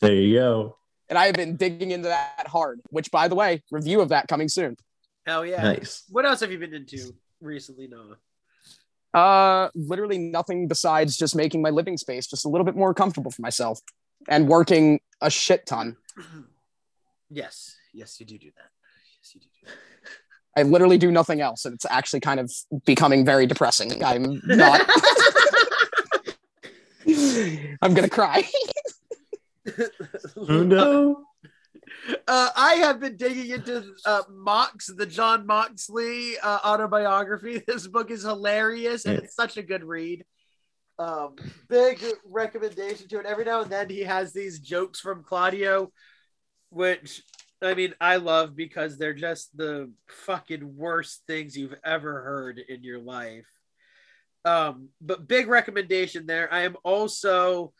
There you go. And I have been digging into that hard, which, by the way, review of that coming soon. Hell yeah. Nice. What else have you been into recently, Noah? Uh, literally nothing besides just making my living space just a little bit more comfortable for myself and working a shit ton. yes, yes, you do do that. Yes, you do do that. I literally do nothing else, and it's actually kind of becoming very depressing. I'm not. I'm gonna cry. Mundo. Uh, I have been digging into uh, Mox, the Jon Moxley uh, autobiography. This book is hilarious and it's such a good read. Um, big recommendation to it. Every now and then he has these jokes from Claudio, which I mean I love because they're just the fucking worst things you've ever heard in your life. Um, but big recommendation there. I am also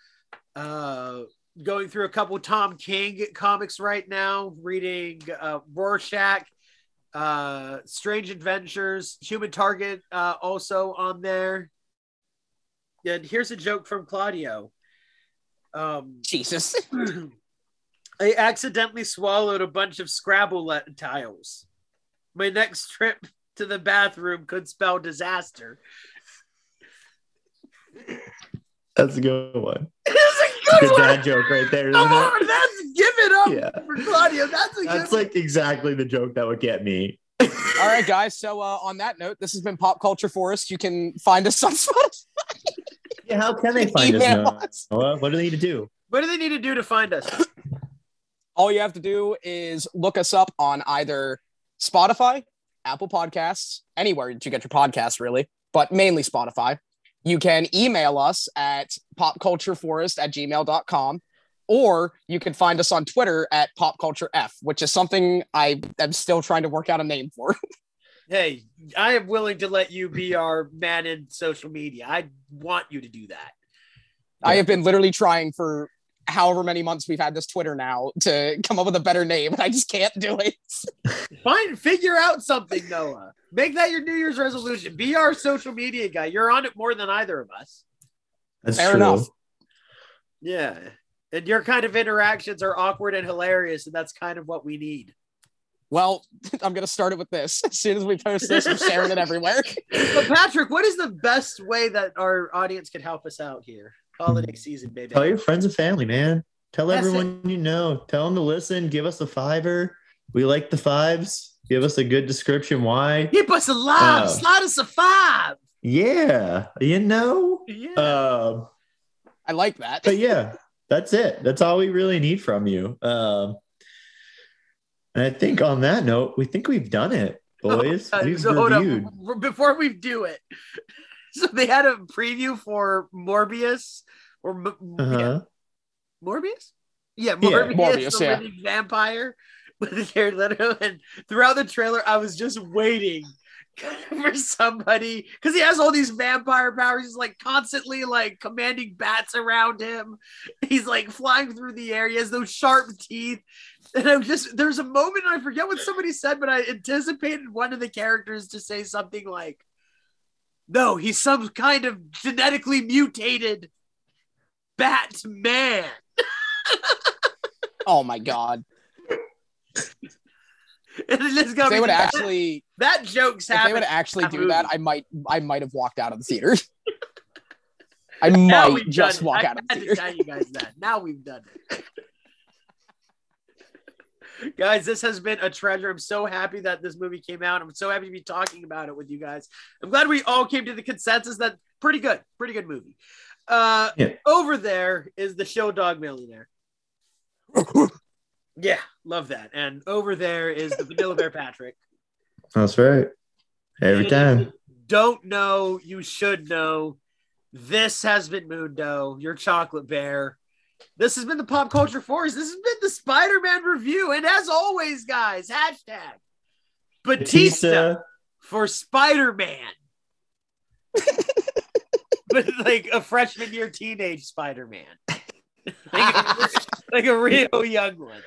uh going through a couple Tom King comics right now, reading uh, Rorschach uh, Strange Adventures, Human Target, uh, also on there. And here's a joke from Claudio. Um, Jesus. I accidentally swallowed a bunch of Scrabble le- tiles. My next trip to the bathroom could spell disaster. That's a good one. It's a good, Good one. dad joke right there, isn't Come it? on, that's give it up Yeah. for Claudio. That's a That's good like exactly the joke that would get me. All right, guys. So uh, on that note, this has been Pop Culture Forest. You can find us on Spotify. Yeah, how can they find Email us, us. What do they need to do? What do they need to do to find us? All you have to do is look us up on either Spotify, Apple Podcasts, anywhere that you get your podcasts, really, but mainly Spotify. You can email us at popcultureforest at gmail.com, or you can find us on Twitter at popculturef, which is something I am still trying to work out a name for. hey, I am willing to let you be our man in social media. I want you to do that. I have been literally trying for however many months we've had this Twitter now to come up with a better name, and I just can't do it. Find figure out something, Noah. Make that your New Year's resolution. Be our social media guy. You're on it more than either of us. That's Fair true. enough. Yeah. And your kind of interactions are awkward and hilarious, and that's kind of what we need. Well, I'm gonna start it with this. As soon as we post this, I'm sharing it everywhere. So, Patrick, what is the best way that our audience can help us out here? Holiday season, baby. Tell your friends and family, man. Tell That's everyone you know. Tell them to listen. Give us a fiver. We like the fives. Give us a good description why. Keep us alive. Oh. Slide us a five. Yeah, you know. Yeah. Um, I like that. but yeah, that's it. That's all we really need from you. Um, and I think on that note, we think we've done it, boys. Uh, we've so hold reviewed. up. Before we do it, so they had a preview for Morbius or Uh-huh. Morbius? Yeah, Yeah, Morbius, Morbius, the yeah. living vampire with Jared Leto. And throughout the trailer, I was just waiting for somebody because he has all these vampire powers. He's like constantly like commanding bats around him. He's like flying through the air. He has those sharp teeth. And I'm just there's a moment I forget what somebody said, but I anticipated one of the characters to say something like, "No, he's some kind of genetically mutated Batman." Oh my god. And it's gonna they would that, actually that joke's if they would actually do that. I might I might have walked out of the theater. I might just walk I out of the theater. tell you guys that. Now we've done it. guys, this has been a treasure. I'm so happy that this movie came out. I'm so happy to be talking about it with you guys. I'm glad we all came to the consensus that pretty good, pretty good movie. Uh, Yeah. Over there is the show Dog Millionaire. yeah, love that. And over there is the Vanilla Bear Patrick. That's right. Every And time. Don't know, you should know. This has been Mundo, your chocolate bear. This has been the Pop Culture Forest. This has been the Spider Man review. And as always, guys, hashtag Batista Batista. for Spider Man. but like a freshman year teenage Spider Man. like, like a real young one.